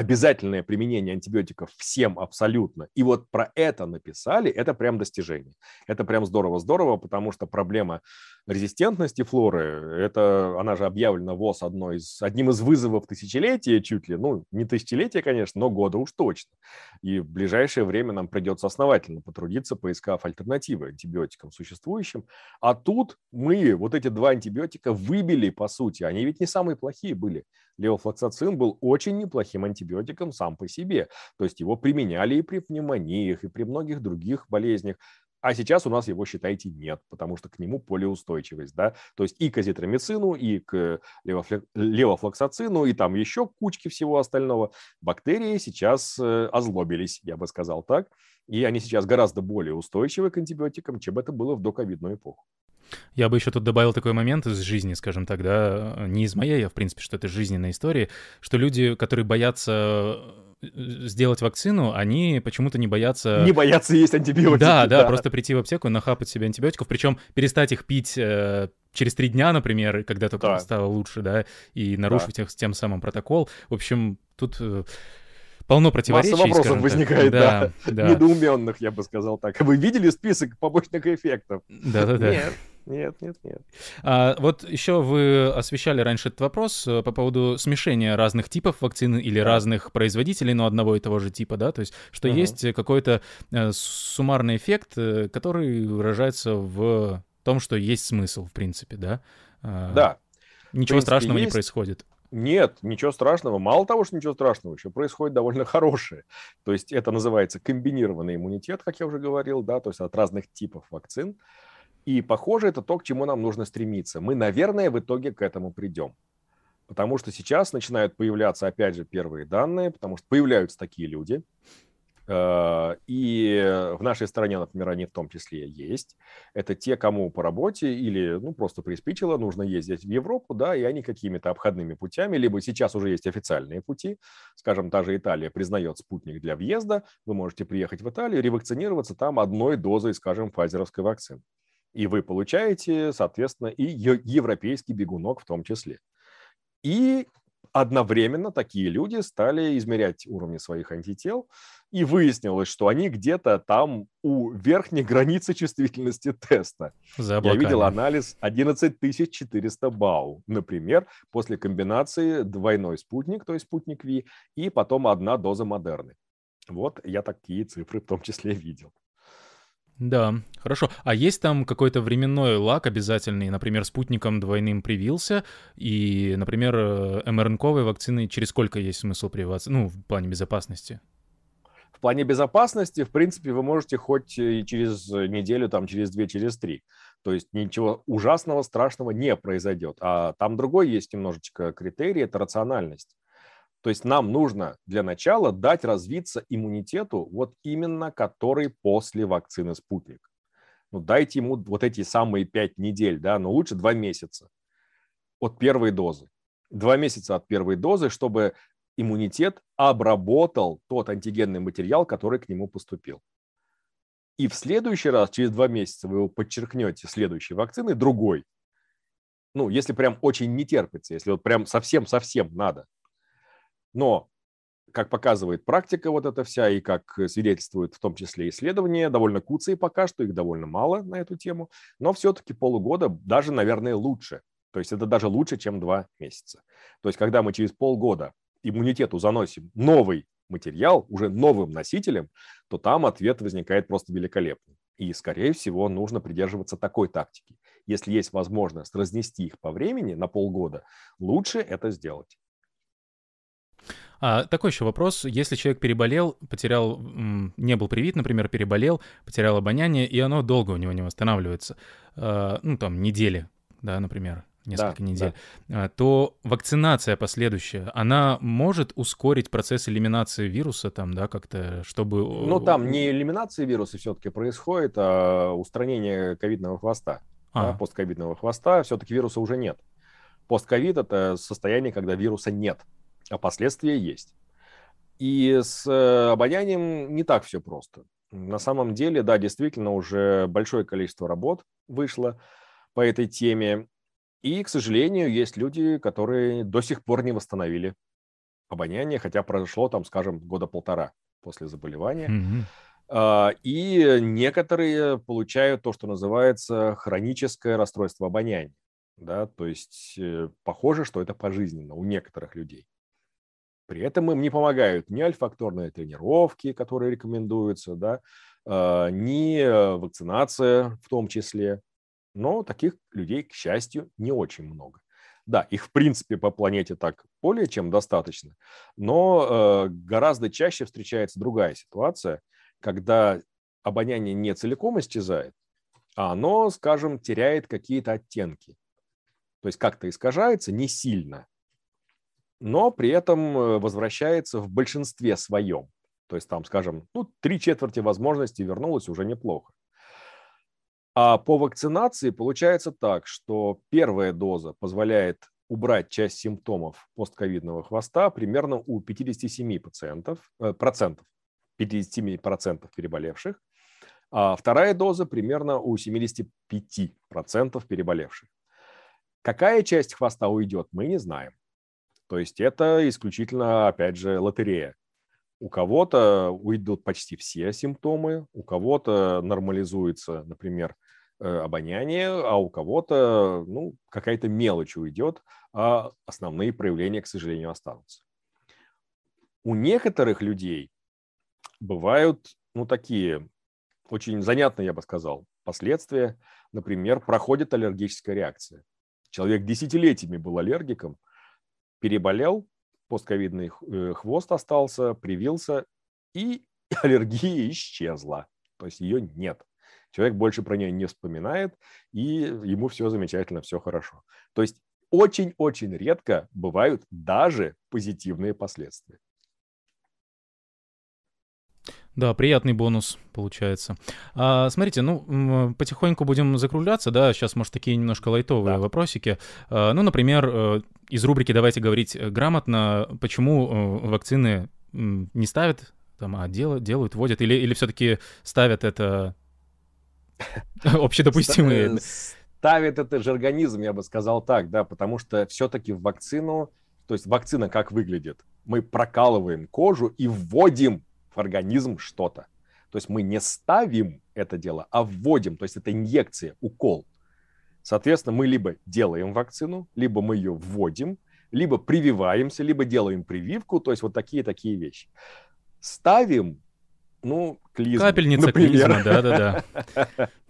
обязательное применение антибиотиков всем абсолютно, и вот про это написали, это прям достижение. Это прям здорово-здорово, потому что проблема резистентности флоры, это, она же объявлена ВОЗ одной из, одним из вызовов тысячелетия чуть ли, ну, не тысячелетия, конечно, но года уж точно. И в ближайшее время нам придется основательно потрудиться, поискав альтернативы антибиотикам существующим. А тут мы вот эти два антибиотика выбили, по сути. Они ведь не самые плохие были. Левофлоксацин был очень неплохим антибиотиком сам по себе. То есть его применяли и при пневмониях, и при многих других болезнях. А сейчас у нас его, считайте, нет, потому что к нему полиустойчивость, да, то есть и к азитромицину, и к левофлоксацину, и там еще кучки всего остального. Бактерии сейчас э, озлобились, я бы сказал так, и они сейчас гораздо более устойчивы к антибиотикам, чем это было в доковидную эпоху. Я бы еще тут добавил такой момент из жизни, скажем так, да, не из моей, а в принципе, что это жизненная история, что люди, которые боятся э, сделать вакцину, они почему-то не боятся... Не боятся есть антибиотики. Да, да, да, просто прийти в аптеку и нахапать себе антибиотиков, причем перестать их пить э, через три дня, например, когда только да. стало лучше, да, и нарушить да. их тем самым протокол. В общем, тут... Э, полно противоречий. Масса вопросов возникает, да, да, да. Недоуменных, я бы сказал так. Вы видели список побочных эффектов? Да-да-да. Нет. Нет, нет, нет. А, вот еще вы освещали раньше этот вопрос э, по поводу смешения разных типов вакцины или да. разных производителей, но одного и того же типа, да, то есть что угу. есть какой-то э, суммарный эффект, э, который выражается в том, что есть смысл, в принципе, да? А, да. Ничего принципе, страшного есть... не происходит. Нет, ничего страшного. Мало того, что ничего страшного, еще происходит довольно хорошее. То есть это называется комбинированный иммунитет, как я уже говорил, да, то есть от разных типов вакцин. И, похоже, это то, к чему нам нужно стремиться. Мы, наверное, в итоге к этому придем. Потому что сейчас начинают появляться, опять же, первые данные, потому что появляются такие люди. Э, и в нашей стране, например, они в том числе есть. Это те, кому по работе или ну, просто приспичило, нужно ездить в Европу, да, и они какими-то обходными путями, либо сейчас уже есть официальные пути, скажем, та же Италия признает спутник для въезда, вы можете приехать в Италию, ревакцинироваться там одной дозой, скажем, файзеровской вакцины. И вы получаете, соответственно, и европейский бегунок в том числе. И одновременно такие люди стали измерять уровни своих антител, и выяснилось, что они где-то там у верхней границы чувствительности теста. Я видел анализ 11400 БАУ, например, после комбинации двойной спутник, то есть спутник Ви, и потом одна доза Модерны. Вот я такие цифры в том числе видел. Да, хорошо. А есть там какой-то временной лак обязательный, например, спутником двойным привился, и, например, э, МРНКовой вакцины через сколько есть смысл прививаться, ну, в плане безопасности? В плане безопасности, в принципе, вы можете хоть и через неделю, там, через две, через три. То есть ничего ужасного, страшного не произойдет. А там другой есть немножечко критерий, это рациональность. То есть нам нужно для начала дать развиться иммунитету, вот именно который после вакцины «Спутник». Ну, дайте ему вот эти самые пять недель, да, но лучше два месяца от первой дозы. Два месяца от первой дозы, чтобы иммунитет обработал тот антигенный материал, который к нему поступил. И в следующий раз, через два месяца, вы его подчеркнете следующей вакциной, другой. Ну, если прям очень не терпится, если вот прям совсем-совсем надо – но, как показывает практика вот эта вся, и как свидетельствует в том числе исследования, довольно куцые пока что, их довольно мало на эту тему, но все-таки полугода даже, наверное, лучше. То есть это даже лучше, чем два месяца. То есть когда мы через полгода иммунитету заносим новый материал, уже новым носителем, то там ответ возникает просто великолепный. И, скорее всего, нужно придерживаться такой тактики. Если есть возможность разнести их по времени на полгода, лучше это сделать. А, такой еще вопрос. Если человек переболел, потерял, не был привит, например, переболел, потерял обоняние, и оно долго у него не восстанавливается, а, ну, там, недели, да, например, несколько да, недель, да. то вакцинация последующая, она может ускорить процесс элиминации вируса там, да, как-то, чтобы... Ну, там не элиминация вируса все-таки происходит, а устранение ковидного хвоста, а. да, постковидного хвоста, все-таки вируса уже нет. Постковид – это состояние, когда вируса нет а последствия есть. И с э, обаянием не так все просто. На самом деле, да, действительно, уже большое количество работ вышло по этой теме. И, к сожалению, есть люди, которые до сих пор не восстановили обоняние, хотя прошло там, скажем, года полтора после заболевания. Mm-hmm. И некоторые получают то, что называется хроническое расстройство обоняния. Да, то есть э, похоже, что это пожизненно у некоторых людей. При этом им не помогают ни альфакторные тренировки, которые рекомендуются, да, а, ни вакцинация в том числе. Но таких людей, к счастью, не очень много. Да, их в принципе по планете так более чем достаточно, но э, гораздо чаще встречается другая ситуация, когда обоняние не целиком исчезает, а оно, скажем, теряет какие-то оттенки. То есть как-то искажается не сильно, но при этом э, возвращается в большинстве своем. То есть там, скажем, ну, три четверти возможностей вернулось уже неплохо. А по вакцинации получается так, что первая доза позволяет убрать часть симптомов постковидного хвоста примерно у 57 пациентов, э, процентов, 57 процентов переболевших, а вторая доза примерно у 75 процентов переболевших. Какая часть хвоста уйдет, мы не знаем. То есть это исключительно, опять же, лотерея. У кого-то уйдут почти все симптомы, у кого-то нормализуется, например, э, обоняние, а у кого-то ну, какая-то мелочь уйдет, а основные проявления, к сожалению, останутся. У некоторых людей бывают ну, такие очень занятные, я бы сказал, последствия. Например, проходит аллергическая реакция. Человек десятилетиями был аллергиком, переболел, постковидный э, хвост остался, привился, и аллергия исчезла. То есть ее нет. Человек больше про нее не вспоминает, и ему все замечательно, все хорошо. То есть очень-очень редко бывают даже позитивные последствия. Да, приятный бонус получается. А, смотрите, ну, потихоньку будем закругляться, да, сейчас, может, такие немножко лайтовые да. вопросики. А, ну, например, э, из рубрики «Давайте говорить грамотно», почему э, вакцины не ставят, там, а делают, делают вводят, или, или все-таки ставят это общедопустимые? Ставит это же организм, я бы сказал так, да, потому что все-таки в вакцину, то есть вакцина как выглядит? Мы прокалываем кожу и вводим в организм что-то. То есть мы не ставим это дело, а вводим, то есть это инъекция, укол. Соответственно, мы либо делаем вакцину, либо мы ее вводим, либо прививаемся, либо делаем прививку, то есть вот такие-такие вещи. Ставим ну, клизму, Капельница например. клизма, да-да-да.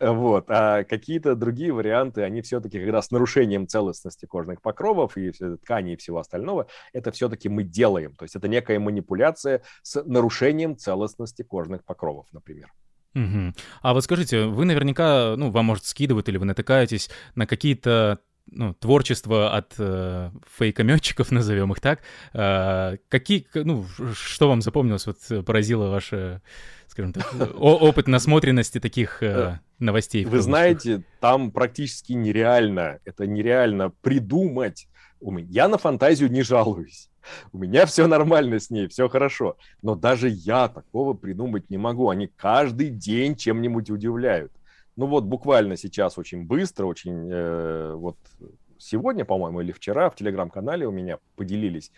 Вот. А какие-то другие варианты, они все-таки раз с нарушением целостности кожных покровов и тканей и всего остального, это все-таки мы делаем. То есть это некая манипуляция с нарушением целостности кожных покровов, например. Угу. А вот скажите, вы наверняка, ну, вам может скидывают или вы натыкаетесь на какие-то ну, творчество от э, фейкометчиков, назовем их так. Э, какие, ну, что вам запомнилось, вот поразило ваше, скажем так, опыт насмотренности таких э, новостей? Вы знаете, там практически нереально, это нереально придумать. Я на фантазию не жалуюсь. У меня все нормально с ней, все хорошо. Но даже я такого придумать не могу. Они каждый день чем-нибудь удивляют. Ну вот буквально сейчас очень быстро, очень э, вот сегодня, по-моему, или вчера в телеграм-канале у меня поделились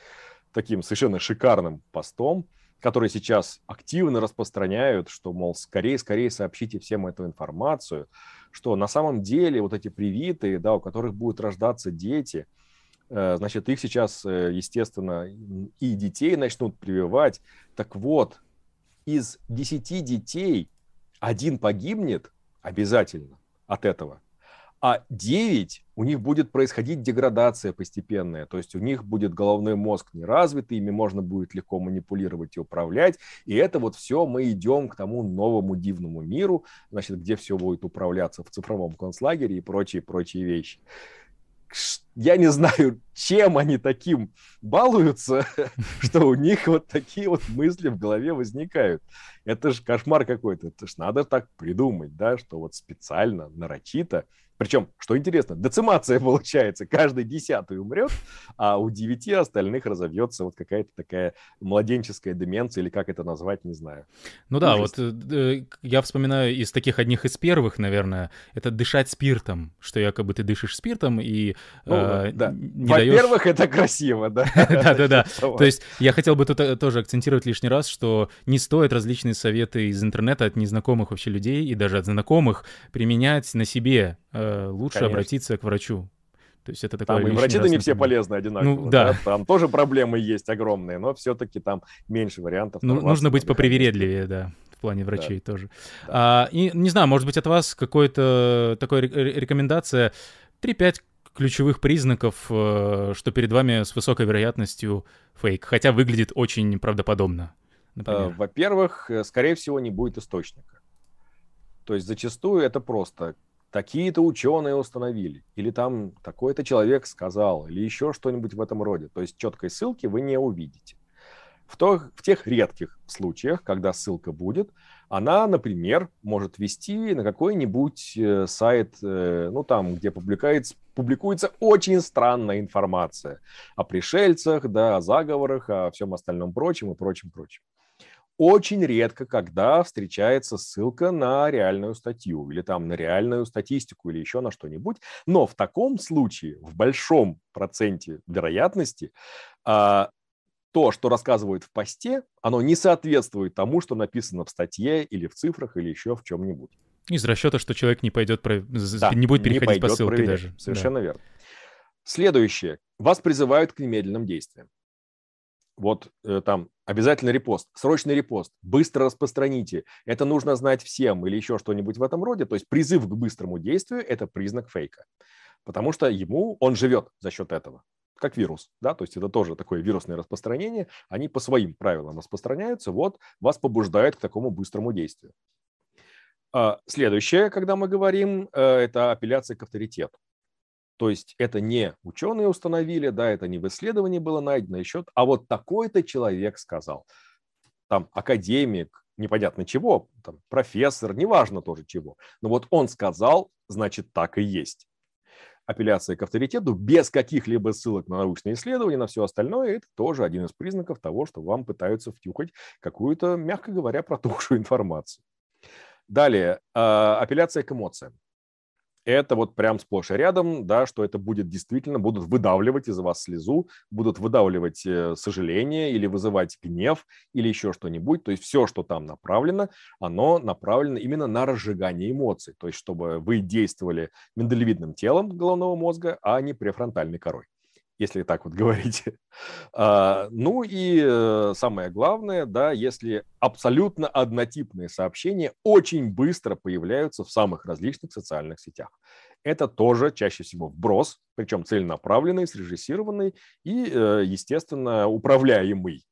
таким совершенно шикарным постом, который сейчас активно распространяют, что, мол, скорее-скорее сообщите всем эту информацию, что на самом деле вот эти привитые, да, у которых будут рождаться дети, э, значит, их сейчас, э, естественно, и детей начнут прививать. Так вот, из 10 детей один погибнет, обязательно от этого. А 9 у них будет происходить деградация постепенная, то есть у них будет головной мозг не развитый, ими можно будет легко манипулировать и управлять, и это вот все мы идем к тому новому дивному миру, значит, где все будет управляться в цифровом концлагере и прочие-прочие вещи я не знаю, чем они таким балуются, что у них вот такие вот мысли в голове возникают. Это же кошмар какой-то. Это ж надо так придумать, да, что вот специально, нарочито Причем, что интересно, децимация получается, каждый десятый умрет, а у девяти остальных разовьется вот какая-то такая младенческая деменция, или как это назвать, не знаю. Ну да, вот э, я вспоминаю из таких одних из первых, наверное, это дышать спиртом, что якобы ты дышишь спиртом и ну, э, да. Во-первых, даешь... это красиво, да. Да-да-да. То есть я хотел бы тут э, тоже акцентировать лишний раз, что не стоит различные советы из интернета от незнакомых вообще людей и даже от знакомых применять на себе э, лучше Конечно. обратиться к врачу. То есть это такое Там и врачи-то не все полезны одинаково. Ну, да. да. Там тоже проблемы есть огромные, но все-таки там меньше вариантов. Ну, нужно быть попривередливее, да, в плане врачей да. тоже. Да. А, и не знаю, может быть, от вас какой-то такой рекомендация 3-5 ключевых признаков, э, что перед вами с высокой вероятностью фейк, хотя выглядит очень правдоподобно. Например. Во-первых, э, скорее всего, не будет источника. То есть зачастую это просто такие-то ученые установили, или там такой-то человек сказал, или еще что-нибудь в этом роде. То есть четкой ссылки вы не увидите. В, то, в тех редких случаях, когда ссылка будет, она, например, может вести на какой-нибудь э, сайт, э, ну там, где публикуется, публикуется очень странная информация о пришельцах, да, о заговорах, о всем остальном прочем и прочем, прочем очень редко, когда встречается ссылка на реальную статью или там на реальную статистику или еще на что-нибудь. Но в таком случае, в большом проценте вероятности, а, то, что рассказывают в посте, оно не соответствует тому, что написано в статье или в цифрах или еще в чем-нибудь. Из расчета, что человек не пойдет, да, не будет переходить не по ссылке проверять. даже. Совершенно да. верно. Следующее. Вас призывают к немедленным действиям вот э, там обязательно репост, срочный репост, быстро распространите, это нужно знать всем или еще что-нибудь в этом роде. То есть призыв к быстрому действию – это признак фейка, потому что ему, он живет за счет этого, как вирус, да, то есть это тоже такое вирусное распространение, они по своим правилам распространяются, вот вас побуждают к такому быстрому действию. А, следующее, когда мы говорим, э, это апелляция к авторитету. То есть это не ученые установили, да, это не в исследовании было найдено еще, а вот такой-то человек сказал. Там академик, непонятно чего, там, профессор, неважно тоже чего. Но вот он сказал, значит, так и есть. Апелляция к авторитету без каких-либо ссылок на научные исследования, на все остальное, это тоже один из признаков того, что вам пытаются втюхать какую-то, мягко говоря, протухшую информацию. Далее, а, апелляция к эмоциям это вот прям сплошь и рядом, да, что это будет действительно, будут выдавливать из вас слезу, будут выдавливать э, сожаление или вызывать гнев или еще что-нибудь. То есть все, что там направлено, оно направлено именно на разжигание эмоций. То есть чтобы вы действовали миндалевидным телом головного мозга, а не префронтальной корой если так вот говорить. А, ну и э, самое главное, да, если абсолютно однотипные сообщения очень быстро появляются в самых различных социальных сетях. Это тоже чаще всего вброс, причем целенаправленный, срежиссированный и, э, естественно, управляемый.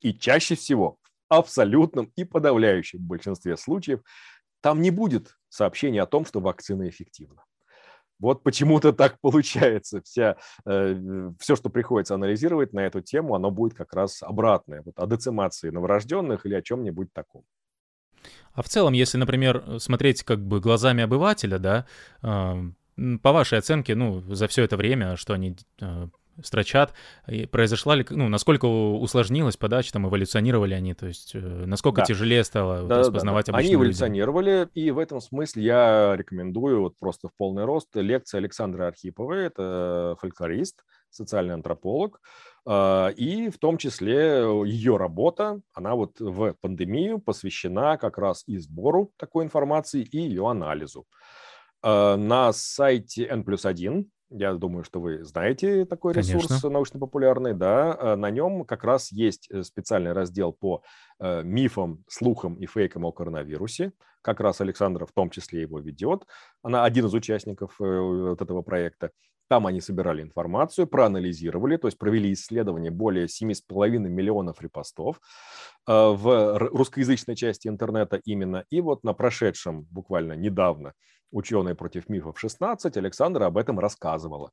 И чаще всего в абсолютном и подавляющем большинстве случаев там не будет сообщения о том, что вакцина эффективна. Вот почему-то так получается. Вся, э, все, что приходится анализировать на эту тему, оно будет как раз обратное. Вот о децимации новорожденных или о чем-нибудь таком. А в целом, если, например, смотреть как бы глазами обывателя, да, э, по вашей оценке, ну, за все это время, что они э, строчат, произошла ли, ну, насколько усложнилась подача, там, эволюционировали они, то есть, э, насколько да. тяжелее стало да, распознавать да, да. Они эволюционировали, людям? и в этом смысле я рекомендую вот просто в полный рост лекции Александры Архиповой, это фольклорист, социальный антрополог, а, и в том числе ее работа, она вот в пандемию посвящена как раз и сбору такой информации, и ее анализу. А, на сайте N плюс 1 я думаю, что вы знаете такой ресурс Конечно. научно-популярный, да. А на нем как раз есть э, специальный раздел по э, мифам, слухам и фейкам о коронавирусе. Как раз Александра в том числе его ведет. Она один из участников э, вот этого проекта. Там они собирали информацию, проанализировали, то есть провели исследование более 7,5 миллионов репостов э, в русскоязычной части интернета именно. И вот на прошедшем буквально недавно «Ученые против мифов 16» Александра об этом рассказывала.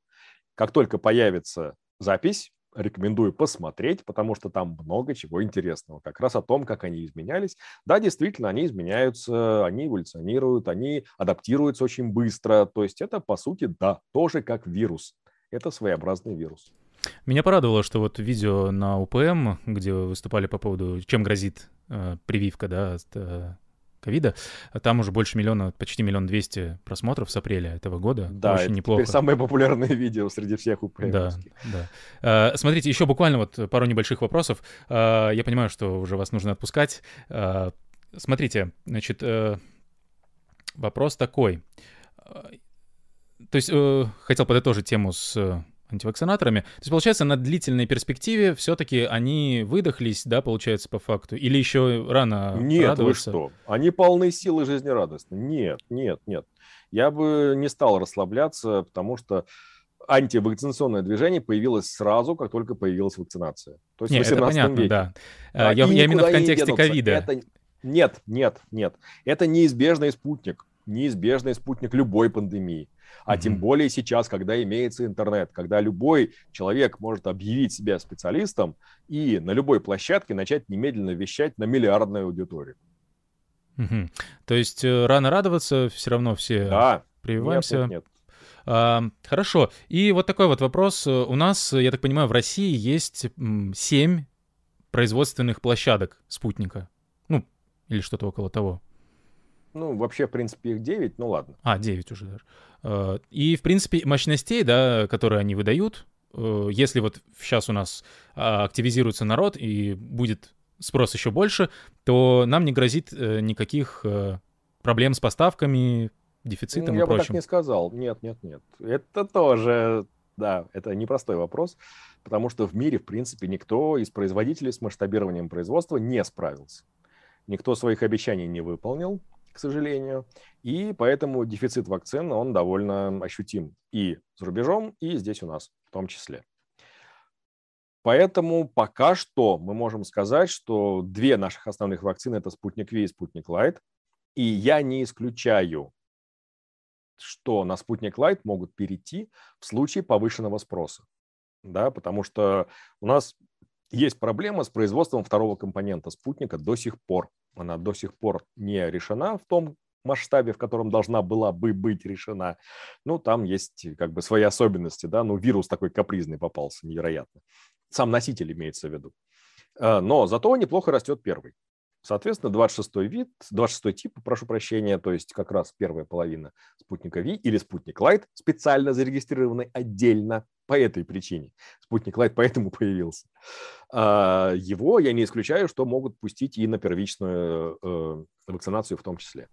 Как только появится запись рекомендую посмотреть, потому что там много чего интересного. Как раз о том, как они изменялись. Да, действительно, они изменяются, они эволюционируют, они адаптируются очень быстро. То есть это, по сути, да, тоже как вирус. Это своеобразный вирус. Меня порадовало, что вот видео на УПМ, где вы выступали по поводу, чем грозит э, прививка, да, от э, ковида, там уже больше миллиона, почти миллион двести просмотров с апреля этого года. Да, Очень это неплохо. теперь самое популярное видео среди всех УПМ. Да, да. А, смотрите, еще буквально вот пару небольших вопросов. А, я понимаю, что уже вас нужно отпускать. А, смотрите, значит, э, вопрос такой. То есть э, хотел подытожить тему с антивакцинаторами. То есть, получается, на длительной перспективе все-таки они выдохлись, да, получается, по факту? Или еще рано Нет, радоваться? вы что? Они полны силы жизнерадостны. Нет, нет, нет. Я бы не стал расслабляться, потому что антивакцинационное движение появилось сразу, как только появилась вакцинация. То есть Нет, в 18 это понятно, веке. да. А, я, я именно в контексте ковида. Это... Нет, нет, нет. Это неизбежный спутник. Неизбежный спутник любой пандемии. А mm-hmm. тем более сейчас, когда имеется интернет, когда любой человек может объявить себя специалистом и на любой площадке начать немедленно вещать на миллиардную аудиторию. Mm-hmm. То есть э, рано радоваться, все равно все да. прививаемся. Нет, нет, нет. А, хорошо. И вот такой вот вопрос. У нас, я так понимаю, в России есть семь производственных площадок спутника. Ну, или что-то около того. Ну, вообще, в принципе, их 9, ну ладно. А, 9 уже даже. Э, и, в принципе, мощностей, да, которые они выдают, э, если вот сейчас у нас а, активизируется народ и будет спрос еще больше, то нам не грозит э, никаких проблем с поставками, дефицитом Я и прочим. Я бы так не сказал. Нет, нет, нет. Это тоже, да, это непростой вопрос, потому что в мире, в принципе, никто из производителей с масштабированием производства не справился. Никто своих обещаний не выполнил к сожалению. И поэтому дефицит вакцин, он довольно ощутим и за рубежом, и здесь у нас в том числе. Поэтому пока что мы можем сказать, что две наших основных вакцины – это Спутник V и Спутник Лайт. И я не исключаю, что на Спутник Лайт могут перейти в случае повышенного спроса. Да, потому что у нас есть проблема с производством второго компонента спутника до сих пор она до сих пор не решена в том масштабе, в котором должна была бы быть решена. Ну, там есть как бы свои особенности, да, ну, вирус такой капризный попался, невероятно. Сам носитель имеется в виду. А, но зато неплохо растет первый. Соответственно, 26 вид, 26 тип, прошу прощения, то есть как раз первая половина спутника V или спутник Лайт, специально зарегистрированный отдельно по этой причине. Спутник Лайт поэтому появился. А, его я не исключаю, что могут пустить и на первичную э, вакцинацию в том числе.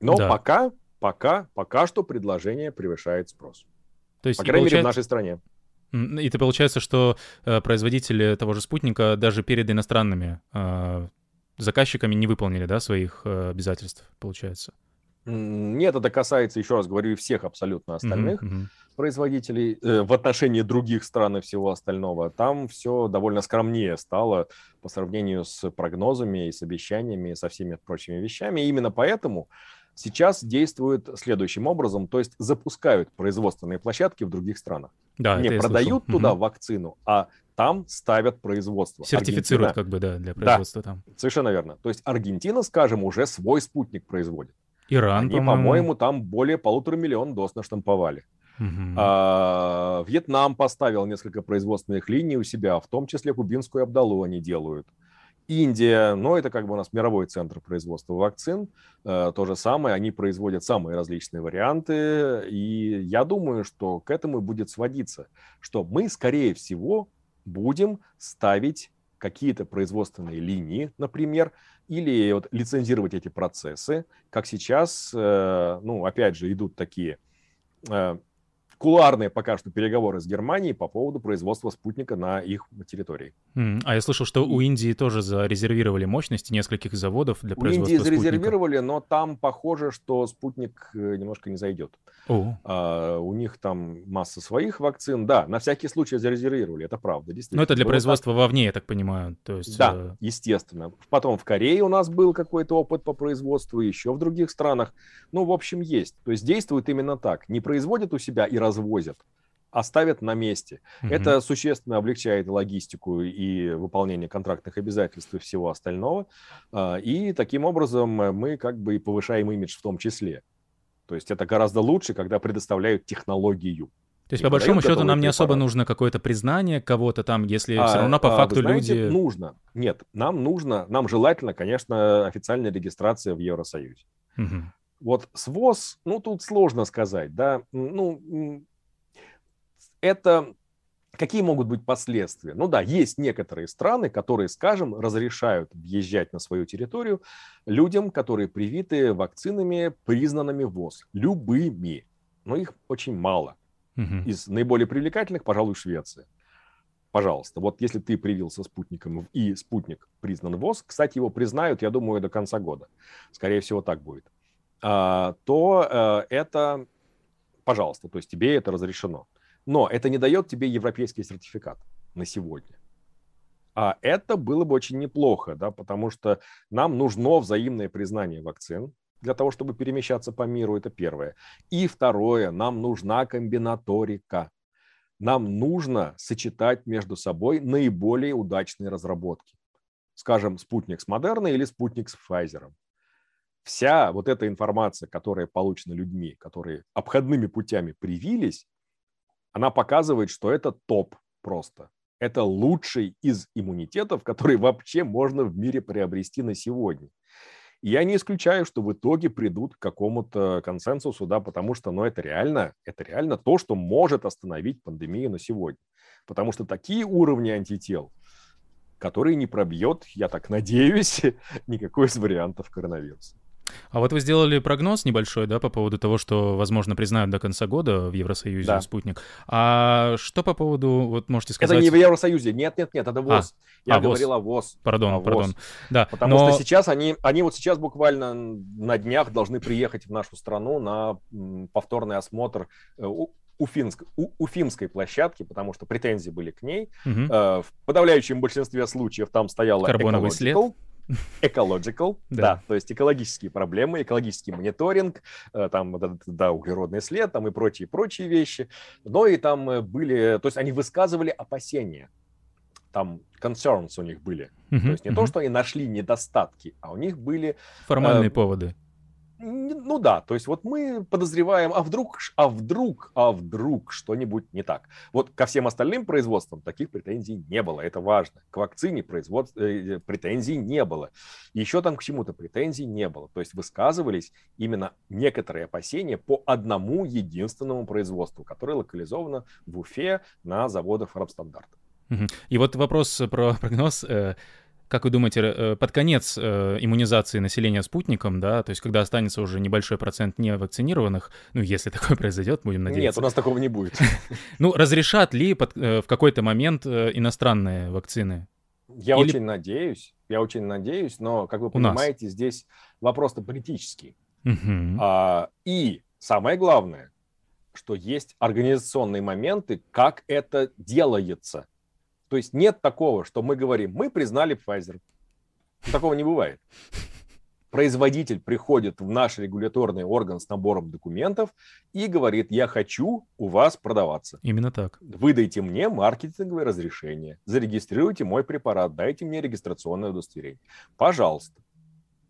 Но да. пока, пока, пока что предложение превышает спрос. То есть, по крайней получается... мере, в нашей стране. И это получается, что э, производители того же спутника даже перед иностранными э, заказчиками не выполнили, да, своих э, обязательств, получается? Нет, это касается, еще раз говорю, всех абсолютно остальных mm-hmm. производителей э, в отношении других стран и всего остального. Там все довольно скромнее стало по сравнению с прогнозами и с обещаниями и со всеми прочими вещами. И именно поэтому сейчас действуют следующим образом, то есть запускают производственные площадки в других странах. Да, Не продают туда угу. вакцину, а там ставят производство. Сертифицируют Аргентина... как бы, да, для производства да, там. Совершенно верно. То есть Аргентина, скажем, уже свой спутник производит. Иран, Они, по-моему, по-моему там более полутора миллион доз наштамповали. Угу. А, Вьетнам поставил несколько производственных линий у себя, в том числе кубинскую Абдалу они делают. Индия, ну, это как бы у нас мировой центр производства вакцин. Э, то же самое, они производят самые различные варианты. И я думаю, что к этому будет сводиться, что мы, скорее всего, будем ставить какие-то производственные линии, например, или вот лицензировать эти процессы, как сейчас, э, ну, опять же, идут такие кулуарные пока что переговоры с Германией по поводу производства спутника на их территории. Mm. А я слышал, что у Индии тоже зарезервировали мощности нескольких заводов для производства У Индии зарезервировали, спутника. но там похоже, что спутник э, немножко не зайдет. Oh. А, у них там масса своих вакцин. Да, на всякий случай зарезервировали, это правда, действительно. Но это для Было производства так... вовне, я так понимаю. То есть, да, э... естественно. Потом в Корее у нас был какой-то опыт по производству, еще в других странах. Ну, в общем, есть. То есть действует именно так. Не производят у себя и раз развозят, оставят на месте. Угу. Это существенно облегчает логистику и выполнение контрактных обязательств и всего остального. А, и таким образом мы как бы и повышаем имидж в том числе. То есть это гораздо лучше, когда предоставляют технологию. То есть, по большому счету, нам не особо нужно какое-то признание кого-то там, если а, все равно по а, факту знаете, люди... нужно. Нет, нам нужно, нам желательно, конечно, официальная регистрация в Евросоюзе. Угу. Вот с ВОЗ, ну, тут сложно сказать, да, ну, это какие могут быть последствия? Ну да, есть некоторые страны, которые, скажем, разрешают въезжать на свою территорию людям, которые привиты вакцинами, признанными ВОЗ, любыми, но их очень мало. Угу. Из наиболее привлекательных, пожалуй, Швеция. Пожалуйста, вот если ты привился спутником и спутник признан ВОЗ, кстати, его признают, я думаю, до конца года. Скорее всего, так будет. А, то э, это, пожалуйста, то есть тебе это разрешено. Но это не дает тебе европейский сертификат на сегодня. А это было бы очень неплохо, да, потому что нам нужно взаимное признание вакцин для того, чтобы перемещаться по миру, это первое. И второе, нам нужна комбинаторика. Нам нужно сочетать между собой наиболее удачные разработки. Скажем, спутник с Модерной или спутник с Pfizer вся вот эта информация, которая получена людьми, которые обходными путями привились, она показывает, что это топ просто. Это лучший из иммунитетов, который вообще можно в мире приобрести на сегодня. И я не исключаю, что в итоге придут к какому-то консенсусу, да, потому что, ну, это реально, это реально то, что может остановить пандемию на сегодня. Потому что такие уровни антител, которые не пробьет, я так надеюсь, никакой из вариантов коронавируса. А вот вы сделали прогноз небольшой, да, по поводу того, что, возможно, признают до конца года в Евросоюзе да. спутник. А что по поводу, вот можете сказать... Это не в Евросоюзе, нет, нет, нет, это ВОЗ. А, Я а, говорил ВОЗ. о ВОЗ. Пардон, о пардон. Да, Потому но... что сейчас они, они вот сейчас буквально на днях должны приехать в нашу страну на повторный осмотр э, Уфимск, у, Уфимской площадки, потому что претензии были к ней. Угу. Э, в подавляющем большинстве случаев там стояла Карбоновый след. Ecological, да. да, то есть экологические проблемы, экологический мониторинг, э, там, да, да, углеродный след, там и прочие-прочие вещи. Но и там э, были, то есть они высказывали опасения, там concerns у них были. Uh-huh, то есть не uh-huh. то, что они нашли недостатки, а у них были... Формальные э, поводы. Ну да, то есть вот мы подозреваем, а вдруг, а вдруг, а вдруг что-нибудь не так. Вот ко всем остальным производствам таких претензий не было, это важно. К вакцине производств, э, претензий не было. Еще там к чему-то претензий не было. То есть высказывались именно некоторые опасения по одному единственному производству, которое локализовано в Уфе на заводах Фарбстандарт. И вот вопрос про прогноз. Как вы думаете, э, под конец э, иммунизации населения спутником, да, то есть когда останется уже небольшой процент невакцинированных, ну, если такое произойдет, будем надеяться. Нет, у нас такого не будет. Ну, разрешат ли э, в какой-то момент иностранные вакцины? Я Или... очень надеюсь, я очень надеюсь, но, как вы понимаете, здесь вопрос-то политический. Угу. А, и самое главное, что есть организационные моменты, как это делается. То есть нет такого, что мы говорим, мы признали Pfizer. Такого не бывает. Производитель приходит в наш регуляторный орган с набором документов и говорит, я хочу у вас продаваться. Именно так. Выдайте мне маркетинговое разрешение, зарегистрируйте мой препарат, дайте мне регистрационное удостоверение. Пожалуйста.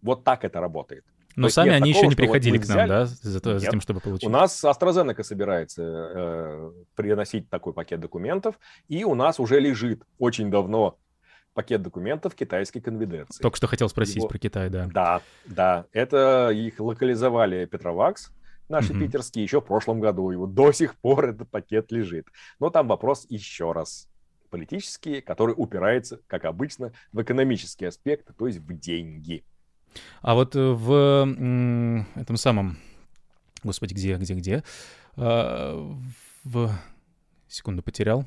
Вот так это работает. Но сами они такого, еще не приходили вот к нам, взяли... да, за, то, за тем, чтобы получить? У нас AstraZeneca собирается э, приносить такой пакет документов, и у нас уже лежит очень давно пакет документов китайской конфедерации. Только что хотел спросить Его... про Китай, да. Да, да. Это их локализовали Петровакс, наши mm-hmm. питерские, еще в прошлом году. Вот до сих пор этот пакет лежит. Но там вопрос еще раз политический, который упирается, как обычно, в экономический аспект, то есть в деньги. А вот э, в этом самом... Господи, где, где, где? А, в... Секунду потерял.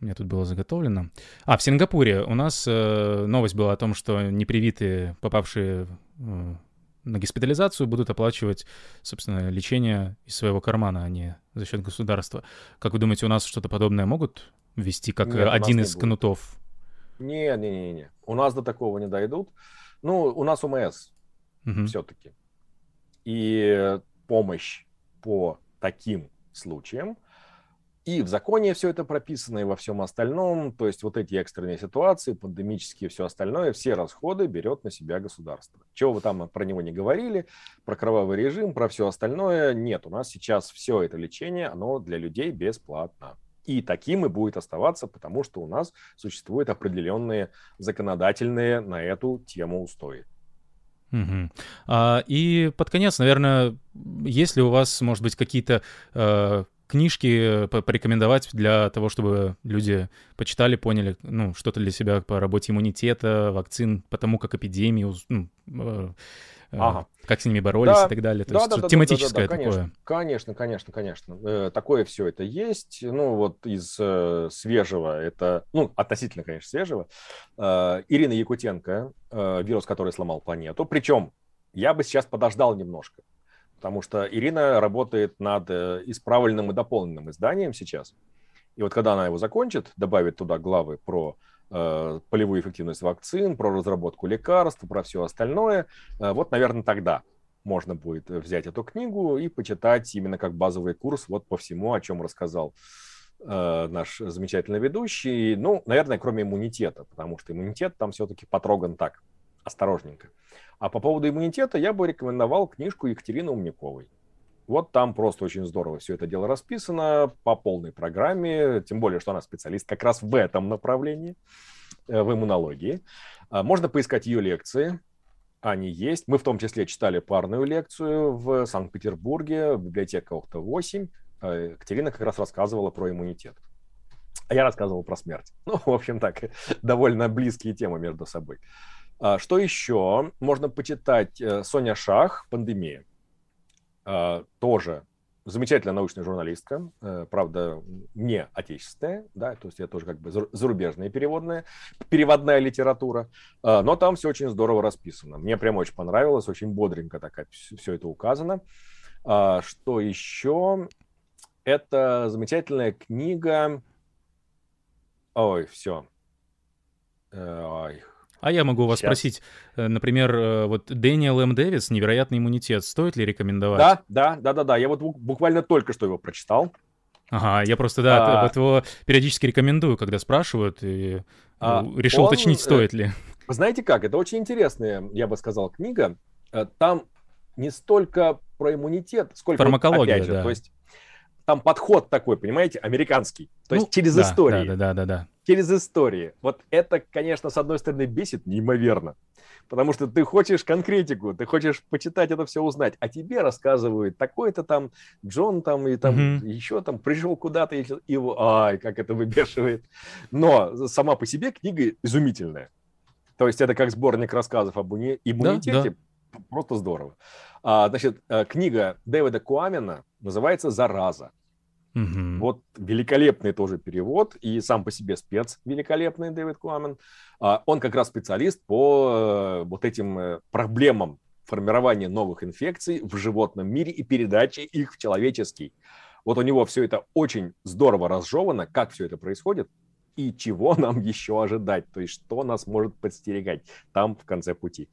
У меня тут было заготовлено. А, в Сингапуре у нас э, новость была о том, что непривитые, попавшие э, на госпитализацию, будут оплачивать, собственно, лечение из своего кармана, а не за счет государства. Как вы думаете, у нас что-то подобное могут ввести, как Нет, один из кнутов? Не-не-не, у нас до такого не дойдут. Ну, у нас УМС угу. все-таки. И помощь по таким случаям И в законе все это прописано, и во всем остальном. То есть вот эти экстренные ситуации, пандемические, все остальное, все расходы берет на себя государство. Чего вы там про него не говорили, про кровавый режим, про все остальное, нет. У нас сейчас все это лечение, оно для людей бесплатно. И таким и будет оставаться, потому что у нас существуют определенные законодательные на эту тему устои. Угу. А, и под конец, наверное, есть ли у вас, может быть, какие-то э, книжки порекомендовать для того, чтобы люди почитали, поняли, ну, что-то для себя по работе иммунитета, вакцин, по тому, как эпидемии, ну, э, ага. как с ними боролись да, и так далее. То да, есть да, да, тематическое да, да, да, такое. Конечно, конечно, конечно. Э, такое все это есть. Ну, вот из э, свежего, это, ну, относительно, конечно, свежего, э, Ирина Якутенко, э, вирус, который сломал планету. Причем я бы сейчас подождал немножко потому что Ирина работает над э, исправленным и дополненным изданием сейчас. И вот когда она его закончит, добавит туда главы про э, полевую эффективность вакцин, про разработку лекарств, про все остальное, э, вот, наверное, тогда можно будет взять эту книгу и почитать именно как базовый курс вот по всему, о чем рассказал э, наш замечательный ведущий. Ну, наверное, кроме иммунитета, потому что иммунитет там все-таки потроган так, осторожненько. А по поводу иммунитета я бы рекомендовал книжку Екатерины Умниковой. Вот там просто очень здорово все это дело расписано по полной программе, тем более, что она специалист как раз в этом направлении, э, в иммунологии. А, можно поискать ее лекции, они есть. Мы в том числе читали парную лекцию в Санкт-Петербурге, в библиотеке Охта-8. Э, Екатерина как раз рассказывала про иммунитет. А я рассказывал про смерть. Ну, в общем так, довольно близкие темы между собой. А, что еще? Можно почитать э, Соня Шах «Пандемия». А, тоже замечательная научная журналистка, э, правда, не отечественная, да, то есть это тоже как бы зарубежная переводная, переводная литература, а, но там все очень здорово расписано. Мне прям очень понравилось, очень бодренько так все это указано. Что еще? Это замечательная книга... Ой, все. Э, ой, а я могу вас Сейчас. спросить, э, например, э, вот Дэниел М. Дэвис «Невероятный иммунитет» стоит ли рекомендовать? Да, да, да, да, да. Я вот буквально только что его прочитал. Ага, я просто, да, а... вот его периодически рекомендую, когда спрашивают, и а, решил он, уточнить, э, стоит ли. Знаете как, это очень интересная, я бы сказал, книга. Там не столько про иммунитет, сколько, Фармакология, опять же, да. то есть там подход такой, понимаете, американский. То есть ну, через да, истории. Да, да, да, да, да. Через истории. Вот это, конечно, с одной стороны бесит неимоверно. Потому что ты хочешь конкретику, ты хочешь почитать это все узнать, а тебе рассказывают такой-то там Джон там и там mm-hmm. еще там пришел куда-то и, и ай, как это выбешивает. Но сама по себе книга изумительная. То есть это как сборник рассказов об иммунитете. Да, да. Просто здорово. А, значит, э, книга Дэвида Куамина называется «Зараза». Угу. Вот великолепный тоже перевод, и сам по себе спец великолепный Дэвид Куамен. А, он как раз специалист по э, вот этим э, проблемам формирования новых инфекций в животном мире и передачи их в человеческий. Вот у него все это очень здорово разжевано, как все это происходит и чего нам еще ожидать, то есть что нас может подстерегать там в конце пути.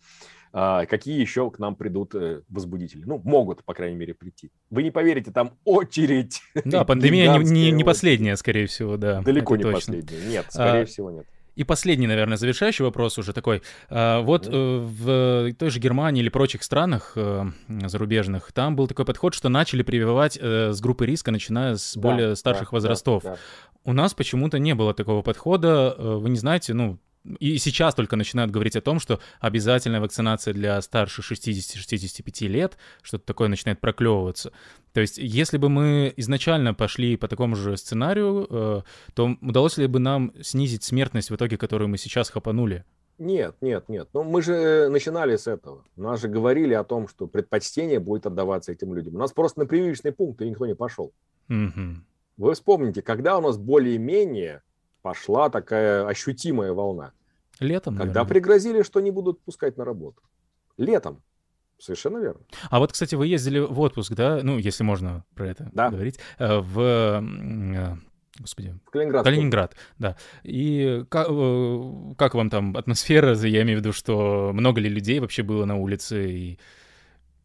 А, какие еще к нам придут э, возбудители. Ну, могут, по крайней мере, прийти. Вы не поверите, там очередь. Да, пандемия не, не, не последняя, скорее всего, да. Далеко не точно. последняя. Нет, скорее а, всего, нет. И последний, наверное, завершающий вопрос уже такой. А, вот mm. в той же Германии или прочих странах э, зарубежных там был такой подход, что начали прививать э, с группы риска, начиная с да, более старших да, возрастов. Да, да. У нас почему-то не было такого подхода. Вы не знаете, ну, и сейчас только начинают говорить о том, что обязательная вакцинация для старше 60-65 лет, что-то такое начинает проклевываться. То есть, если бы мы изначально пошли по такому же сценарию, э, то удалось ли бы нам снизить смертность в итоге, которую мы сейчас хапанули? Нет, нет, нет. Ну, мы же начинали с этого. Нас же говорили о том, что предпочтение будет отдаваться этим людям. У нас просто на прививочный пункт никто не пошел. Угу. Вы вспомните, когда у нас более-менее пошла такая ощутимая волна. Летом, Когда наверное. пригрозили, что не будут пускать на работу. Летом. Совершенно верно. А вот, кстати, вы ездили в отпуск, да? Ну, если можно про это да. говорить. Э, в э, господи, в Калининград. Калининград, да. И как, э, как вам там атмосфера? Я имею в виду, что много ли людей вообще было на улице и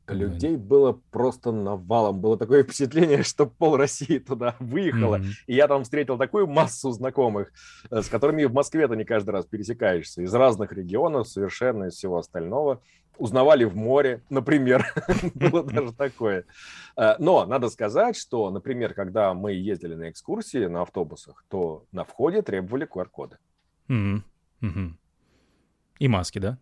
Людей было просто навалом. Было такое впечатление, что пол России туда выехало. Mm-hmm. И я там встретил такую массу знакомых, э, с которыми в Москве-то не каждый раз пересекаешься. Из разных регионов, совершенно из всего остального. Узнавали в море, например. Было даже такое. Э, но надо сказать, что, например, когда мы ездили на экскурсии на автобусах, то на входе требовали QR-коды. И маски, да?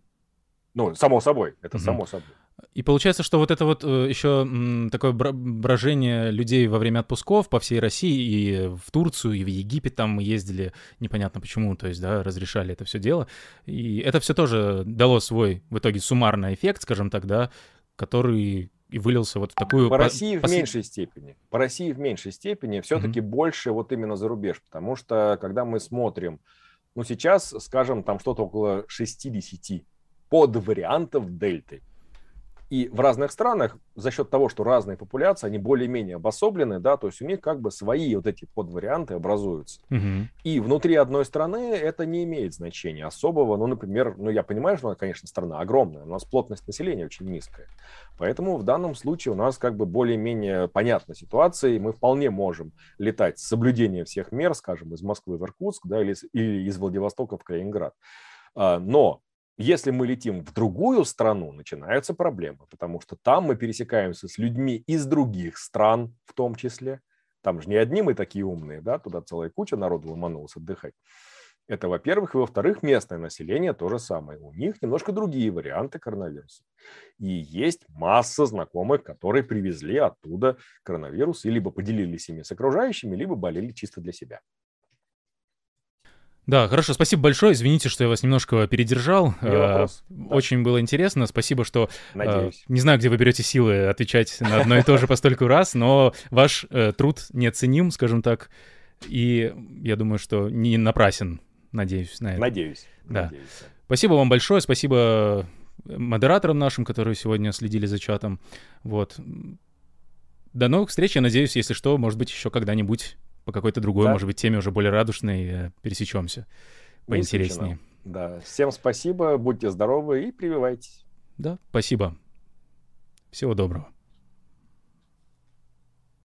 Ну, само собой, это само собой. И получается, что вот это вот э, еще такое брожение людей во время отпусков по всей России и в Турцию, и в Египет там мы ездили, непонятно почему, то есть, да, разрешали это все дело. И это все тоже дало свой в итоге суммарный эффект, скажем так, да, который и вылился вот в такую... По России пос... в меньшей степени. По России в меньшей степени все-таки mm-hmm. больше вот именно за рубеж, потому что когда мы смотрим, ну сейчас, скажем, там что-то около 60 подвариантов дельты. И в разных странах за счет того, что разные популяции, они более-менее обособлены, да, то есть у них как бы свои вот эти подварианты образуются. Угу. И внутри одной страны это не имеет значения особого. Ну, например, ну я понимаю, что, конечно, страна огромная, у нас плотность населения очень низкая. Поэтому в данном случае у нас как бы более-менее понятна ситуация, и мы вполне можем летать с соблюдением всех мер, скажем, из Москвы в Иркутск, да, или, или из Владивостока в Калининград. А, но если мы летим в другую страну, начинаются проблемы, потому что там мы пересекаемся с людьми из других стран в том числе. Там же не одни мы такие умные, да, туда целая куча народу ломанулась отдыхать. Это, во-первых. И, во-вторых, местное население то же самое. У них немножко другие варианты коронавируса. И есть масса знакомых, которые привезли оттуда коронавирус и либо поделились ими с окружающими, либо болели чисто для себя. Да, хорошо, спасибо большое. Извините, что я вас немножко передержал. Не вопрос. Очень да. было интересно. Спасибо, что... Э, Надеюсь. Не знаю, где вы берете силы отвечать на одно и то же по столько раз, но ваш э, труд неоценим, скажем так. И я думаю, что не напрасен. Надеюсь на это. Надеюсь. Да. Надеюсь. Спасибо вам большое. Спасибо модераторам нашим, которые сегодня следили за чатом. Вот. До новых встреч. Я надеюсь, если что, может быть, еще когда-нибудь по какой-то другой, да. может быть, теме уже более радушной э, пересечемся. Поинтереснее. Да. Всем спасибо, будьте здоровы и прививайтесь. Да, спасибо. Всего доброго.